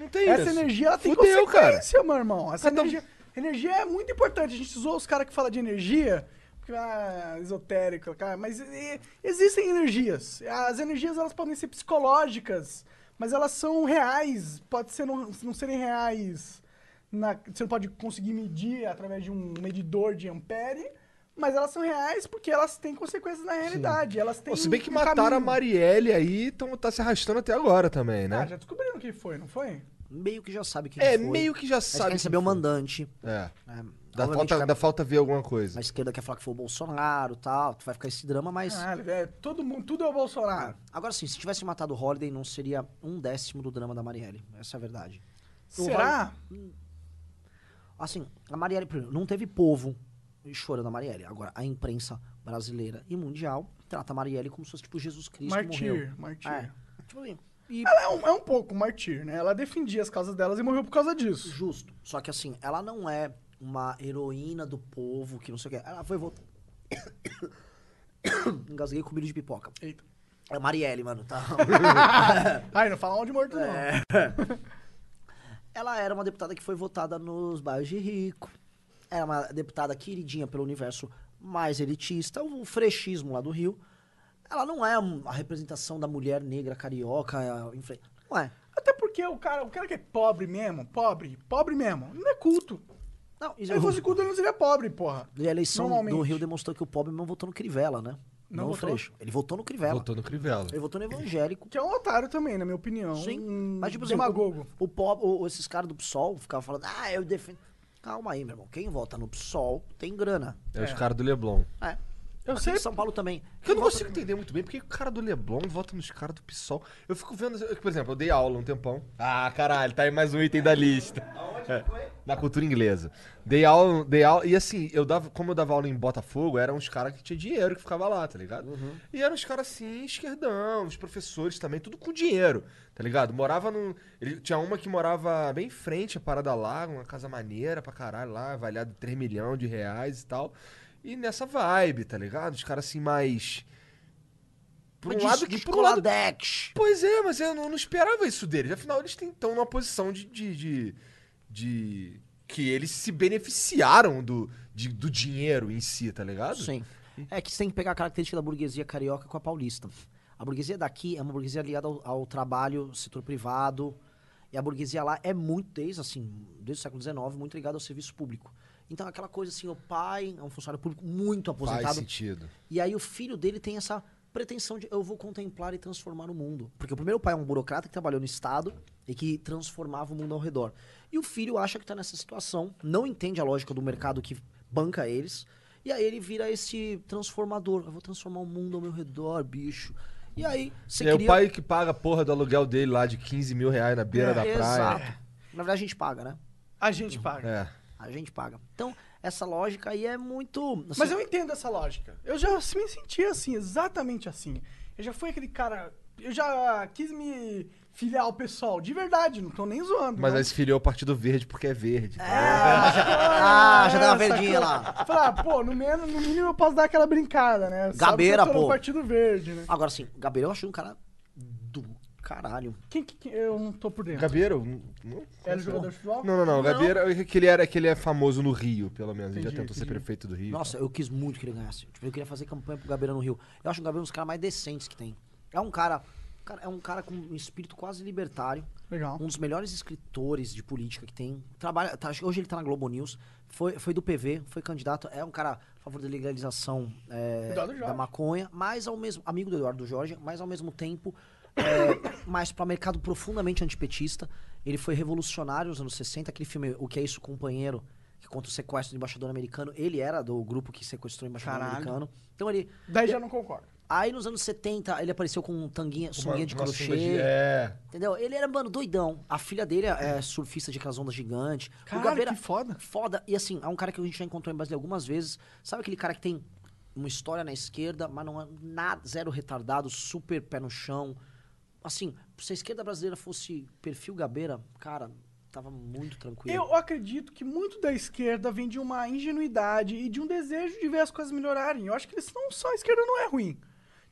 Não tem Essa isso. energia ela tem Fudeu, consequência, meu irmão. Essa Cada um- energia, energia é muito importante. A gente zoou os caras que falam de energia, porque ah, esotérico, cara, mas e- existem energias. As energias elas podem ser psicológicas, mas elas são reais. Pode ser não, não serem reais. na- você não pode conseguir medir através de um medidor de ampere, mas elas são reais porque elas têm consequências na realidade. Elas têm Pô, se bem que um mataram a caminho. Marielle aí, então tá se arrastando até agora também, Ah, né? já descobriram quem foi, não foi? Meio que já sabe quem É, foi. meio que já sabe quer quem saber o mandante. É. É, Dá obviamente falta, vai- dá falta ver alguma coisa. A esquerda quer falar que foi o Bolsonaro e tal, tu vai ficar esse drama, mas... Ah, é, todo mundo, tudo é o Bolsonaro. Agora sim, se tivesse matado o Holiday, não seria um décimo do drama da Marielle. Essa é a verdade. O Será? Assim, a Marielle, primeiro, não teve povo chorando a Marielle. Agora, a imprensa brasileira e mundial trata a Marielle como se fosse tipo Jesus Cristo Martir, morreu. martir. É. Tipo assim, e Ela é um, é um pouco martir, né? Ela defendia as causas delas e morreu por causa disso. justo. Só que assim, ela não é uma heroína do povo que não sei o que. Ela foi votar. Engasguei com milho de pipoca. Eita. É Marielle, mano, tá? Ai, não fala mal de morto, não. É. Ela era uma deputada que foi votada nos bairros de rico. Era uma deputada queridinha pelo universo mais elitista, o frechismo lá do Rio. Ela não é a representação da mulher negra carioca. é, Não é. Até porque o cara, o cara que é pobre mesmo, pobre, pobre mesmo, não é culto. Não, Se ele fosse culto, ele não seria pobre, porra. E a eleição do. Rio demonstrou que o pobre não votou no Crivella, né? Não no votou? Freixo. Ele votou no Crivella. Voltou no Crivella. Ele votou no evangélico. Que é um otário também, na minha opinião. Sim. Um Mas, tipo assim, demagogo. o, o, pobre- o- esses caras do PSOL ficavam falando, ah, eu defendo. Calma aí, meu irmão. Quem vota no PSOL tem grana. É os caras do Leblon. É. Eu Aqui sei. em São Paulo também. Que eu não consigo entender muito bem porque o cara do Leblon vota nos caras do PSOL. Eu fico vendo, por exemplo, eu dei aula um tempão. Ah, caralho, tá aí mais um item da lista. É, na cultura inglesa. Dei aula, dei aula, e assim, eu dava, como eu dava aula em Botafogo, eram uns caras que tinha dinheiro que ficava lá, tá ligado? E eram uns caras assim, esquerdão, os professores também, tudo com dinheiro, tá ligado? Morava num. Ele, tinha uma que morava bem em frente à Parada Lago, uma casa maneira pra caralho lá, avaliada 3 milhões de reais e tal. E nessa vibe, tá ligado? Os caras assim mais. Por um lado que. Por um lado, Coladex. Pois é, mas eu não, não esperava isso deles. Afinal, eles estão numa posição de. de, de, de- que eles se beneficiaram do, de- do dinheiro em si, tá ligado? Sim. É que você tem que pegar a característica da burguesia carioca com a paulista. A burguesia daqui é uma burguesia ligada ao, ao trabalho, setor privado. E a burguesia lá é muito, desde, assim, desde o século XIX, muito ligada ao serviço público. Então, aquela coisa assim, o pai é um funcionário público muito Faz aposentado. sentido. E aí o filho dele tem essa pretensão de eu vou contemplar e transformar o mundo. Porque o primeiro pai é um burocrata que trabalhou no Estado e que transformava o mundo ao redor. E o filho acha que tá nessa situação, não entende a lógica do mercado que banca eles. E aí ele vira esse transformador. Eu vou transformar o mundo ao meu redor, bicho. E aí você E é cria... o pai que paga a porra do aluguel dele lá de 15 mil reais na beira É, da praia. Exato. Na verdade a gente paga, né? A gente paga. É. A gente paga. Então, essa lógica aí é muito... assim, Mas eu entendo essa lógica. Eu já me senti assim, exatamente assim. Eu já fui aquele cara. Eu já quis me filiar ao pessoal, de verdade, não tô nem zoando. Mas não. aí se filiou ao Partido Verde porque é verde. Ah, já deu uma verdinha lá. Falar, pô, no mínimo, no mínimo eu posso dar aquela brincada, né? Sabe que Gabeira, eu tô no pô. Partido Verde, né? Agora sim, o Gabriel eu achei um cara caralho. Quem que, que- eu não tô por dentro? Gabeiro? Não, Era jogador de futebol? não, não. não. O Gabeiro é que ele, era, que ele é famoso no Rio, pelo menos. ele já Entendi, tentou ser entendi. prefeito do Rio. Nossa, eu quis muito que ele ganhasse. Tipo, eu queria fazer campanha pro Gabeira no Rio. Eu acho o Gabeira um dos caras mais decentes que tem. É um cara, cara- é um cara com um espírito quase libertário. Legal. Um dos melhores escritores de política que tem. Trabalha, tá- hoje ele tá na Globo News. Foi, foi do PV, foi candidato. É um cara a favor da legalização é, Eduardo Jorge. da maconha, mas ao mesmo amigo do Eduardo Jorge, mas ao mesmo tempo é, mais para mercado profundamente antipetista. Ele foi revolucionário nos anos 60, aquele filme O que é isso, companheiro, que conta o sequestro do embaixador americano. Ele era do grupo que sequestrou o embaixador Caralho. americano. Então ele Daí já não concordo. Aí nos anos 70 ele apareceu com um tanguinha, sunguinha de crochê. de- É. Entendeu? Ele era, mano, doidão. A filha dele é surfista de aquelas ondas gigantes. Caralho, que foda. Foda. E assim, é um cara que a gente já encontrou em Brasília algumas vezes. Sabe aquele cara que tem uma história na esquerda, mas não é nada, zero retardado, super pé no chão. Assim, se a esquerda brasileira fosse perfil Gabeira, cara, tava muito tranquilo. Eu acredito que muito da esquerda vem de uma ingenuidade e de um desejo de ver as coisas melhorarem. Eu acho que eles não só a esquerda não é ruim.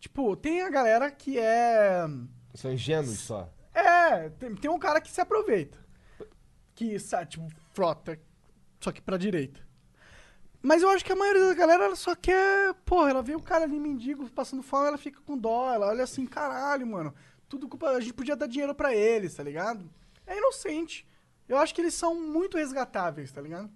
Tipo, tem a galera que é. São ingênuos só. É, tem, tem um cara que se aproveita. Que, sabe, tipo, frota. Só que pra direita. Mas eu acho que a maioria da galera ela só quer. Porra, ela vê o cara ali mendigo passando fome, ela fica com dó. Ela olha assim, caralho, mano. Tudo culpa. A gente podia dar dinheiro pra eles, tá ligado? É inocente. Eu acho que eles são muito resgatáveis, tá ligado?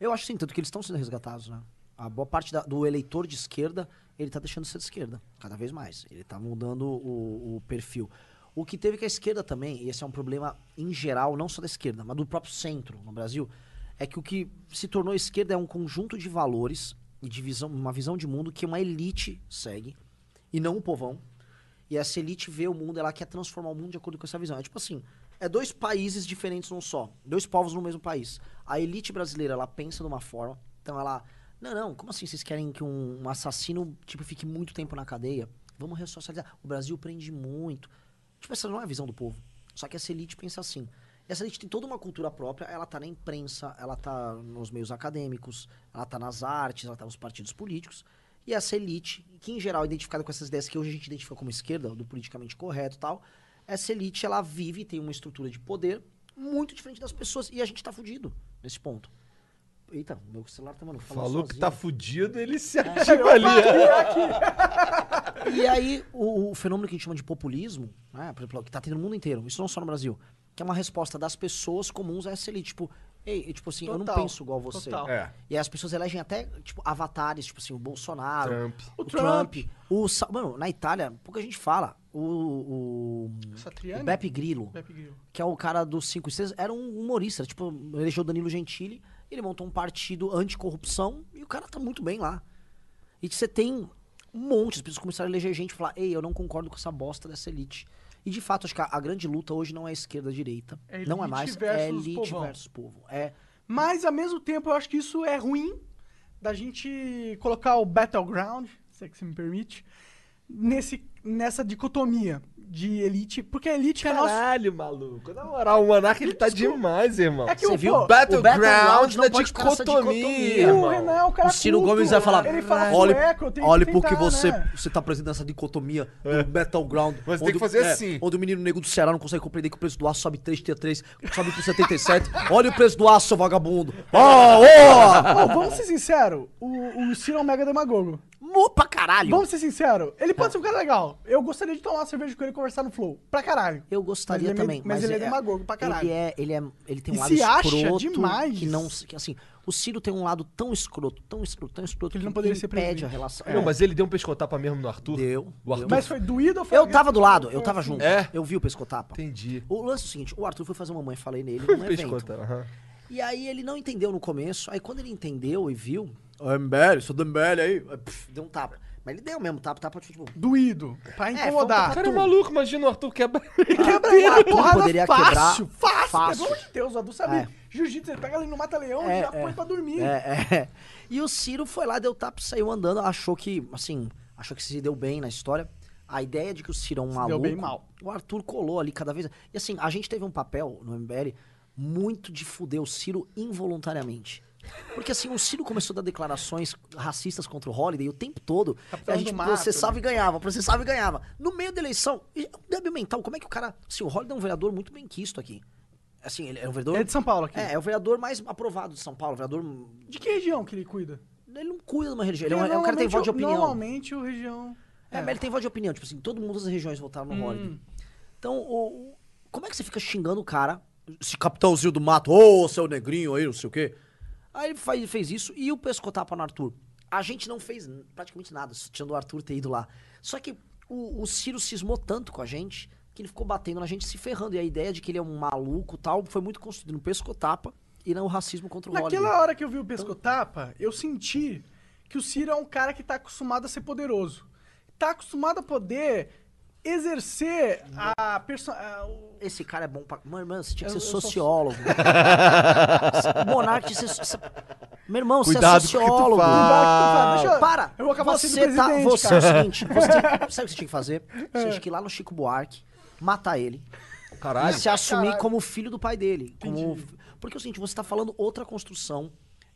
Eu acho sim, tanto que eles estão sendo resgatados, né? A boa parte da- do eleitor de esquerda, ele tá deixando de ser de esquerda, cada vez mais. Ele tá mudando o, o perfil. O que teve que a esquerda também, e esse é um problema em geral, não só da esquerda, mas do próprio centro no Brasil, é que o que se tornou esquerda é um conjunto de valores e de visão, uma visão de mundo que uma elite segue, e não o povão. E essa elite vê o mundo, ela quer transformar o mundo de acordo com essa visão. É tipo assim, é dois países diferentes num só, dois povos no mesmo país. A elite brasileira, ela pensa de uma forma, então ela, não, não, como assim vocês querem que um, um assassino, tipo, fique muito tempo na cadeia? Vamos ressocializar. O Brasil prende muito. Tipo, essa não é a visão do povo. Só que essa elite pensa assim. Essa elite tem toda uma cultura própria, ela tá na imprensa, ela tá nos meios acadêmicos, ela tá nas artes, ela tá nos partidos políticos. E essa elite, que em geral é identificada com essas ideias que hoje a gente identifica como esquerda, do politicamente correto e tal, essa elite, ela vive e tem uma estrutura de poder muito diferente das pessoas. E a gente tá fudido nesse ponto. Eita, meu celular tá, mano, falando Falou que sozinho. tá fudido, ele se ativa ali. E aí, o, o fenômeno que a gente chama de populismo, né, por exemplo, que tá tendo no mundo inteiro, isso não só no Brasil, que é uma resposta das pessoas comuns a essa elite. Tipo, ei, tipo assim, eu não Total, penso igual você. total. É. E aí as pessoas elegem até, tipo, avatares, tipo assim, o Bolsonaro, Trump. o, O Trump, Trump. o... Sa- Mano, na Itália, pouca gente fala. O... o, Satriani? o Beppe Grillo, Beppe Grillo. que é o cara dos Cinco Estrelas, era um humorista. Tipo, elegeu o Danilo Gentili, ele montou um partido anticorrupção e o cara tá muito bem lá. E você tem um monte, as pessoas começaram a eleger gente e falar, ei, eu não concordo com essa bosta dessa elite. E de fato, acho que a, a grande luta hoje não é esquerda-direita. É não é mais, é elite povão. versus povo. É, Mas, ao mesmo tempo, eu acho que isso é ruim da gente colocar o battleground, se é que se me permite, nesse, nessa dicotomia de elite. Porque a elite é a nossa. Caralho, maluco. Na moral, o Monark ele tá demais, irmão. É que Você o, viu? O Battleground nessa dicotomia, o. Renan é um cara o Ciro culto, Gomes vai falar, Ele fala olha, sueco, eu tenho olha que porque tentar, você, né? você tá presente nessa dicotomia do battleground. Mas tem onde que o- fazer é, assim. Onde o menino negro do Ceará não consegue compreender que o preço do aço sobe 3, tinha 3, sobe pro 77. olha o preço do aço, seu vagabundo. Ó, ó! Ô, vamos ser sinceros, o, o Ciro é um mega demagogo. Mo pra caralho. Vamos ser sinceros, ele pode ser um cara legal. Eu gostaria de tomar uma cerveja com ele conversar no Flow. Pra caralho. Eu gostaria Mas é também, meio- mas ele é demagogo pra caralho. Ele é, ele é, ele tem um E lado se acha escroto demais. que não, que assim, o Ciro tem um lado tão escroto, tão escroto, tão escroto Que ele não poderia ser impede presidente. a relação. Não, mas ele deu um pescotapa mesmo no Arthur? Deu, O Arthur? Mas foi doído ou foi Eu tava do lado, eu tava junto. É? Eu vi o pescotapa. Entendi. O lance é o seguinte, o Arthur foi fazer uma mãe, falei nele num evento. Pescotapa, aham. E aí ele não entendeu no começo, aí quando ele entendeu e viu, ô MBL, sou do MBL aí, deu um tapa. Mas ele deu mesmo tapa, tapa, tipo, Doído. Pra um incomodar. tapa- Cara, é maluco, imagina o Arthur quebra. Quebra na Arthur porrada poderia fácil, quebrar fácil. fácil. Pelo amor de Deus, o Adu sabe É. jiu-jitsu, ele pega ali no mata-leão e É, já é. põe pra dormir. É, é. E o Ciro foi lá, deu tapa, saiu andando, achou que, assim, achou que se deu bem na história. A ideia de que o Ciro é um maluco. bem mal. O Arthur colou ali cada vez. E assim, a gente teve um papel no MBL muito de fuder o Ciro involuntariamente. Porque assim, o Ciro começou a dar declarações racistas contra o Holiday o tempo todo. Capitão a gente mato, processava né? e ganhava, processava e ganhava. No meio da eleição, é débil mental, como é que o cara. Assim, o Holiday é um vereador muito bem quisto aqui. Assim, ele é um vereador. É de São Paulo aqui. É, é o vereador mais aprovado de São Paulo, vereador De que região que ele cuida? ele não cuida de uma religião. Ele é um, é um cara que tem voto de opinião. Normalmente o região... É, mas ele tem voto de opinião. Tipo assim, todo mundo das regiões votaram no Holiday. Então, o, como é que você fica xingando o cara? Esse capitãozinho do mato, ô, seu negrinho aí, não sei o quê. Aí ele faz- fez isso e o pescotapa no Arthur. A gente não fez praticamente nada, tirando o Arthur ter ido lá. Só que o, o Ciro cismou tanto com a gente que ele ficou batendo na gente, se ferrando. E a ideia de que ele é um maluco e tal foi muito construída no pescotapa e no racismo contra o Naquela Holiday. hora que eu vi o pescotapa, eu senti que o Ciro é um cara que tá acostumado a ser poderoso. Tá acostumado a poder exercer a pessoa. Esse cara é bom pra. Mano, irmão, você tinha que Eu- ser eu sou- sociólogo. o Monark tinha que ser. Meu irmão, Cuidado você com é o que tu sociólogo. Deixa eu- Para! Eu vou acabar sendo você tá, presidente, você cara. é o seguinte, você tem- sabe o que você tinha que fazer? Você tinha que ir lá no Chico Buarque, matar ele Caralho. e se assumir Caralho. como filho do pai dele. Como... Porque é o seguinte, você tá falando outra construção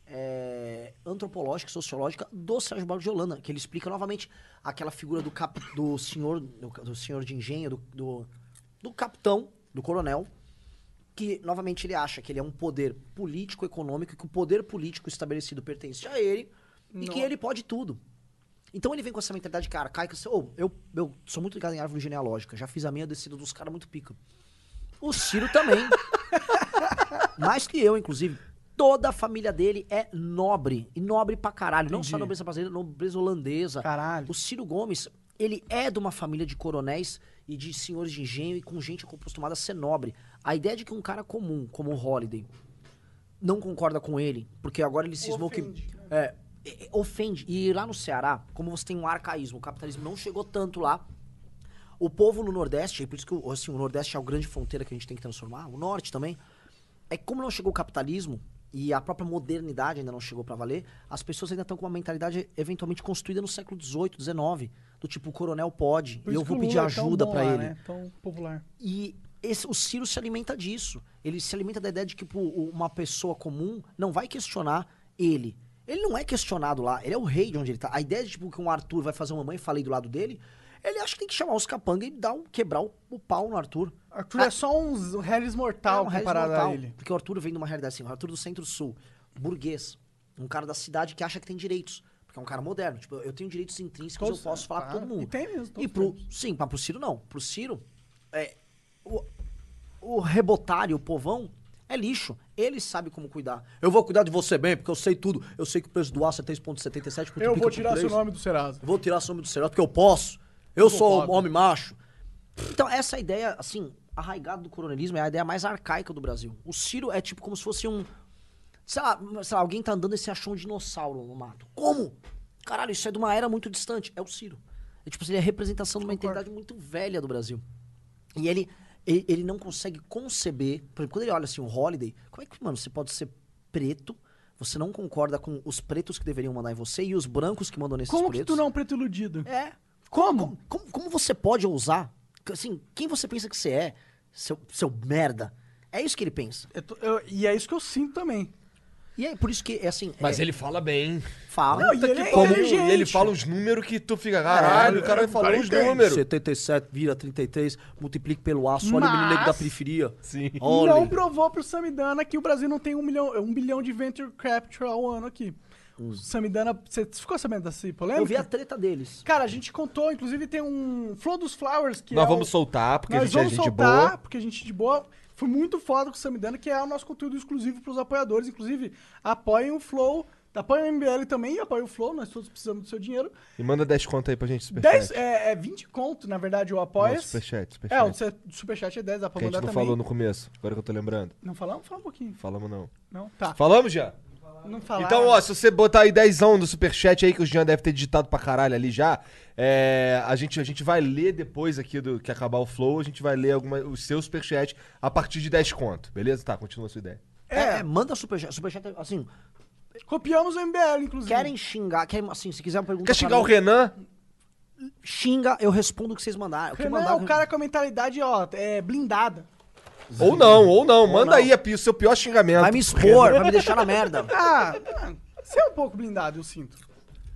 é, antropológica, sociológica do Sérgio Barro de Holanda, que ele explica novamente aquela figura do, cap, do senhor do, do senhor de engenho, do, do, do capitão, do coronel, que novamente ele acha que ele é um poder político, econômico, que o poder político estabelecido pertence a ele e que ele pode tudo. Então ele vem com essa mentalidade que arcaica. assim, "Ô, eu, eu sou muito ligado em árvore genealógica. Já fiz a minha descida dos caras muito pica. O Ciro também. Mais que eu, inclusive. Toda a família dele é nobre. E nobre pra caralho. Não só Entendi. nobreza brasileira, nobreza holandesa. Caralho. O Ciro Gomes, ele é de uma família de coronéis e de senhores de engenho e com gente acostumada a ser nobre. A ideia de que um cara comum, como o Holiday, não concorda com ele, porque agora ele cismou que. Ofende, né? É, é, é, ofende. E lá no Ceará, como você tem um arcaísmo, o capitalismo não chegou tanto lá. O povo no Nordeste, e por isso que o- assim, o Nordeste é a grande fronteira que a gente tem que transformar, o Norte também. É que como não chegou o capitalismo e a própria modernidade ainda não chegou pra valer, as pessoas ainda estão com uma mentalidade eventualmente construída no século XVIII, XIX. Do tipo, o coronel pode, e eu vou pedir é ajuda pra lá, ele. Né? Tão popular. E esse- o Ciro se alimenta disso. Ele se alimenta da ideia de que pô, uma pessoa comum não vai questionar ele. Ele não é questionado lá, ele é o rei de onde ele tá. A ideia de tipo, que um Arthur vai fazer uma mãe falei do lado dele, ele acha que tem que chamar os capangas e dar um, quebrar o, o pau no Arthur. Arthur é só uns Harris mortal É um comparado mortal, a ele. Porque o Arthur vem de uma realidade assim, o Arthur do Centro-Sul, burguês, um cara da cidade que acha que tem direitos. Porque é um cara moderno. Tipo, eu tenho direitos intrínsecos, eu posso falar claro. com todo mundo. E tem mesmo, E pro, sim, mas pro Ciro não. Pro Ciro, é, o, o rebotário, o povão, é lixo. Ele sabe como cuidar. Eu vou cuidar de você bem, porque eu sei tudo. Eu sei que o preço do aço é 3,77. Eu vou tirar seu nome do Serasa. Vou tirar seu nome do Serasa porque eu posso. Eu sou um homem macho. Então, essa ideia, assim, arraigada do coronelismo é a ideia mais arcaica do Brasil. O Ciro é tipo como se fosse um. Sei lá, sei lá, alguém tá andando e você achou um dinossauro no mato. Como? Caralho, isso é de uma era muito distante. É o Ciro. É tipo, assim, ele é a representação de uma entidade muito velha do Brasil. E ele, ele, ele não consegue conceber. Por exemplo, quando ele olha assim, o Holiday, como é que, mano, você pode ser preto, você não concorda com os pretos que deveriam mandar em você e os brancos que mandam nesses Como pretos? que tu não é um preto iludido? É. Como? Como, como você pode ousar? Assim, quem você pensa que você é? Seu, seu merda. É isso que ele pensa. Eu tô- eu- e é isso que eu sinto também. E é por isso que, é assim... Mas é, ele fala bem. fala... Não, e ele é Como inteligente. ele fala uns números que tu fica, caralho, o cara falou uns entende. números. 77 vira 33, multiplique pelo aço, olha o menino negro da Mas- periferia. Sim. Olha. Não provou pro Samidana que o Brasil não tem um milhão, um bilhão de venture capital ao ano aqui. O Samidana, você ficou sabendo dessa polêmica? Eu vi a treta deles. Cara, a gente contou, inclusive tem um Flow dos Flowers que Nós é o- vamos soltar, porque a Nós gente é vamos gente soltar, boa. porque a gente é de boa. Foi muito foda com o Samidana, que é o nosso conteúdo exclusivo pros apoiadores. Inclusive, apoiem o Flow, apoiem o MBL também e apoiem o Flow, nós todos precisamos do seu dinheiro. E manda 10 conto aí pra gente, superchat. 10, é, é 20 conto, na verdade, o apoia. Não, superchat, superchat. É, o su- superchat é 10, dá pra Que a gente mandar não também. falou no começo, agora que eu tô lembrando. Não falamos? Fala um pouquinho. Falamos não. Não? Tá. Falamos já? Não falaram. Então, ó, se você botar aí 10 do superchat aí, que o Jean deve ter digitado pra caralho ali já, é, a, gente, a gente vai ler depois aqui do que acabar o flow, a gente vai ler alguma, o seu superchat a partir de 10 conto, beleza? Tá, continua a sua ideia. É, é, manda superchat. Superchat, assim, Copiamos o MBL, inclusive. querem xingar, querem, assim, se quiser uma pergunta Quer xingar o mim, Renan? Xinga, eu respondo o que vocês mandaram. O que Renan é mandar, o cara com a mentalidade, ó, é blindada. Ou não, ou não. Manda não. aí a o seu pior xingamento. Vai me expor, vai me deixar na merda. Ah, você é um pouco blindado, eu sinto.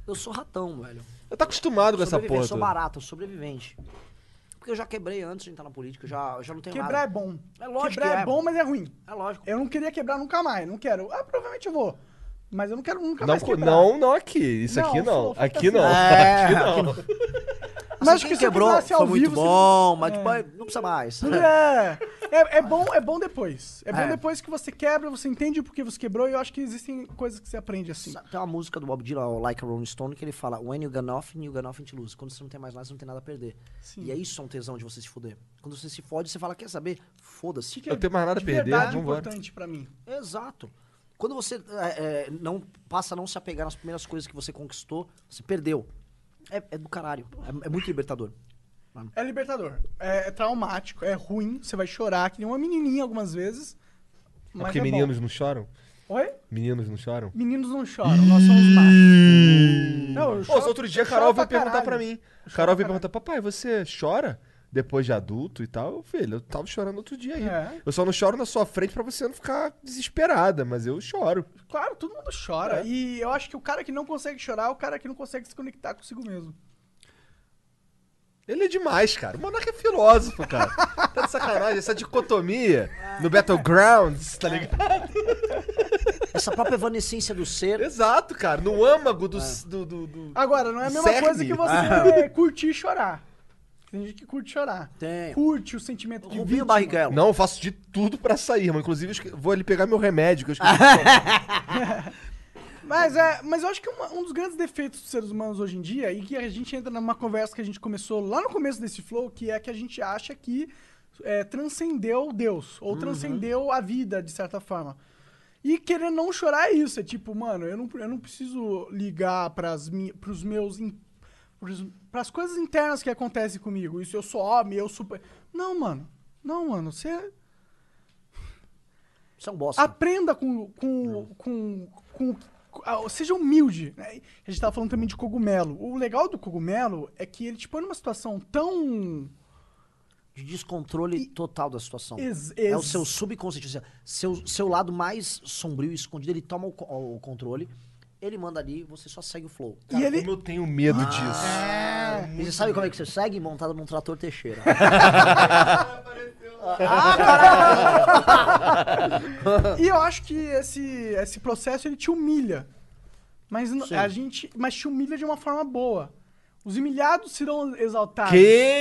Eu sou ratão, velho. Eu tô acostumado com essa porra. eu sou barato, eu sou sobrevivente. Porque eu já quebrei antes de entrar na política, eu já, eu já não tenho Quebrar nada. é bom. É lógico Quebrar que é. é. bom, mas é ruim. É lógico. Eu não queria quebrar nunca mais, não quero. Ah, provavelmente eu vou. Mas eu não quero nunca Não, mais quebrar. não, não aqui. Isso Não, aqui não. Aqui não. É, aqui não. Mas Assim, acho que quebrou ao foi muito vivo, você- bom, mas É. tipo, aí não precisa mais. É, é, é bom, é bom depois. É bom É. depois que você quebra, você entende por que você quebrou, e eu acho que existem coisas que você aprende assim. Tem uma música do Bob Dylan, o Like a Rolling Stone, que ele fala When you got nothing, you got nothing to lose. Quando você não tem mais nada, você não tem nada a perder. E é isso é um tesão de você se fuder. Quando você se fode, você fala, quer saber? Foda-se. Que Eu tenho mais nada a de perder, verdade vambora. importante pra mim. Exato. Quando você é, é, não passa a não se apegar nas primeiras coisas que você conquistou, você perdeu. É, é do caralho. É, é muito libertador. É libertador. É, é traumático, é ruim, você vai chorar, que nem uma menininha algumas vezes. É Mas porque é bom. meninos não choram? Oi? Meninos não choram? Meninos não choram, nós somos machos. Não, eu Pô, choro- outro dia eu a Carol choro veio perguntar caralho. pra mim. Carol veio perguntar, papai, você chora depois de adulto e tal? Eu, filho, eu tava chorando outro dia aí. É. Eu só não choro na sua frente pra você não ficar desesperada, mas eu choro. Claro, todo mundo chora. É. E eu acho que o cara que não consegue chorar é o cara que não consegue se conectar consigo mesmo. Ele é demais, cara. O Monarca é filósofo, cara. tá de sacanagem. Essa dicotomia no Battlegrounds, tá ligado? essa própria evanescência do ser. Exato, cara. No âmago do. do, do- do- Agora, não é a mesma Cerne. coisa que você curtir e chorar. Tem gente que curte chorar. Tem. Curte o sentimento de Rubinho. Barrichello. Não, eu faço de tudo pra sair, irmão. Inclusive, esque- vou ali pegar meu remédio, que eu esqueci. Mas, é, mas eu acho que uma- um dos grandes defeitos dos seres humanos hoje em dia, e que a gente entra numa conversa que a gente começou lá no começo desse flow, que é que a gente acha que é, transcendeu Deus, ou transcendeu a vida, de certa forma. E querer não chorar é isso, é tipo, mano, eu não, eu não preciso ligar pras, mi- pros meus... pros- pras coisas internas que acontecem comigo. Isso eu sou homem, eu super... Não, mano. Não, mano, você... Isso é um bosta. Aprenda com. com, com, com- ah, seja humilde. né? A gente tava falando também de cogumelo. O legal do cogumelo é que ele te põe numa situação tão. De descontrole total da situação. Ex- É o seu subconsciente. Seu, seu lado mais sombrio e escondido, ele toma o, o controle, ele manda ali, você só segue o flow. E ele. Como eu tenho medo disso. É, E você sabe como é que você segue? Montado num trator Teixeira. E eu acho que esse, esse processo ele te humilha. Mas Sim. a gente. Mas te humilha de uma forma boa. Os humilhados serão exaltados. Que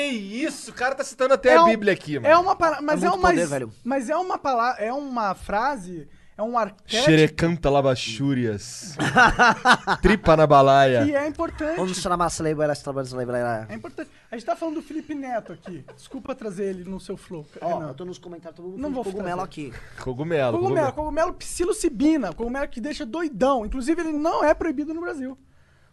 isso? O cara tá citando até É a um- Bíblia aqui, mano. É uma para- mas É é, uma poder, velho. mas é uma palavra, é uma frase, é um arquétipo Xerecanta labachúrias. Tripa na balaia. que é importante. É importante. A gente tá falando do Felipe Neto aqui. Desculpa trazer ele no seu flow. Ó, Renan. eu tô nos comentários, todo mundo Não falando vou cogumelo trazer. aqui. Cogumelo. Cogumelo, cogumelo psilocibina, cogumelo que deixa doidão. Inclusive, ele não é proibido no Brasil.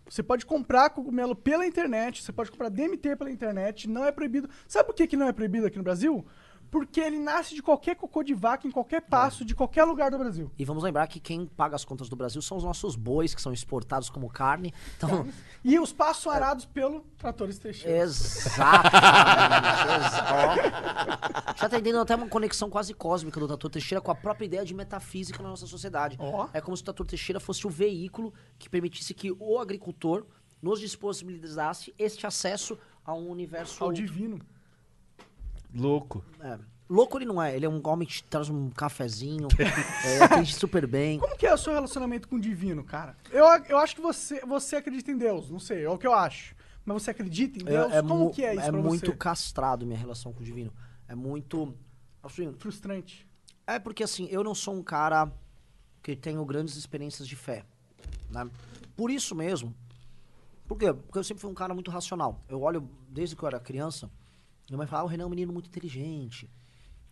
Você pode comprar cogumelo pela internet, você pode comprar DMT pela internet, não é proibido. Sabe por que, que não é proibido aqui no Brasil? Porque ele nasce de qualquer cocô de vaca em qualquer passo, de qualquer lugar do Brasil. E vamos lembrar que quem paga as contas do Brasil são os nossos bois, que são exportados como carne. Então, E os passos arados pelo Tratores Teixeira. Exatamente. exa- ó. Já tá entendendo até uma conexão quase cósmica do Tatu Teixeira com a própria ideia de metafísica na nossa sociedade. Ó. É como se o Tatu Teixeira fosse o veículo que permitisse que o agricultor nos disponibilizasse este acesso a um universo. Ao divino. Louco. É. Louco ele não é, ele é um homem que traz um cafezinho, é, atende super bem. Como que é o seu relacionamento com o divino, cara? Eu, eu acho que você, você acredita em Deus, não sei, é o que eu acho. Mas você acredita em Deus? É, é Como que é isso é pra muito você? castrado minha relação com o divino. É muito. Assim, Frustrante. É porque assim, eu não sou um cara que tenho grandes experiências de fé. Né? Por isso mesmo. Por quê? Porque eu sempre fui um cara muito racional. Eu olho, desde que eu era criança, minha mãe falava, ah, o Renan é um menino muito inteligente.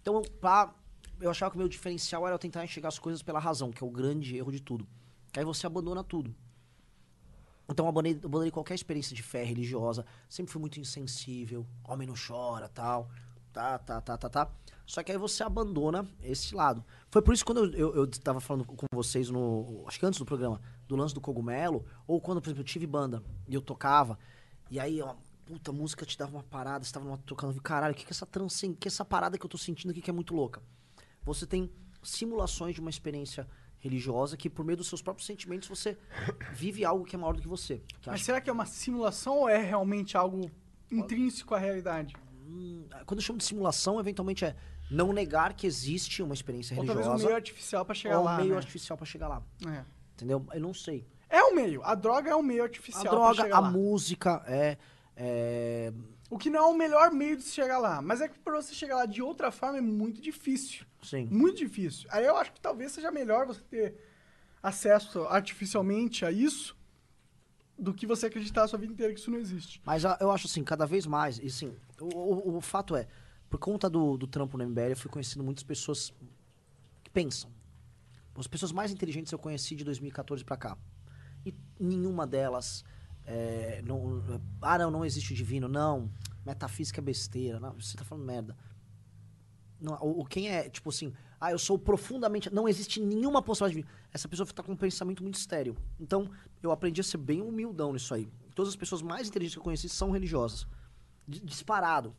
Então, pra, eu achava que o meu diferencial era eu tentar enxergar as coisas pela razão, que é o grande erro de tudo. Que aí você abandona tudo. Então eu abandonei, abandonei qualquer experiência de fé religiosa. Sempre fui muito insensível. Homem não chora, tal. Tá, tá, tá, tá, tá. Só que aí você abandona esse lado. Foi por isso que quando eu, eu, eu tava falando com vocês no. Acho que antes do programa, do lance do cogumelo, ou quando, por exemplo, eu tive banda e eu tocava, e aí, ó, puta, a música te dava uma parada, você tava numa, tocando, eu vi, caralho, o que que é essa transcend... que é essa parada que eu tô sentindo aqui que é muito louca? Você tem simulações de uma experiência religiosa que, por meio dos seus próprios sentimentos, você vive algo que é maior do que você. Que Mas acho- será que é uma simulação ou é realmente algo intrínseco à realidade? Hum, quando eu chamo de simulação, eventualmente é não negar que existe uma experiência Ou talvez um religiosa meio artificial pra chegar ou um lá, meio né? artificial pra chegar lá. É. Entendeu? Eu não sei. É um meio. A droga é um meio artificial a pra droga, a lá. música, é, é, O que não é o melhor meio de se chegar lá. Mas é que pra você chegar lá de outra forma é muito difícil. Sim. Muito difícil. Aí eu acho que talvez seja melhor você ter acesso artificialmente a isso do que você acreditar a sua vida inteira que isso não existe. Mas eu acho assim, cada vez mais, e assim, o, o- o fato é, por conta do, do trampo no MBL, eu fui conhecendo muitas pessoas que pensam. As pessoas mais inteligentes eu conheci de 2014 pra cá. E nenhuma delas. É, não, ah, não, não existe divino. Não, metafísica é besteira. Não, você tá falando merda. Não, quem é, tipo assim, ah, eu sou profundamente. Não existe nenhuma possibilidade de divino. Essa pessoa tá com um pensamento muito estéreo. Então, eu aprendi a ser bem humildão nisso aí. Todas as pessoas mais inteligentes que eu conheci são religiosas. Di- Disparado.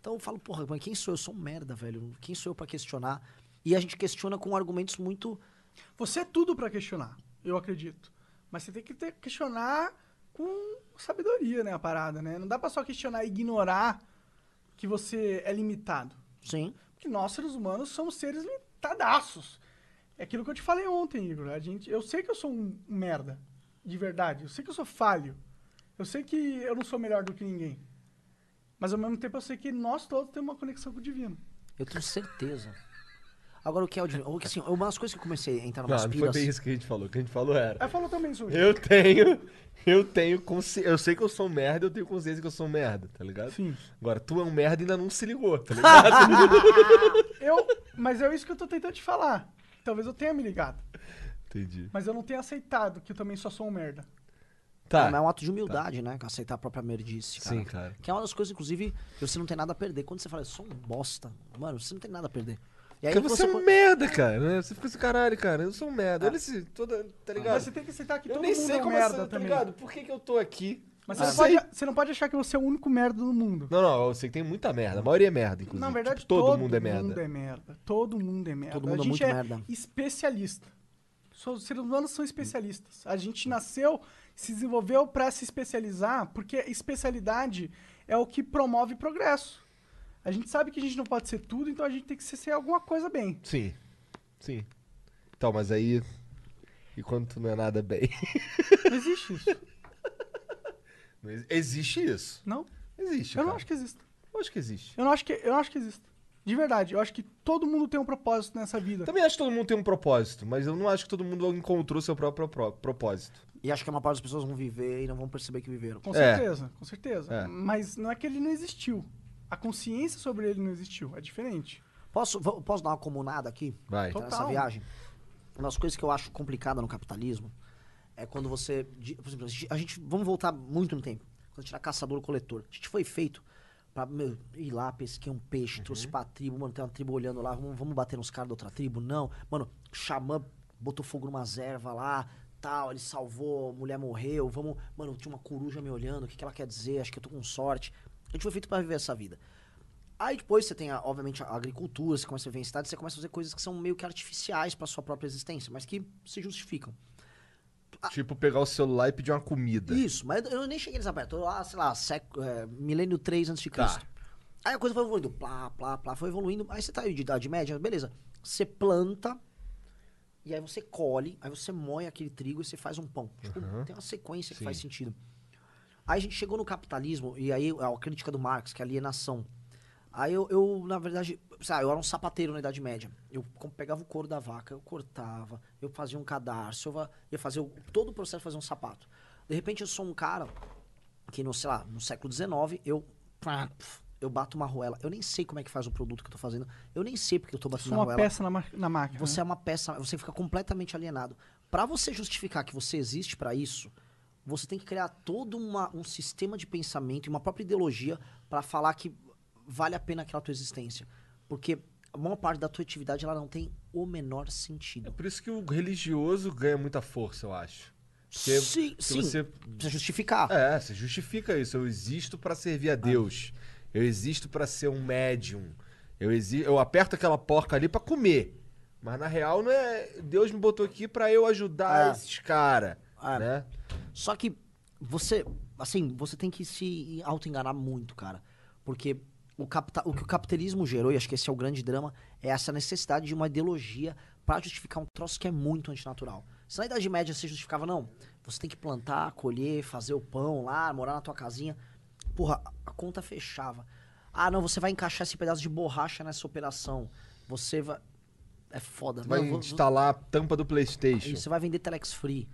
Então eu falo, porra, mas quem sou eu? Eu sou um merda, velho. Quem sou eu pra questionar? E a gente questiona com argumentos muito. Você é tudo pra questionar, eu acredito. Mas você tem que ter, questionar com sabedoria, né, a parada, né? Não dá pra só questionar e ignorar que você é limitado. Sim. Porque nós, seres humanos, somos seres limitadaços. É aquilo que eu te falei ontem, Igor. A gente, eu sei que eu sou um merda. De verdade. Eu sei que eu sou falho. Eu sei que eu não sou melhor do que ninguém. Mas ao mesmo tempo eu sei que nós todos temos uma conexão com o divino. Eu tenho certeza. Agora, o que é o divino? O que, Assim, uma das coisas que eu comecei a entrar Não, numas não foi piras... bem isso que a gente falou. O que a gente falou era. Aí falou também, Sujo. Eu tenho. Eu tenho consciência. Eu sei que eu sou um merda, eu tenho consciência que eu sou um merda, tá ligado? Sim. Agora, tu é um merda e ainda não se ligou, tá ligado? Eu, mas é isso que eu tô tentando te falar. Talvez eu tenha me ligado. Entendi. Mas eu não tenho aceitado que eu também só sou um merda. Tá. Não, é um ato de humildade, né? Aceitar a própria merdice, cara. Sim, cara. Que é uma das coisas, inclusive, que você não tem nada a perder. Quando você fala, eu sou um bosta, mano, você não tem nada a perder. E aí Porque você é um merda, cara. Né? Você fica assim, caralho, cara, eu sou um merda. Olha esse. Toda, tá ligado? Mas você tem que aceitar que eu todo nem mundo sei é um como merda é, tá ligado? Por que, que eu tô aqui? Mas Ah, você, não sei. pode, você não pode achar que você é o único merda do mundo. Não, não, eu sei que tem muita merda. A maioria é merda, inclusive. Na verdade, Tipo, todo, mundo é merda. mundo é merda. Todo mundo é merda. Todo mundo a é gente muito é merda. especialista. Os seres humanos são especialistas. A gente nasceu, se desenvolveu para se especializar, porque especialidade é o que promove progresso. A gente sabe que a gente não pode ser tudo, então a gente tem que ser, ser alguma coisa bem. Sim. Sim. Então, mas aí. E quando tu não é nada bem? Não existe isso. Não ex- Existe isso. Não? Existe. Eu não cara. acho que existe. Eu acho que existe. Eu não acho que, eu não acho que existe. De verdade, eu acho que todo mundo tem um propósito nessa vida. Também acho que todo mundo tem um propósito, mas eu não acho que todo mundo encontrou seu próprio pro- propósito. E acho que uma parte das pessoas vão viver e não vão perceber que viveram. Com É. certeza, com certeza. É. Mas não é que ele não existiu. A consciência sobre ele não existiu. É diferente. Posso, vou- posso dar uma comunada aqui? Vai. Total. Nessa viagem? Uma das coisas que eu acho complicada no capitalismo é quando você. Por exemplo, a gente, Vamos voltar muito no tempo. Quando a gente era caçador-coletor. A gente foi feito pra meu, ir lá, pesquei um peixe, trouxe pra tribo, mano, tem uma tribo olhando lá, vamos, vamos bater nos caras da outra tribo? Não. Mano, o xamã botou fogo numa erva lá, tal, ele salvou, a mulher morreu, vamos. Mano, tinha uma coruja me olhando, o que, que ela quer dizer? Acho que eu tô com sorte. A gente foi feito pra viver essa vida. Aí depois você tem, a- obviamente, a agricultura, você começa a viver em cidade, você começa a fazer coisas que são meio que artificiais pra sua própria existência, mas que se justificam. Tipo, pegar o celular e pedir uma comida. Isso, mas eu nem cheguei nessa parte. Tô lá, sei lá, século, é, milênio 3 a.C. Tá. Aí a coisa foi evoluindo, plá, plá, plá, foi evoluindo. Aí você tá aí de idade média, beleza. Você planta, e aí você colhe, aí você moe aquele trigo e você faz um pão. Tipo, tem uma sequência que faz sentido. Aí a gente chegou no capitalismo, e aí a crítica do Marx, que é alienação. Aí eu, eu, na verdade, sabe, eu era um sapateiro na Idade Média. Eu pegava o couro da vaca, eu cortava, eu fazia um cadarço, eu ia fazer o- todo o processo de fazer um sapato. De repente eu sou um cara que, no, sei lá, no século XIX, eu, eu bato uma arruela. Eu nem sei como é que faz o produto que eu tô fazendo. Eu nem sei porque eu tô batendo uma arruela. peça na, na máquina. Você né? é uma peça, você fica completamente alienado. Pra você justificar que você existe pra isso, você tem que criar todo uma- um sistema de pensamento e uma própria ideologia pra falar que vale a pena aquela tua existência. Porque a maior parte da tua atividade ela não tem o menor É sentido. por isso que o religioso ganha muita força, eu acho. Porque sim, sim. você- Precisa justificar. É, você justifica isso. Eu existo pra servir a Deus. Eu existo pra ser um médium. Eu, exi eu aperto aquela porca ali pra comer. Mas na real não é. Deus me botou aqui pra eu ajudar É. esses caras. É. Né? Só que você, assim, você tem que se auto-enganar muito, cara. Porque o, capta o que o capitalismo gerou, e acho que esse é o grande drama, é essa necessidade de uma ideologia pra justificar um troço que é muito antinatural. Se na Idade Média você justificava, não, você tem que plantar, colher, fazer o pão lá, morar na tua casinha. Porra, a- conta fechava. Ah, não, você vai encaixar esse pedaço de borracha nessa operação. Você vai. É foda. Vai Não, vou- instalar a tampa do PlayStation. Você vai vender Telex Free.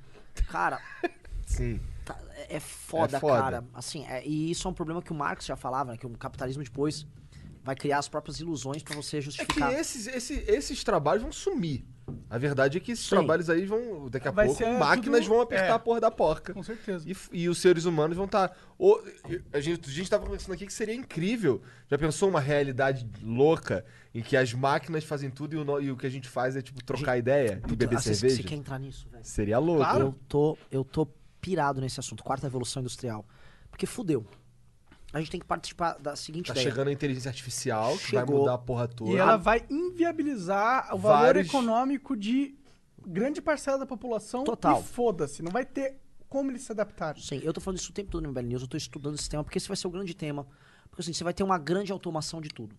Cara, Sim. Tá, é foda, É foda. cara. Assim, é- e isso é um problema que o Marx já falava, né? Que o capitalismo depois vai criar as próprias ilusões pra você É que justificar. esses, esse- esses trabalhos vão sumir. A verdade é que esses Sim. trabalhos aí vão. Daqui a Vai pouco, ser máquinas tudo- vão apertar é. a porra da porca. Com certeza. E, e os seres humanos vão estar. a, gente, a gente tava conversando aqui que seria incrível. Já pensou uma realidade louca em que as máquinas fazem tudo e o, e o que a gente faz é tipo trocar ideia e Puta, beber ah, cê- cerveja? Você quer entrar nisso, velho? Seria louco. Eu tô, eu tô pirado nesse assunto, quarta evolução industrial. Porque fudeu. A gente tem que participar da seguinte Tá ideia. chegando a inteligência artificial que vai Chegou. mudar a porra toda. E ela vai inviabilizar o valor Vários- econômico de grande parcela da população. Total. E foda-se, não vai ter como eles se adaptarem. Sim, eu tô falando isso o tempo todo no MBL News, eu tô estudando esse tema, porque esse vai ser o grande tema. Porque assim, você vai ter uma grande automação de tudo.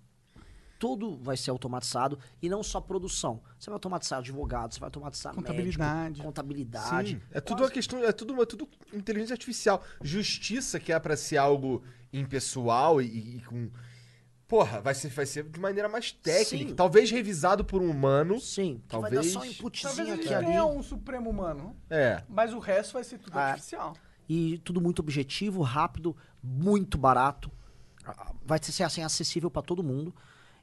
Tudo vai ser automatizado e não só produção. Você vai automatizar advogado, você vai automatizar Contabilidade. médico, contabilidade. Sim, é tudo uma questão, é tudo, é tudo inteligência artificial. Justiça que é pra ser algo impessoal e, e com. Porra, vai ser, vai ser de maneira mais técnica. Sim. Talvez revisado por um humano. Sim, Talvez. vai dar só um Talvez inputzinho a aqui ali. tenha um supremo humano, É. mas o resto vai ser tudo Ah. artificial. E tudo muito objetivo, rápido, muito barato. Ah, Vai ser assim, acessível pra todo mundo.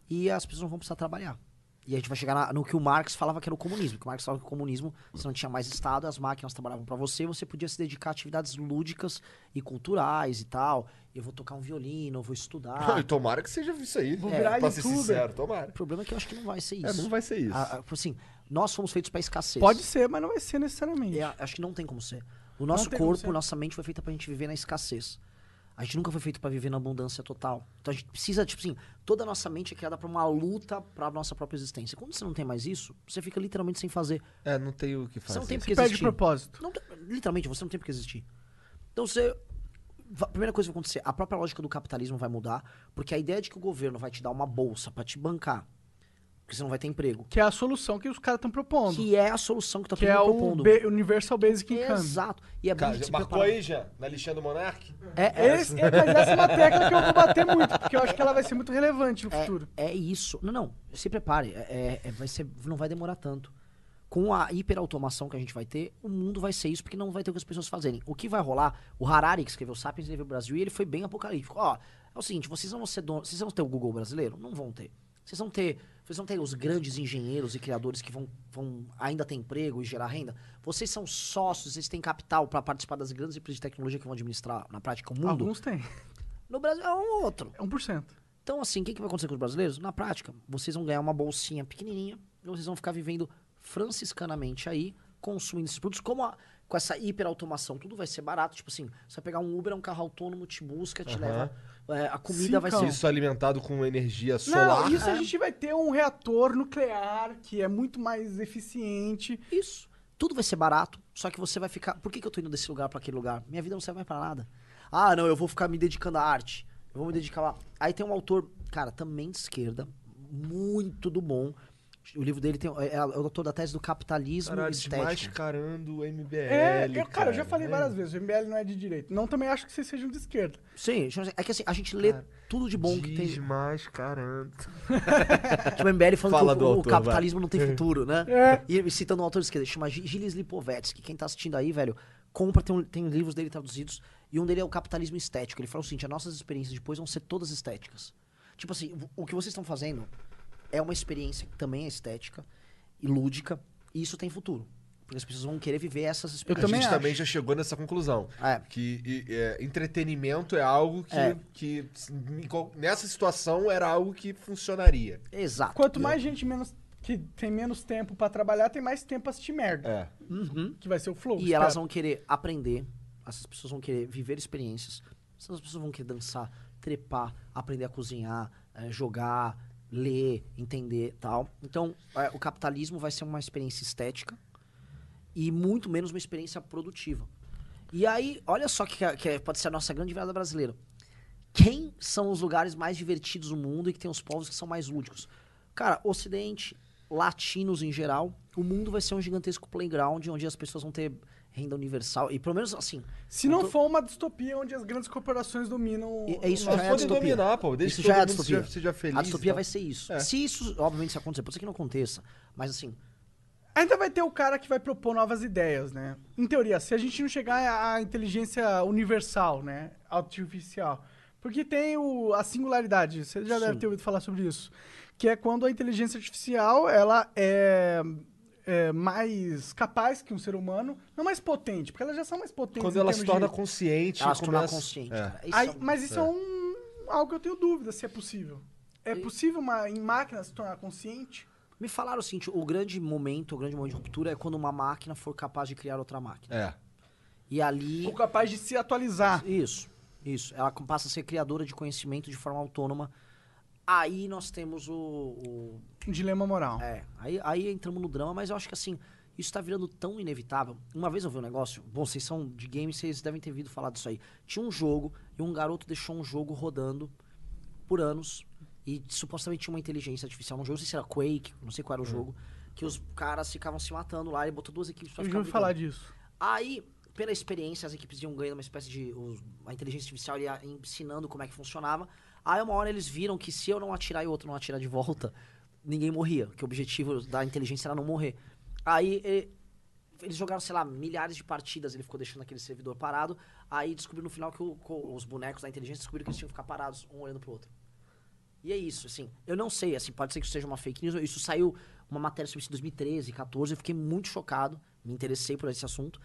E as pessoas não vão precisar trabalhar. E a gente vai chegar na- no que o Marx falava que era o comunismo. Que o Marx falava que o comunismo, você não tinha mais Estado, as máquinas trabalhavam pra você, você podia se dedicar a atividades lúdicas e culturais e tal. Eu vou tocar um violino, eu vou estudar. E tomara que seja isso aí. Vou É, virar pra ser youtuber. sincero, tomara. O problema é que eu acho que não vai ser isso. É, não vai ser isso. Ah, ah, assim, nós fomos feitos pra escassez. Pode ser, mas não vai ser necessariamente. É, acho que não tem como ser. O nosso corpo, nossa mente foi feita pra gente viver na escassez. A gente nunca foi feito pra viver na abundância total. Então a gente precisa, tipo assim, toda a nossa mente é criada pra uma luta pra nossa própria existência. Quando você não tem mais isso, você fica literalmente sem fazer. É, não tem o que fazer. Você não tem Você porque perde existir. propósito. Não tem- literalmente, você não tem porque existir. Então você. va- Primeira coisa que vai acontecer, a própria lógica do capitalismo vai mudar, porque a ideia de que o governo vai te dar uma bolsa pra te bancar, porque você não vai ter emprego, Que é a solução que os caras estão propondo. que é a solução que tá Que todo é mundo o propondo. B- Universal Basic Income. Exato. E é Cara, de se marcou aí já? Na listinha do Monark? É, é, Esse, é, mas essa é uma tecla que eu vou bater muito, porque eu acho que ela vai ser muito relevante no futuro. É, é isso. Não, não. Se prepare. É, é- é- vai ser, não vai demorar tanto. Com a hiperautomação que a gente vai ter, o mundo vai ser isso, porque não vai ter o que as pessoas fazerem. O que vai rolar, o Harari, que escreveu Sapiens, ele veio pro Brasil e ele foi bem apocalíptico. Ó, é o seguinte, vocês vão ser donos, vocês vão ter o Google brasileiro? Não vão ter. Vocês vão ter, vocês vão ter os grandes engenheiros e criadores que vão, vão ainda ter emprego e gerar renda. Vocês são sócios, vocês têm capital para participar das grandes empresas de tecnologia que vão administrar na prática o mundo. Alguns têm. No Brasil é um ou outro. É 1%. Então, assim, o que, que vai acontecer com os brasileiros? Na prática, vocês vão ganhar uma bolsinha pequenininha e vocês vão ficar vivendo franciscanamente aí, consumindo esses produtos. Como a- com essa hiperautomação, tudo vai ser barato. Tipo assim, você vai pegar um Uber, é um carro autônomo, te busca, te Aham. leva. É, a comida vai Cincão. ser... Isso alimentado com energia solar. Não, isso a gente vai ter um reator nuclear que é muito mais eficiente. Isso. Tudo vai ser barato, só que você vai ficar. Por que, que eu tô indo desse lugar pra aquele lugar? Minha vida não serve mais pra nada. Ah, não, eu vou ficar me dedicando à arte. Eu vou me dedicar lá. Aí tem um autor, cara, também de esquerda, muito do bom. O livro dele tem, é, é o autor da tese do capitalismo Caralho, estético. desmascarando o MBL. É, eu, cara, eu já falei é. várias vezes, o MBL não é de direita. Não também acho que vocês sejam de esquerda. Sim, é que assim, a gente lê Cara, tudo de bom que tem. Desmascarando. Tipo, o MBL falando Fala que o, o autor, capitalismo não tem futuro, né? É. E citando um autor de esquerda, chama Gi- Gilles Lipovetsky. Quem tá assistindo aí, velho, compra, tem, um- tem livros dele traduzidos. E um dele é o capitalismo estético. Ele fala o seguinte: as nossas experiências depois vão ser todas estéticas. Tipo assim, o que vocês estão fazendo é uma experiência que também é estética e lúdica. E isso tem futuro. Porque as pessoas vão querer viver essas A experiências. também gente acho. também já chegou nessa conclusão. É. Que e, é, entretenimento é algo que, É. que nessa situação era algo que funcionaria. Exato. Quanto mais gente menos que tem menos tempo pra trabalhar, tem mais tempo pra assistir merda. É. Uhum. Que vai ser o flow. E elas espero. vão querer aprender, essas pessoas vão querer viver experiências, essas pessoas vão querer dançar, trepar, aprender a cozinhar, eh, jogar, ler, entender tal. Então, eh, o capitalismo vai ser uma experiência estética e muito menos uma experiência produtiva. E aí, olha só que, que é- pode ser a nossa grande virada brasileira. Quem são os lugares mais divertidos do mundo e que tem os povos que são mais lúdicos? Cara, Ocidente, latinos em geral, o mundo vai ser um gigantesco playground onde as pessoas vão ter renda universal. E pelo menos assim. Se não tô- for uma distopia onde as grandes corporações dominam. E- é isso já é Pode distopia. dominar, pô. Deixa Isso já é a distopia. seja, seja feliz. a distopia tal. vai ser isso. É. Se isso, obviamente, se acontecer, pode ser que não aconteça. Mas assim, Ainda vai ter o cara que vai propor novas ideias, né? Em teoria, se a gente não chegar à inteligência universal, né? Artificial. Porque tem o, a singularidade, você já deve Sim. ter ouvido falar sobre isso. Que é quando a inteligência artificial, ela é, é mais capaz que um ser humano, não mais potente, porque elas já são mais potentes. Quando ela se torna de- consciente. ela se tornar começa- consciente, É. cara. Isso Aí- é um- mas isso é. um algo que eu tenho dúvida se é possível. É E- possível uma em máquina se tornar consciente? Me falaram o seguinte: o grande momento, o grande momento de ruptura é quando uma máquina for capaz de criar outra máquina. É. E ali. Ou capaz de se atualizar? Isso, isso. Ela passa a ser criadora de conhecimento de forma autônoma. Aí nós temos o. o- Um dilema moral. é, aí, aí entramos no drama, mas eu acho que assim, isso tá virando tão inevitável. Uma vez eu vi um negócio, bom, vocês são de games, vocês devem ter ouvido falar disso aí. Tinha um jogo e um garoto deixou um jogo rodando por anos. E supostamente tinha uma inteligência artificial no jogo, não sei se era Quake, não sei qual era o jogo, que os caras ficavam se matando lá e botou duas equipes pra Eu ficar ouvi falar disso. Aí, pela experiência, as equipes iam ganhando uma espécie de. os- a inteligência artificial ia ensinando como é que funcionava. Aí, uma hora eles viram que se eu não atirar e o outro não atirar de volta, ninguém morria. Que o objetivo da inteligência era não morrer. Aí, e- eles jogaram, sei lá, milhares de partidas. Ele ficou deixando aquele servidor parado. Aí descobriu no final que o- os bonecos da inteligência descobriram que eles tinham que ficar parados, um olhando pro outro. E é isso, assim. Eu não sei, assim, pode ser que isso seja uma fake news. Isso saiu uma matéria sobre isso em 2013, 14. Eu fiquei muito chocado. Me interessei por esse assunto.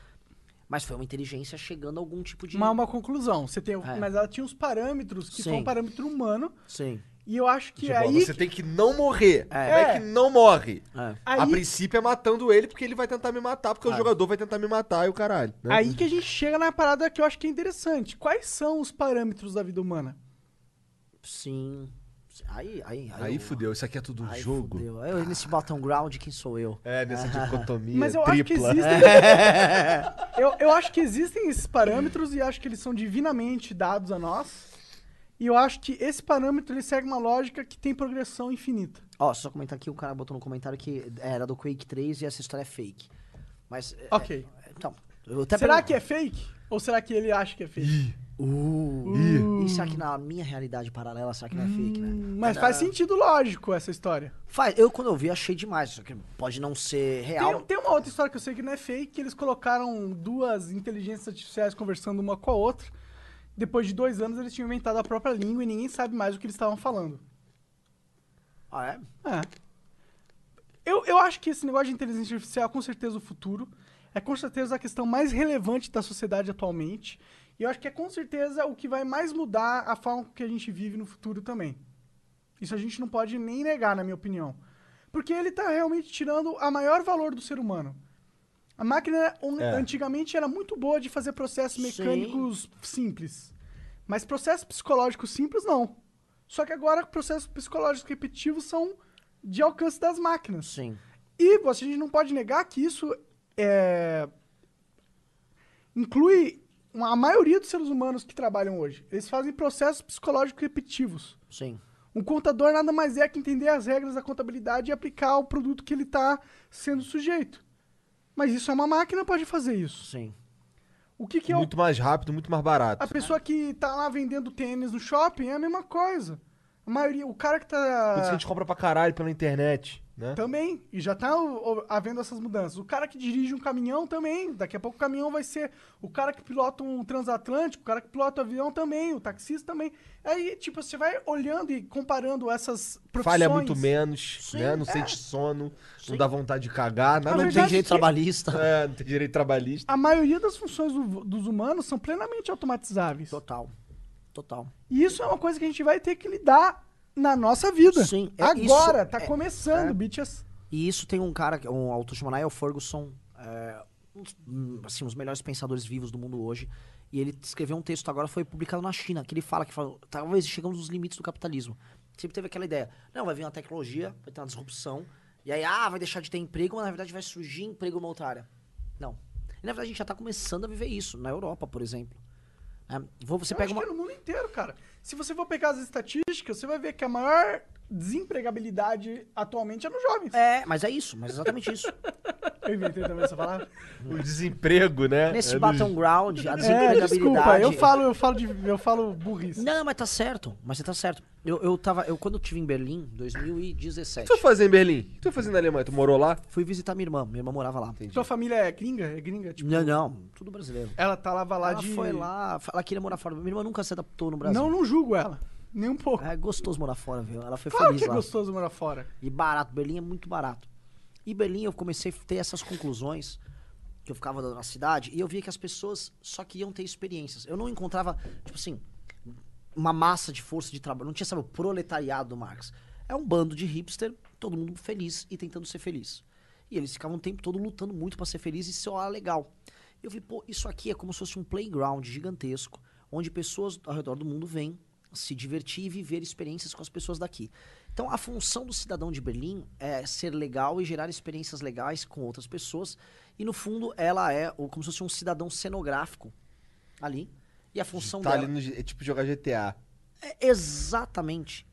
Mas foi uma inteligência chegando a algum tipo de. Mas uma conclusão. Você tem, É. Mas ela tinha uns parâmetros que Sim. são um parâmetro humano. Sim. E eu acho que Tipo, aí. você tem que não morrer. É. Como é que não morre? É. A Aí- princípio é matando ele porque ele vai tentar me matar, porque o Ah. jogador vai tentar me matar e o caralho. né? Aí que a gente chega na parada que eu acho que é interessante. Quais são os parâmetros da vida humana? Sim. Aí, aí, aí. Aí eu- fudeu, isso aqui é tudo um aí jogo. fudeu. Eu, nesse battleground, quem sou eu? É, nessa dicotomia Mas eu acho que tripla. existem. eu, eu acho que existem esses parâmetros e acho que eles são divinamente dados a nós. E eu acho que esse parâmetro ele segue uma lógica que tem progressão infinita. Ó, só comentar aqui, o cara botou no comentário que era do Quake 3 e essa história é fake. Mas. é, Ok. é, então. Eu até será que é fake? Ou será que ele acha que é fake? Uh, E será que na minha realidade paralela, será que não é fake, né? Hum, Mas faz sentido lógico essa história. Faz. Eu, quando eu vi, achei demais. Só que pode não ser real. Tem, tem uma outra história que eu sei que não é fake, que eles colocaram duas inteligências artificiais conversando uma com a outra. Depois de dois anos, eles tinham inventado a própria língua e ninguém sabe mais o que eles estavam falando. Ah, é? É. Eu, eu acho que esse negócio de inteligência artificial é com certeza o futuro. É com certeza a questão mais relevante da sociedade atualmente. E eu acho que é com certeza o que vai mais mudar a forma que a gente vive no futuro também. Isso a gente não pode nem negar, na minha opinião. Porque ele está realmente tirando a maior valor do ser humano. A máquina um, É. antigamente era muito boa de fazer processos Sim. mecânicos simples. Mas processos psicológicos simples, não. Só que agora processos psicológicos repetitivos são de alcance das máquinas. Sim. E você, a gente não pode negar que isso é, inclui a maioria dos seres humanos que trabalham hoje. Eles fazem processos psicológicos repetitivos. Sim. Um contador nada mais é que entender as regras da contabilidade e aplicar o produto que ele está sendo sujeito. Mas isso é uma máquina, pode fazer isso. Sim. O que, que é o Muito mais rápido, muito mais barato. a pessoa que tá lá vendendo tênis no shopping é a mesma coisa. A maioria, o cara que Por isso que a gente compra pra caralho pela internet, né? Também. E já tá o- havendo essas mudanças. O cara que dirige um caminhão também. Daqui a pouco o caminhão vai ser. O cara que pilota um transatlântico, o cara que pilota um avião também, o taxista também. Aí, tipo, você vai olhando e comparando essas profissões. Falha muito menos, Sim, né? Não é. sente sono, não dá vontade de cagar, nada Na Não não tem direito que- trabalhista. É, não tem direito trabalhista. A maioria das funções do- dos humanos são plenamente automatizáveis. Total. Total. E isso é uma coisa que a gente vai ter que lidar na nossa vida. Sim, é Agora, isso- tá é- começando, é. bitches. E isso tem um cara, um autor chamado Niall Ferguson, é, um hum, assim, um dos melhores pensadores vivos do mundo hoje. E ele escreveu um texto agora, foi publicado na China, que ele fala que fala, talvez chegamos nos limites do capitalismo. Sempre teve aquela ideia, não, vai vir uma tecnologia, vai ter uma disrupção, e aí, ah, vai deixar de ter emprego, mas na verdade vai surgir emprego numa outra área. Não. E na verdade a gente já tá começando a viver isso, na Europa, por exemplo. É, vou- você Eu pega uma... é no mundo inteiro, cara. Se você for pegar as estatísticas, você vai ver que a maior desempregabilidade atualmente é nos jovens. É, mas é isso, mas é exatamente isso. Eu inventei também essa palavra. O desemprego, né? Nesse É dos- battleground, a É, desempregabilidade... desculpa, eu falo, eu falo de, eu falo burrice. Não, mas tá certo. Mas você tá certo. Eu, eu tava. Eu, quando eu estive em Berlim, O 2017, que tu fazer em Berlim? O que tu foi fazer na Alemanha? Tu morou lá? fui visitar minha irmã. Minha irmã morava lá. Sua família é gringa? É gringa? Tipo, Não, não, tudo brasileiro. ela tava lá ela de. foi lá, ela queria morar fora. Minha irmã nunca se adaptou no Brasil. Não, não julgo ela. Nem um pouco. É gostoso morar fora, viu? Ela foi claro feliz que é lá. gostoso morar fora. E barato. Berlim é muito barato. E Berlim eu comecei a ter essas conclusões que eu ficava dando na cidade e eu via que as pessoas só queriam ter experiências. Eu não encontrava, tipo assim, uma massa de força de trabalho. Não tinha, sabe, o proletariado do Marx. É um bando de hipster, todo mundo feliz e tentando ser feliz. E eles ficavam o tempo todo lutando muito pra ser feliz e ser legal. Eu vi, pô, isso aqui é como se fosse um playground gigantesco, onde pessoas ao redor do mundo vêm se divertir e viver experiências com as pessoas daqui. Então, a função do cidadão de Berlim é ser legal e gerar experiências legais com outras pessoas. E, no fundo, ela é o- como se fosse um cidadão cenográfico ali. E a função Tá dela... ali no. É tipo jogar GTA. É, exatamente.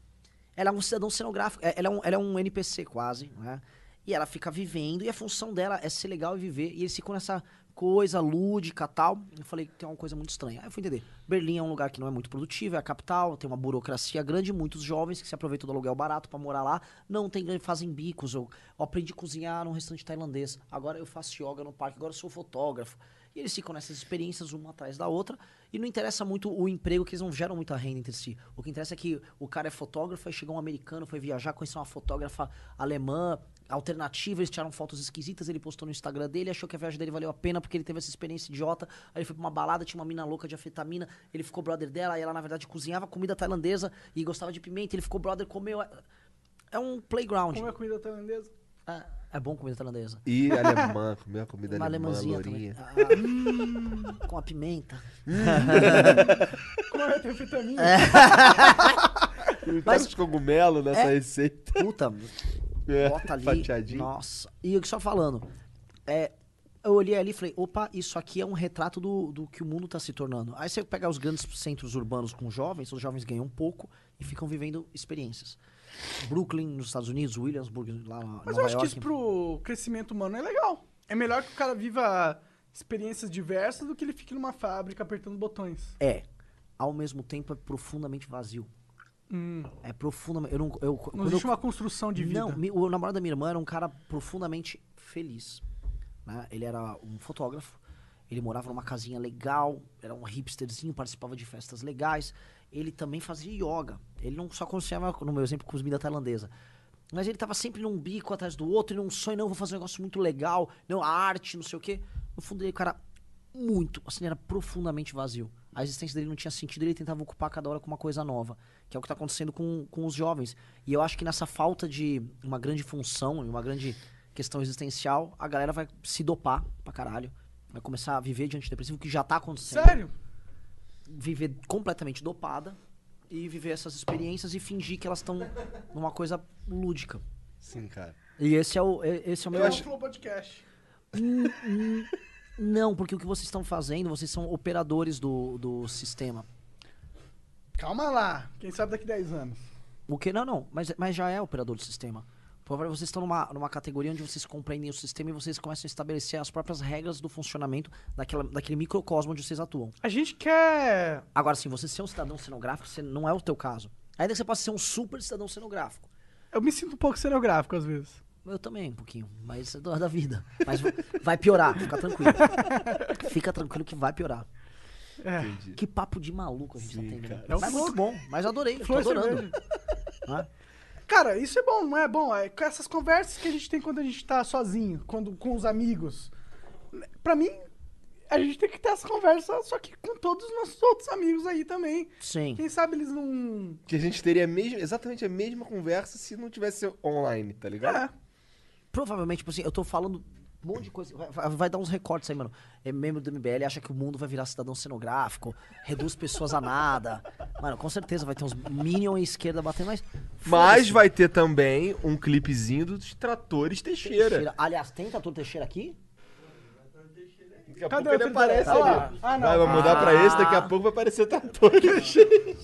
Ela é um cidadão cenográfico, é- ela é um, ela é um NPC quase, né? E ela fica vivendo, e a função dela é ser legal e viver. E eles ficam nessa coisa lúdica tal. Eu falei que tem uma coisa muito estranha. Aí eu fui entender. Berlim é um lugar que não é muito produtivo, é a capital, tem uma burocracia grande, muitos jovens que se aproveitam do aluguel barato pra morar lá, não tem, fazem bicos. Eu, eu aprendi a cozinhar num restaurante tailandês. Agora eu faço yoga no parque, agora eu sou fotógrafo. E eles ficam nessas experiências uma atrás da outra. E não interessa muito o emprego, que eles não geram muita renda entre si. O que interessa é que o cara é fotógrafo, aí chegou um americano, foi viajar, conheceu uma fotógrafa alemã, alternativa, eles tiraram fotos esquisitas, ele postou no Instagram dele, achou que a viagem dele valeu a pena porque ele teve essa experiência idiota. Aí ele foi pra uma balada, tinha uma mina louca de afetamina, ele ficou brother dela, e ela na verdade cozinhava comida tailandesa e gostava de pimenta, ele ficou brother, comeu. É um playground. Como é a comida tailandesa? É, é bom comida tailandesa. E alemã, comer a comida Uma alemã, alemãzinha também. lourinha. Ah, hum, com a pimenta. Como é a anfetamina? Mas... Mas- os cogumelos nessa É. receita. Puta, É, bota ali. fatiadinho. Nossa. E eu só falando. É, eu olhei ali e falei, opa, isso aqui é um retrato do, do que o mundo tá se tornando. Aí você pega os grandes centros urbanos com jovens, os jovens ganham pouco e ficam vivendo experiências. Brooklyn, nos Estados Unidos, Williamsburg, lá na Mas Nova eu acho que York. isso pro crescimento humano é legal. É melhor que o cara viva experiências diversas do que ele fique numa fábrica apertando botões. É. Ao mesmo tempo, é profundamente vazio. Hum. É profundamente... Eu não, eu, Não existe eu- uma construção de vida. Não, o namorado da minha irmã era um cara profundamente feliz. né? Ele era um fotógrafo, ele morava numa casinha legal, era um hipsterzinho, participava de festas legais. Ele também fazia yoga. Ele não só conheceva, no meu exemplo, comida tailandesa. Mas ele tava sempre num bico atrás do outro, e num sonho, não, vou fazer um negócio muito legal, não, a arte, não sei o quê. No fundo, ele, cara, muito, assim, era profundamente vazio. A existência dele não tinha sentido, ele tentava ocupar cada hora com uma coisa nova, que é o que tá acontecendo com, com os jovens. E eu acho que nessa falta de uma grande função, e uma grande questão existencial, a galera vai se dopar pra caralho. Vai começar a viver de antidepressivo, que já tá acontecendo. Sério? Viver completamente dopada e viver essas experiências e fingir que elas estão numa coisa lúdica. Sim, cara. E esse é o, esse é o meu... Eu acho Flow Podcast. Não, porque o que vocês estão fazendo, vocês são operadores do, do sistema. Calma lá. Quem sabe daqui 10 anos. O que? Não, não. Mas, mas já é operador do sistema. Por favor, vocês estão numa, numa categoria onde vocês compreendem o sistema e vocês começam a estabelecer as próprias regras do funcionamento daquela, daquele microcosmo onde vocês atuam. A gente quer. Agora, sim, você ser um cidadão cenográfico, você não é o teu caso. Ainda que você possa ser um super cidadão cenográfico. Eu me sinto um pouco cenográfico às vezes. Eu também, um pouquinho. Mas é da da vida. Mas vai piorar, fica tranquilo. Fica tranquilo que vai piorar. É. Que papo de maluco a gente tá tendo. né? É o Mas flow. muito bom, mas adorei, tô Flow e adorando. Cara, isso é bom, não é bom? É com essas conversas que a gente tem quando a gente tá sozinho, quando, com os amigos. Pra mim, a gente tem que ter essa conversa, só que com todos os nossos outros amigos aí também. Sim. Quem sabe eles não. Que a gente teria a mesma, exatamente a mesma conversa se não tivesse online, tá ligado? É. Provavelmente, tipo assim, eu tô falando um monte de coisa. Vai, vai- dar uns recortes aí, mano. É membro do MBL, acha que o mundo vai virar cidadão cenográfico, reduz pessoas a nada. Mano, com certeza vai ter uns Minion e esquerda batendo, mas. Mas vai ter também um clipezinho dos tratores Teixeira. Teixeira. Aliás, tem Tatu Teixeira aqui? Daqui a Cadê pouco ele aparece? Ah, ali. ah, não. vai, vai mudar pra esse, daqui a Ah. pouco vai aparecer trator Teixeira.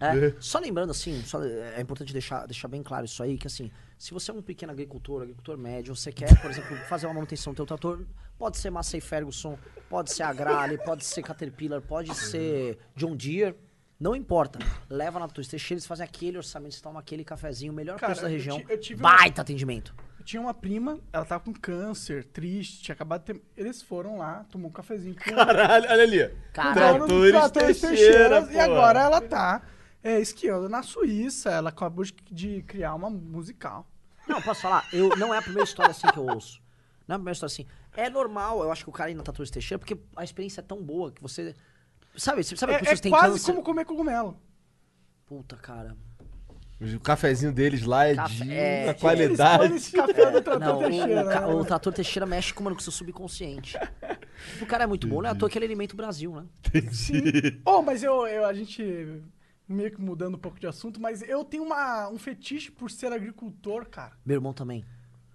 É, só lembrando, assim, só- é importante deixar, deixar bem claro isso aí, que assim, se você é um pequeno agricultor, agricultor médio, você quer, por exemplo, fazer uma manutenção do teu trator, pode ser Massey Ferguson, pode ser Agrale, pode ser Caterpillar, pode ser John Deere, não importa. Leva na tua Teixeira, eles fazem aquele orçamento, você toma aquele cafezinho, o melhor Cara, preço da região, eu tive uma- baita atendimento. Eu tinha uma prima, ela tava com câncer, triste, tinha acabado de ter. Eles foram lá, tomou um cafezinho com Caralho, olha ali. Caralho. Tratores Teixeira, E agora ela tá é, esquiando na Suíça. Ela acabou de criar uma musical. Não, posso falar? Eu, não é a primeira história assim que eu ouço. Não é a primeira história assim. É normal, eu acho que o cara ir na Tatuagem Teixeira, porque a experiência é tão boa que você. Sabe, você sabe É, pessoas é têm quase câncer. como comer cogumelo. Puta, cara. O cafezinho deles lá é Café- de é, uma qualidade. Esse café do Trator Não, o, Teixeira. o, né? o trator Teixeira mexe com, mano, com o seu subconsciente. O cara é muito bom, não é à toa que ele alimenta o Brasil, né? Oh, mas eu, eu, a gente meio que mudando um pouco de assunto, mas eu tenho uma, um fetiche por ser agricultor, cara. Meu irmão também.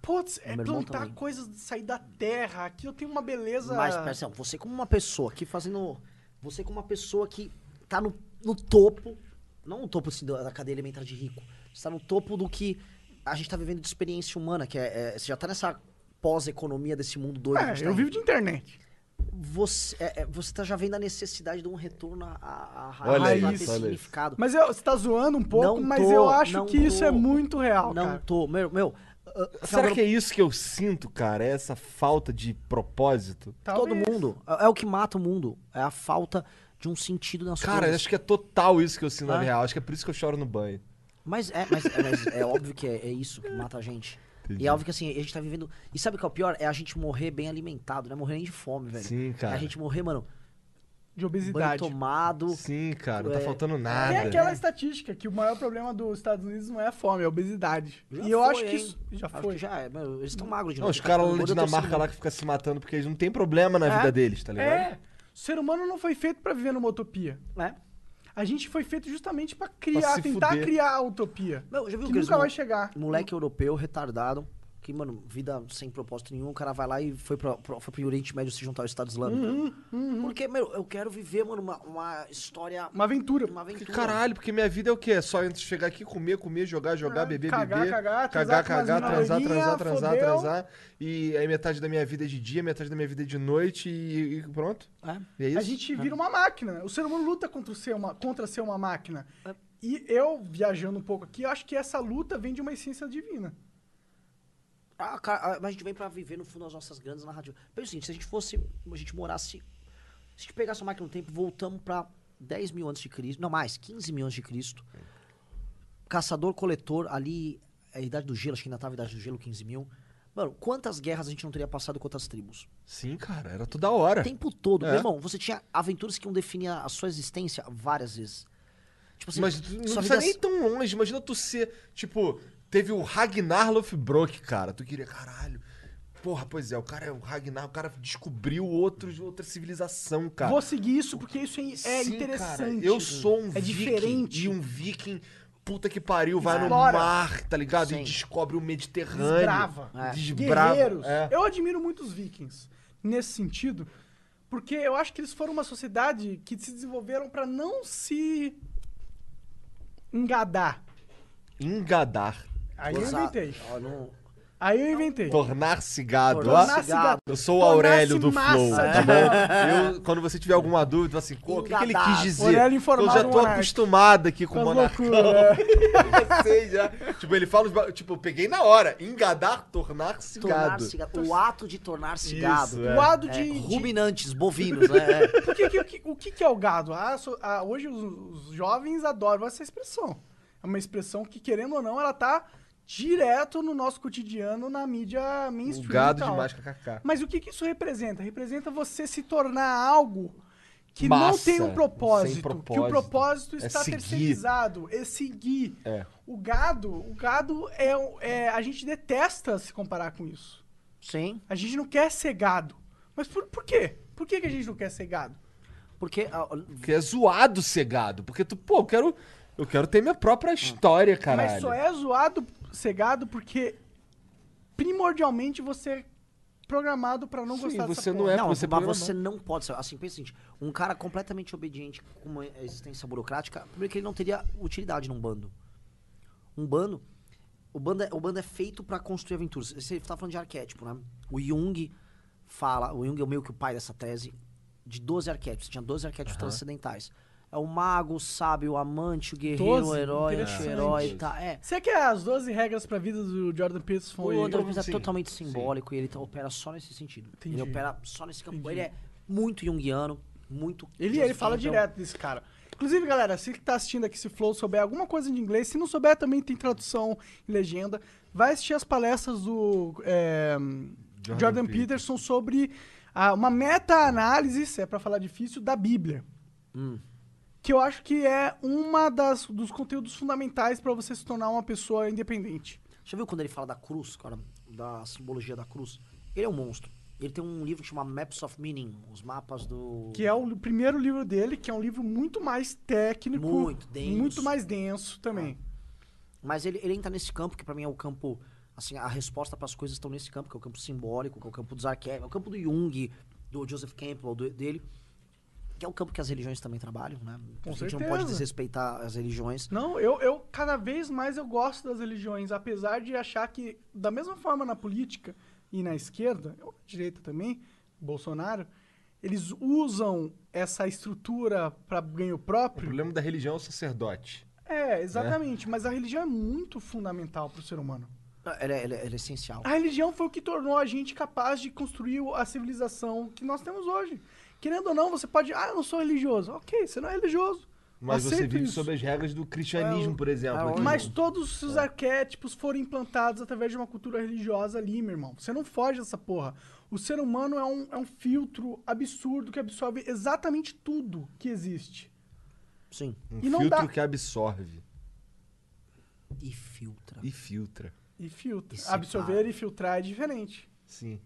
Putz, é plantar também. coisas, sair da terra. Aqui eu tenho uma beleza. Mas, atenção, você como uma pessoa aqui fazendo. Você como uma pessoa que tá no, no topo, Não no topo assim, da cadeia alimentar de rico. Você tá no topo do que a gente tá vivendo de experiência humana, que é, é- você já tá nessa pós-economia desse mundo doido. que É, tá eu em. vivo de internet. Você, é, é, você tá já vendo a necessidade de um retorno à, à Olha raiz, a isso, ter olha isso. significado. Mas eu, você tá zoando um pouco, Não mas tô, eu acho que isso tô. é muito real, não cara. tô. Meu, meu uh, Será que é isso que eu sinto, cara? É essa falta de propósito? todo Talvez. mundo? É, é o que mata o mundo. É a falta de um sentido nas Cara, coisas. acho que é total isso que eu sinto na Ah. real. Acho que é por isso que eu choro no banho. Mas é, mas, é, mas é óbvio que é, é isso que mata a gente. E é óbvio que assim, a gente tá vivendo. E sabe o que é o pior? É a gente morrer bem alimentado, né? Morrer nem de fome, velho. Sim, cara. É a gente morrer, mano, De banho obesidade. tomado. Sim, cara, não tá É. faltando Tem nada. aquela estatística que o maior problema dos Estados Unidos não é a fome, é a obesidade. Já e eu foi, acho que hein? isso. Já Acho foi. que já é. Meu, eles estão magros de Não, novo. os caras lá na é Dinamarca lá que ficam se matando porque eles não têm problema na É. vida deles, tá ligado? É. O ser humano não foi feito pra viver numa utopia. É. A gente foi feito justamente pra criar, tentar fuder. criar a utopia. Meu, já viu que aqueles nunca vai chegar. Moleque europeu, retardado. Que, mano, vida sem propósito nenhum. O cara vai lá e foi, pra, pra, foi pro Oriente Médio se juntar ao Estado Islâmico. Uhum, Porque, meu, eu quero viver, mano, uma, uma história. Uma aventura. Uma aventura. caralho, porque minha vida é o quê? É só entre chegar aqui, comer, comer, jogar, jogar, É, beber, cagar, beber. cagar, cagar, cagar, transar, transar, transar, fodeu. transar. E aí metade da minha vida é de dia, metade da minha vida é de noite e, e pronto. É. E é isso. A gente vira uma máquina. O ser humano luta contra ser uma, contra ser uma máquina. É. E eu, viajando um pouco aqui, eu acho que essa luta vem de uma essência divina. Cara, mas a gente vem pra viver no fundo das nossas grandes narrativas. Pensa o seguinte, se a gente fosse, a gente morasse, se a gente pegasse uma máquina no tempo, voltamos pra 10 mil antes de Cristo, não mais, 15 mil antes de Cristo. Caçador-coletor, ali, a Idade do Gelo, acho que ainda tava a Idade do Gelo, 15 mil. Mano, quantas guerras a gente não teria passado com outras tribos? Sim, cara, era toda hora. O tempo todo. É. Meu irmão, você tinha aventuras que iam definir a sua existência várias vezes. Tipo assim, Mas não precisa vida- nem tão longe. Imagina tu ser, tipo, teve o Ragnar Lothbrok, cara. Tu queria, caralho. Porra, pois é, o cara é o Ragnar, o cara descobriu outros, outra civilização, cara. Vou seguir isso porque isso é, é Sim, interessante. cara, eu sou um É viking diferente. e um viking, puta que pariu, vai Explora. no mar, tá ligado? Sim. E descobre o Mediterrâneo. Desbrava. É. Desbrava. Guerreiros. É. Eu admiro muito os vikings nesse sentido, porque eu acho que eles foram uma sociedade que se desenvolveram pra não se engadar. Engadar. Aí eu inventei. Ó, não- Aí eu inventei. Tornar-se gado. Tornar-se gado. Eu sou o Aurélio do massa Flow, de tá bom? Eu, quando você tiver alguma dúvida, assim, pô, o que, que ele quis dizer? Aurélio eu já tô acostumado aqui com o monarcão. é. Eu sei já. Tipo, ele fala Tipo, eu peguei na hora. Engadar, tornar-se gado. Tornar-se gado. O ato de tornar-se gado. é. O lado É, de, de- ruminantes, bovinos, né? É. Por que que- o que- o que, que é o gado? Ah, so- ah, hoje os, os jovens adoram essa expressão. É uma expressão que, querendo ou não, ela tá direto no nosso cotidiano na mídia O mainstream. gado e tal. demais kkk. Mas o que, que isso representa? Representa você se tornar algo que não Massa, tem um propósito, sem Que o propósito. propósito É está seguir. terceirizado, é seguir. É. O gado, o gado é, o- é. A gente detesta se comparar com isso. Sim, A gente não quer ser gado. Mas por, por quê? Por que, que a gente não quer ser gado? porque ah, Porque é zoado ser gado. Porque tu, pô, eu quero, eu quero ter minha própria história, caralho. Mas só é zoado ser gado porque primordialmente você é programado pra não Sim, gostar dessa você não porra. é não, você mas você não pode ser. Assim, pensa o seguinte: um cara completamente obediente com uma existência burocrática, primeiro que ele não teria utilidade num bando. Um bando. O bando é, o bando é feito pra construir aventuras. Você tá falando de arquétipo, né? O Jung fala, o Jung é meio que o pai dessa tese, de 12 arquétipos. Tinha 12 arquétipos transcendentais. É o mago, o sábio, o amante, o guerreiro, 12? o herói, o anti-herói, tá? É. Você quer as 12 regras pra vida do Jordan Peterson? O e- André é sim, totalmente simbólico e ele tá- opera só nesse sentido. Entendi. Ele opera só nesse campo. Entendi. Ele é muito junguiano, muito. Ele, ele fala Campbell. direto desse cara. Inclusive, galera, se que tá assistindo aqui, se Flow souber alguma coisa de inglês, se não souber, também tem tradução e legenda. Vai assistir as palestras do é, Jordan, Jordan Peterson sobre ah, uma meta-análise, se é pra falar difícil, da Bíblia. Hum. Que eu acho que é uma das dos conteúdos fundamentais pra você se tornar uma pessoa independente. Já viu quando ele fala da cruz, cara? Da simbologia da cruz? Ele é um monstro. Ele tem um livro que chama Maps of Meaning, os mapas do. Que é o primeiro livro dele, que é um livro muito mais técnico. Muito denso. Muito mais denso também. Mas ele, ele entra nesse campo, que pra mim é o campo. Assim, a resposta para as coisas estão nesse campo, que é o campo simbólico, que é o campo dos arquétipos, é o campo do Jung, do Joseph Campbell, do- dele. Que é o campo que as religiões também trabalham, né? Com a gente não certeza. pode desrespeitar as religiões. Não, eu, eu cada vez mais eu gosto das religiões, apesar de achar que, da mesma forma na política e na esquerda, ou na direita também, Bolsonaro, eles usam essa estrutura para ganho O próprio. problema da religião é o sacerdote. É, exatamente, mas a religião é muito fundamental para o ser humano. Ela, é- ela é- ela é essencial. A religião foi o que tornou a gente capaz de construir a civilização que nós temos hoje. Querendo ou não, você pode. Ah, eu não sou religioso. Ok, você não é religioso. Mas você Aceito vive isso. sob as regras do cristianismo, É, por exemplo. é. Mas todos os arquétipos foram implantados através de uma cultura religiosa ali, meu irmão. Você não foge dessa porra. O ser humano é um, é um filtro absurdo que absorve exatamente tudo que existe. Sim. Um e não filtro dá- que absorve E filtra. e filtra. E filtra. E separa. Absorver e filtrar é diferente. Sim.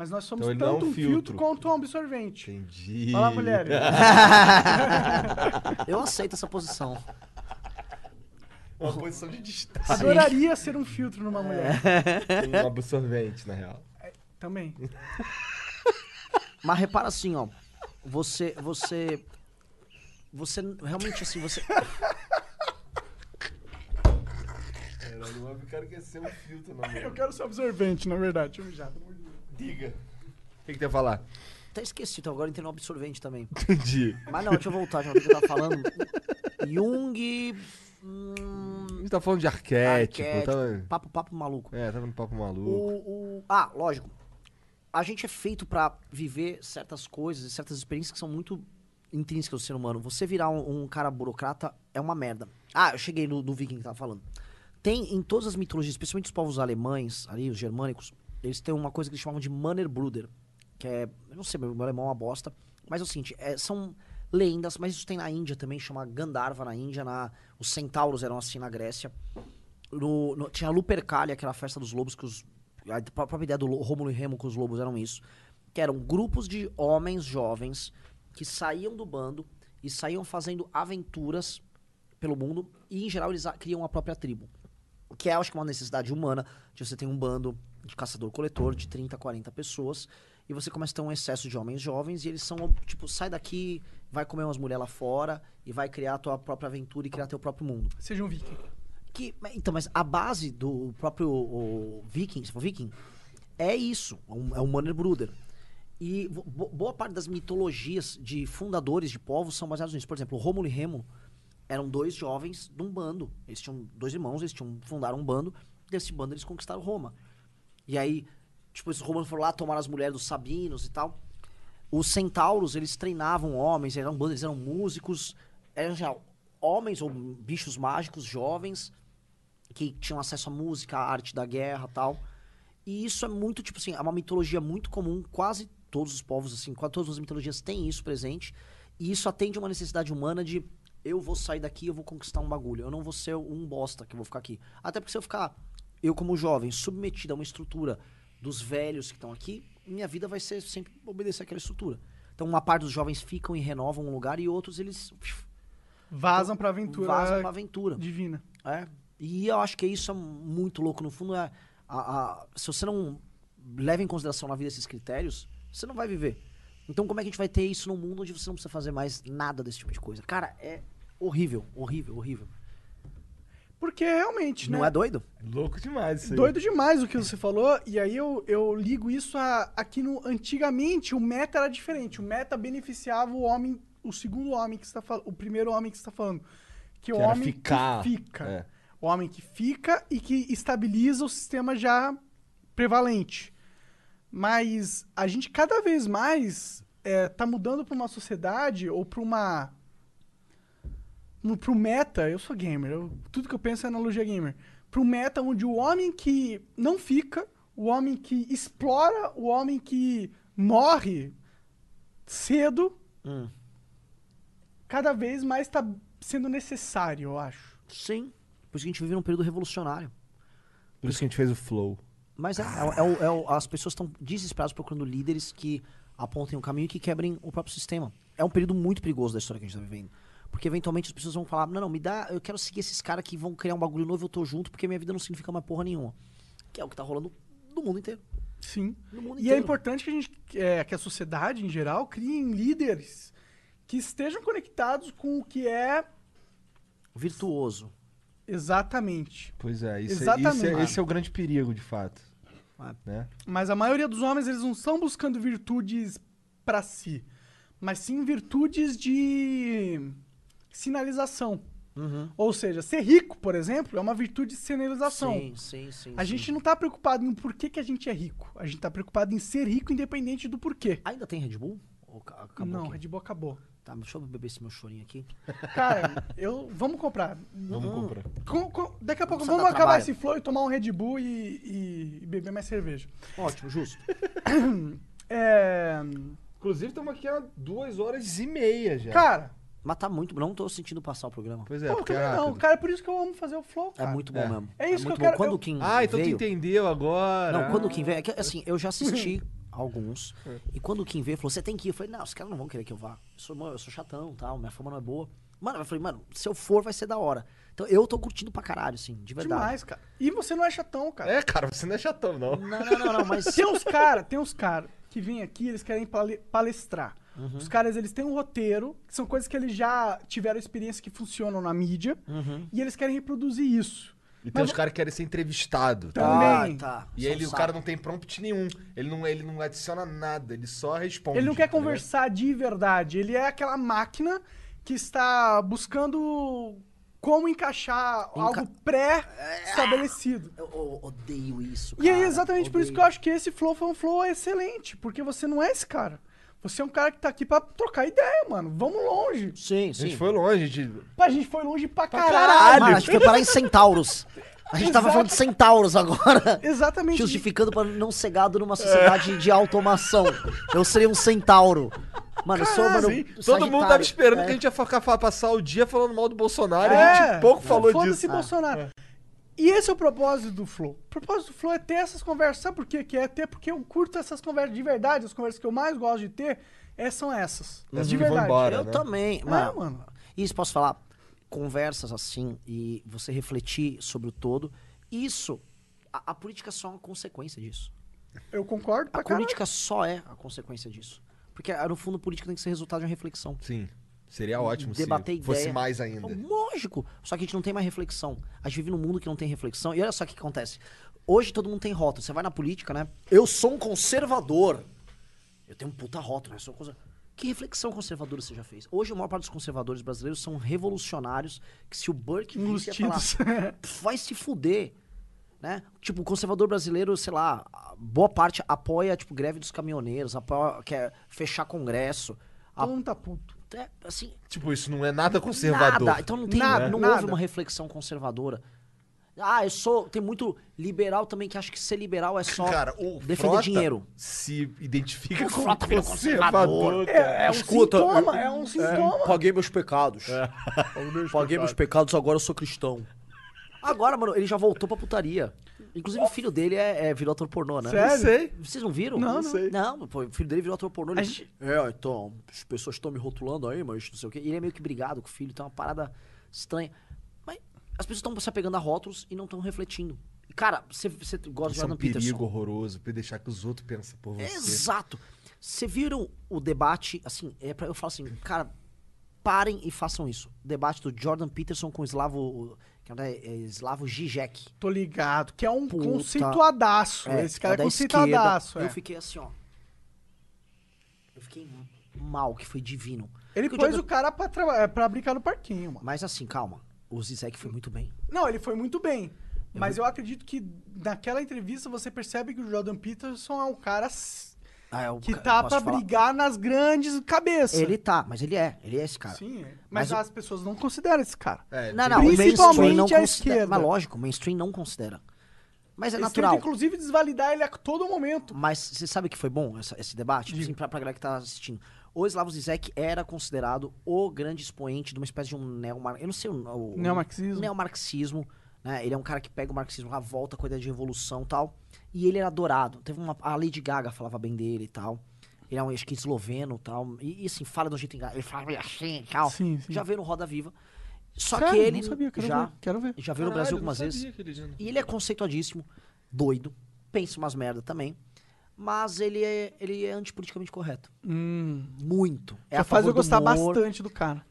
Mas nós somos Então não é tanto um filtro. filtro. quanto um absorvente. Entendi. Fala, mulher. Eu aceito essa posição. Uma posição de destaque. Adoraria ser um filtro numa mulher. Um absorvente, na real. Também. Mas repara assim, ó. Você. Você. Você realmente assim, você. Caralho, o homem cara quer ser um filtro, não. Eu quero ser absorvente, na verdade. Deixa eu mijar. Diga. O que, que tu ia falar? Até esqueci, então agora entrei no absorvente também. Entendi. Mas não, deixa eu voltar, já que eu tava falando. Jung. Hum, A gente tá falando de arquétipo. arquétipo, Tava... papo, papo maluco. É, tava no papo maluco. O, o- ah, lógico. A gente é feito pra viver certas coisas e certas experiências que são muito intrínsecas do ser humano. Você virar um, um cara burocrata é uma merda. Ah, eu cheguei no, no viking que tava falando. Tem em todas as mitologias, especialmente os povos alemães, ali, os germânicos, eles têm uma coisa que eles chamavam de Mannerbruder, que é, eu não sei, meu, alemão é uma bosta, mas é o seguinte, é, são lendas, mas isso tem na Índia também, chama Gandharva na Índia, na, os centauros eram assim na Grécia. No, no- tinha a Lupercalia, que era a festa dos lobos, que os. A pró- própria ideia do Lo- Rômulo e Remo com os lobos eram isso. Que eram grupos de homens jovens que saíam do bando e saíam fazendo aventuras pelo mundo e, em geral, eles criam a própria tribo. Que é, acho que, uma necessidade humana de você ter um bando de caçador-coletor de 30, 40 pessoas e você começa a ter um excesso de homens jovens e eles são, tipo, sai daqui, vai comer umas mulheres lá fora e vai criar a tua própria aventura e criar teu próprio mundo. Seja um viking. Que, então, mas a base do próprio o Viking, se for Viking, é isso, é um, é um Mannerbruder. E bo- bo- boa parte das mitologias de fundadores de povos são baseadas nisso. Por exemplo, Rômulo e Remo eram dois jovens de um bando. Eles tinham dois irmãos, eles tinham fundaram um bando. Desse bando eles conquistaram Roma. E aí, tipo, esses romanos foram lá tomar as mulheres dos sabinos e tal. Os centauros, eles treinavam homens, eram eram músicos, eram já homens ou bichos mágicos jovens que tinham acesso à música, à arte da guerra tal. E isso é muito, tipo assim, é uma mitologia muito comum, quase todos os povos, assim, quase todas as mitologias têm isso presente. E isso atende uma necessidade humana de eu vou sair daqui, eu vou conquistar um bagulho. Eu não vou ser um bosta que eu vou ficar aqui. Até porque se eu ficar, eu como jovem, submetido a uma estrutura dos velhos que estão aqui, minha vida vai ser sempre obedecer àquela estrutura. Então uma parte dos jovens ficam e renovam um lugar e outros eles Vazam pra aventura vazam pra aventura. divina. É. E eu acho que isso é muito louco. No fundo, é a, a- se você não leva em consideração na vida esses critérios, você não vai viver. Então, como é que a gente vai ter isso num mundo onde você não precisa fazer mais nada desse tipo de coisa? Cara, é horrível, horrível, horrível. Porque realmente, né? Não é doido? Louco demais isso aí. Doido demais o que você falou, e aí eu, eu ligo isso a, aqui no. Antigamente o meta era diferente. O meta beneficiava o homem, o segundo homem que está falando, o primeiro homem que está falando. Que, é o Que era homem ficar, que fica. é. O homem que fica e que estabiliza o sistema já prevalente. Mas a gente cada vez mais é, tá mudando para uma sociedade ou para uma no, pro meta, eu sou gamer, eu- tudo que eu penso é analogia gamer. Pro meta onde o homem que não fica, o homem que explora, o homem que morre cedo, Hum. cada vez mais tá sendo necessário, eu acho. Sim. Por isso que a gente vive num período revolucionário. Por isso que a gente fez o flow. Mas é, é o- é o- é as pessoas estão desesperadas procurando líderes que apontem o caminho e que quebrem o próprio sistema. É um período muito perigoso da história que a gente está vivendo. Porque eventualmente as pessoas vão falar: não, não, me dá, eu quero seguir esses caras que vão criar um bagulho novo, eu tô junto, porque minha vida não significa mais porra nenhuma. Que é o que tá rolando no mundo inteiro. Sim. No mundo E é importante que a gente, é, que a sociedade em geral, criem líderes que estejam conectados com o que é Virtuoso. exatamente. Pois é, isso é- Exatamente. isso é- esse é o grande perigo, de fato. Ah. Né? Mas a maioria dos homens, eles não estão buscando virtudes pra si, mas sim virtudes de sinalização. Uhum. Ou seja, ser rico, por exemplo, é uma virtude de sinalização. Sim, sim, sim. A sim. gente não tá preocupado em por que, que a gente é rico. A gente tá preocupado em ser rico independente do porquê. Ainda tem Red Bull? Ou ca- acabou não, aqui? Red Bull acabou. Tá, deixa eu beber esse meu chorinho aqui. Cara, eu. Vamos comprar. Vamos comprar. Com- com- daqui a pouco Vamos vamos dar acabar trabalho. esse flow e tomar um Red Bull e, e- e beber mais cerveja. Ótimo, justo. É. Inclusive, estamos aqui há duas horas e meia já. Cara, Mas tá muito. Não tô sentindo passar o programa. Pois é, pô, porque é não. Cara, é por isso que eu amo fazer o flow. É Cara. muito bom É. mesmo. É isso que muito eu bom. quero- Quando eu- o Kim Ah, então veio... tu entendeu agora. Não, quando o Kim veio... É que, assim, eu já assisti alguns. É. E quando o Kim veio, falou, você tem que ir. Eu falei, não, os caras não vão querer que eu vá. Eu sou, eu sou chatão tal, minha fama não é boa. Mano, eu falei, mano, se eu for, vai ser da hora. Então eu tô curtindo pra caralho, assim, de verdade. Demais, cara. E você não é chatão, cara. É, cara, você não é chatão, não. Não, não, não, não, mas... Tem uns caras, tem uns caras que vêm aqui, eles querem pale- palestrar. Uhum. Os caras, eles têm um roteiro, que são coisas que eles já tiveram experiência que funcionam na mídia, Uhum. e eles querem reproduzir isso. E tem os caras que querem ser entrevistados. Também. Ah, tá. E ele, o cara não tem prompt nenhum. Ele não, ele não adiciona nada, ele só responde. Ele não quer tá conversar de verdade. Ele é aquela máquina que está buscando como encaixar Enca- algo pré-estabelecido. Eu, eu odeio isso, E aí, cara, exatamente por isso odeio. que eu acho que esse flow foi um flow excelente. Porque você não é esse cara. Você é um cara que tá aqui pra trocar ideia, mano. Vamos longe. Sim, A sim. gente foi longe, a gente... Pô, A gente foi longe pra, caralho. caralho. Mano, a gente foi parar em centauros. A gente tava Exato. falando de centauros agora. Exatamente. Justificando pra não ser gado numa sociedade de automação. Eu seria um centauro. Mano, eu sou, mano. Todo mundo tava esperando É. que a gente ia fa- passar o dia falando mal do Bolsonaro e a É, gente pouco falou foda-se disso. Bolsonaro. E esse é o propósito do Flow. O propósito do Flow é ter essas conversas. Sabe por quê? Que é ter porque eu curto essas conversas de verdade. As conversas que eu mais gosto de ter é, são essas. Essas de verdade. embora. Eu né? também. É, Mano, mano. Isso posso falar? Conversas assim e você refletir sobre o todo. Isso. A, a política só é uma consequência disso. Eu concordo pra A caralho. política só é a consequência disso. Porque, ah, no fundo, política tem que ser resultado de uma reflexão. Sim, seria ótimo Debater se fosse ideia. mais ainda. Lógico. Só que a gente não tem mais reflexão. A gente vive num mundo que não tem reflexão. E olha só o que acontece. Hoje todo mundo tem rótulo. Você vai na política, né? Eu sou um conservador. Eu tenho um puta rótulo, né? Eu sou um conser- Que reflexão conservadora você já fez? Hoje a maior parte dos conservadores brasileiros são revolucionários que se o Burke visse ia falar, Enlustidos. "Pff, vai se fuder. Né? Tipo, o conservador brasileiro, sei lá, a boa parte apoia, tipo, greve dos caminhoneiros, apoia, quer fechar congresso. A- Todo mundo tá puto. É, assim, Tipo, isso não é nada conservador. Nada. Então não tem, Nada, não nada. houve uma reflexão conservadora. Ah, eu sou. Tem muito liberal também que acha que ser liberal é só Cara, o defender Frota dinheiro. se identifica O como Frota conservador. conservador. É, é um Escuta, sintoma, eu- é um sintoma. Paguei meus pecados. Paguei meus pecados, agora eu sou cristão. Agora, mano, ele já voltou pra putaria. Inclusive, o filho dele é, é- virou ator pornô, né? Sério? Não sei. Vocês não viram? Não, não. sei. Não, pô, o filho dele virou ator pornô. Ele... A gente- É, então, as pessoas estão me rotulando aí, mas não sei o quê. E ele é meio que brigado com o filho, tem uma parada estranha. Mas as pessoas estão se apegando a rótulos e não estão refletindo. Cara, você, gosta de Isso é um Jordan perigo Peterson. horroroso pra deixar que os outros pensem por você. Exato. Você viram o debate, assim, é pra, eu falo assim, cara, parem e façam isso. O debate do Jordan Peterson com o Slavo, que é, é Slavo Zizek. Tô ligado. Que é um Puta. conceituadaço. É, Esse cara é, da conceituadaço. é. Eu fiquei assim, ó. Eu fiquei mal, que foi divino. Ele Porque pôs Jordan- o cara pra, traba- é, pra brincar no parquinho, mano. Mas assim, calma. O Zizek foi muito bem. Não, ele foi muito bem. Mas eu acredito que naquela entrevista você percebe que o Jordan Peterson é um cara Ah, é o que tá pra falar? brigar nas grandes cabeças. Ele tá, mas ele é. Ele é esse cara. Sim, é. mas, Mas o- as pessoas não consideram esse cara. É, Não, não, Principalmente não a considera. esquerda. Mas lógico, o mainstream não considera. Mas é Eles natural. tentam, inclusive, desvalidar ele a todo momento. Mas você sabe que foi bom essa- esse debate? Assim, pra, pra galera que tá assistindo. O Slavoj Zizek era considerado o grande expoente de uma espécie de um neomar... Eu não sei o... o Neomarxismo. Neomarxismo. Né? Ele é um cara que pega o marxismo, volta com a ideia de revolução e tal. E ele era adorado. Teve uma... A Lady Gaga falava bem dele e tal. Ele é um, acho que, esloveno e tal. E, e, assim, fala de um jeito engraçado. Ele fala meio assim e tal. Sim, sim. Já veio no Roda Viva. Só Sério? que ele Não sabia, quero já, ver, quero ver. já veio no Brasil algumas vezes. ele E ele é conceituadíssimo, doido, pensa umas merda também. mas ele é, ele é antipoliticamente correto. Hum. Muito. É Já a faz eu gostar do humor, bastante do cara.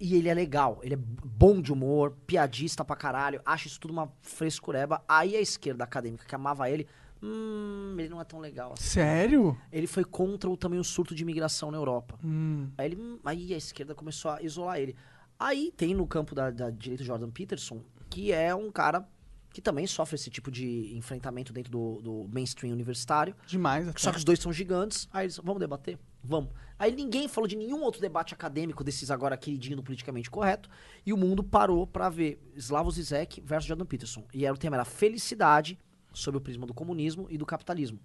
E ele é legal, ele é bom de humor, piadista pra caralho, acha isso tudo uma frescureba. Aí a esquerda acadêmica que amava ele, hum, ele não é tão legal assim. Sério? Ele foi contra o, também o surto de imigração na Europa. Hum. Aí, ele, aí a esquerda começou a isolar ele. Aí tem no campo da, da direita Jordan Peterson, que é um cara que também sofre esse tipo de enfrentamento dentro do, do mainstream universitário. Demais até. Só que os dois são gigantes. Aí eles, vamos debater? Vamos. Aí ninguém falou de nenhum outro debate acadêmico desses agora queridinho do politicamente correto. E o mundo parou pra ver Slavoj Zizek versus Jordan Peterson. E era o tema era felicidade sob o prisma do comunismo e do capitalismo.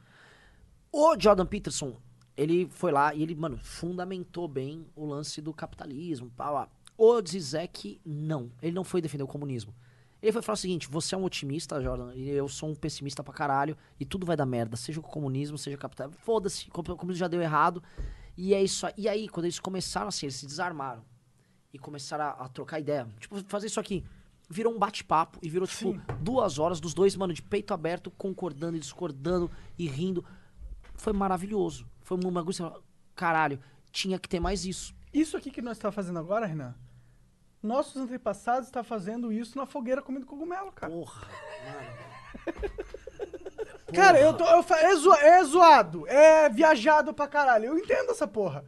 O Jordan Peterson, ele foi lá e ele, mano, fundamentou bem o lance do capitalismo. Pá. O Zizek, não. Ele não foi defender o comunismo. Ele foi falar o seguinte: você é um otimista, Jordan, e eu sou um pessimista pra caralho, e tudo vai dar merda, seja o comunismo, seja o capitalismo. Foda-se, o comunismo já deu errado. E é isso aí. E aí, quando eles começaram assim, eles se desarmaram e começaram a, a trocar ideia. Tipo, fazer isso aqui. Virou um bate-papo e virou, tipo, duas horas dos dois, mano, de peito aberto, concordando e discordando e rindo. Foi maravilhoso. Foi um bagulho, você fala, caralho, tinha que ter mais isso. Isso aqui que nós estamos fazendo agora, Renan, nossos antepassados estão fazendo isso na fogueira comendo cogumelo, cara. Porra, Cara, eu tô, eu fa- é, zo- é zoado, é viajado pra caralho. Eu entendo essa porra.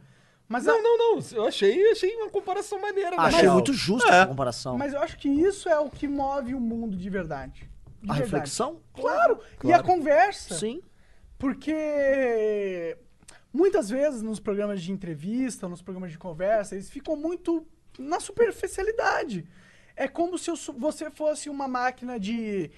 Mas, Não, a- não, não. Eu achei, achei uma comparação maneira, na Achei real. muito justa É. essa comparação. mas eu acho que isso é o que move o mundo de verdade. De a verdade. reflexão? Claro. E a conversa. Sim. Porque muitas vezes nos programas de entrevista, nos programas de conversa, eles ficam muito na superficialidade. É como se eu você fosse uma máquina de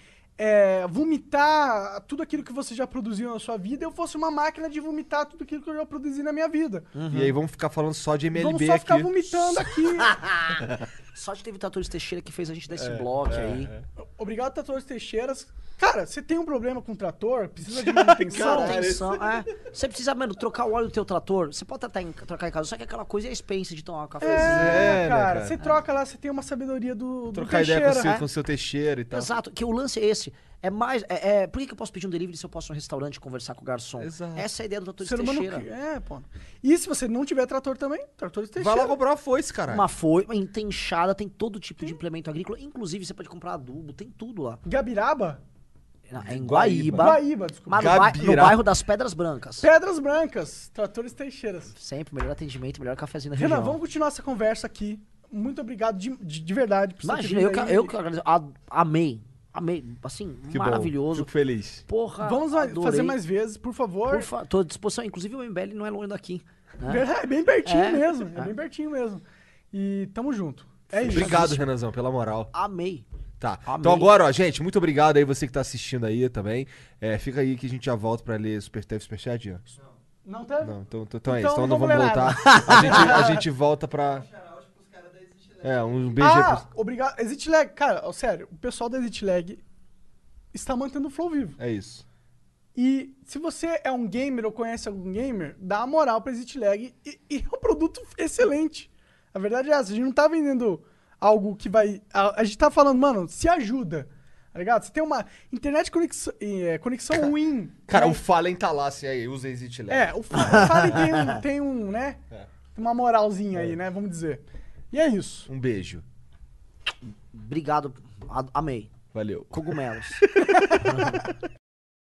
é, vomitar tudo aquilo que você já produziu na sua vida, eu fosse uma máquina de vomitar tudo aquilo que eu já produzi na minha vida. E aí vamos ficar falando só de MLB Vamos só ficar aqui. vomitando aqui. Só de teve Tratores Teixeira que fez a gente dar esse É, bloco aí. Obrigado, Tratores Teixeiras. Cara, você tem um problema com o trator? Precisa de manutenção? Manutenção, é. Você precisa, mano, trocar o óleo do teu trator. Você pode tratar em, trocar em casa, só que aquela coisa é expensa de tomar um cafezinho. É, É, né, cara? Você troca lá, você tem uma sabedoria do, do Trocar ideia com o, Teixeira. seu, com o seu Teixeira e tal. Exato, que o lance é esse. É mais. É, é- por que, que eu posso pedir um delivery se eu posso ir no restaurante conversar com o garçom? Exato. Essa é a ideia do Ser humano Teixeira. cri- É, pô. E se você não tiver trator também, tratores Vai Teixeira. lá comprar uma foice, caralho. Uma foi, tem enxada, tem todo tipo de implemento agrícola. Inclusive, você pode comprar adubo, tem tudo lá. Gabiraba? É em Guaíba. Guaíba. Desculpa. Mas no, bairro das Pedras Brancas. Pedras Brancas, tratores Teixeiras. Sempre, melhor atendimento, melhor cafezinho da Renan, região. vamos continuar essa conversa aqui. Muito obrigado de, de, de verdade por Imagina, eu, que- eu que agradeço. A- Amei. Amei. Assim, Que bom. maravilhoso. Fico feliz. Porra, Vamos adorei. fazer mais vezes, por favor. Por fa- Tô à disposição. Inclusive, o MBL não é longe daqui. né? É bem pertinho É. mesmo, é É. bem pertinho mesmo. E tamo junto. É isso. Obrigado, Renanzão, pela moral. Amei. Tá. Amei. Então agora, ó, gente, muito obrigado aí você que tá assistindo aí também. É, fica aí que a gente já volta pra ler super, teve superchat, Ian? Não teve? Não, então, então, então é Então isso. Então não não vamos voltar. A gente, a gente volta pra. É, um beijo aí Ah, obrigado. Exit Lag, cara, sério, o pessoal da Exit Lag está mantendo o flow vivo. É isso. E se você é um gamer ou conhece algum gamer, dá uma moral pra Exit Lag e, e é um produto excelente. A verdade é essa, a gente não tá vendendo algo que vai. A, a gente tá falando, mano, se ajuda. Tá ligado? Você tem uma internet conexão, é, conexão ruim. Cara, né? o Fallen tá lá, assim, aí, usa Exit Lab. É, o o Fallen tem um, tem um, né? Uma moralzinha aí, né? Vamos dizer. E é isso. Um beijo. Obrigado. a- Amei. Valeu. Cogumelos.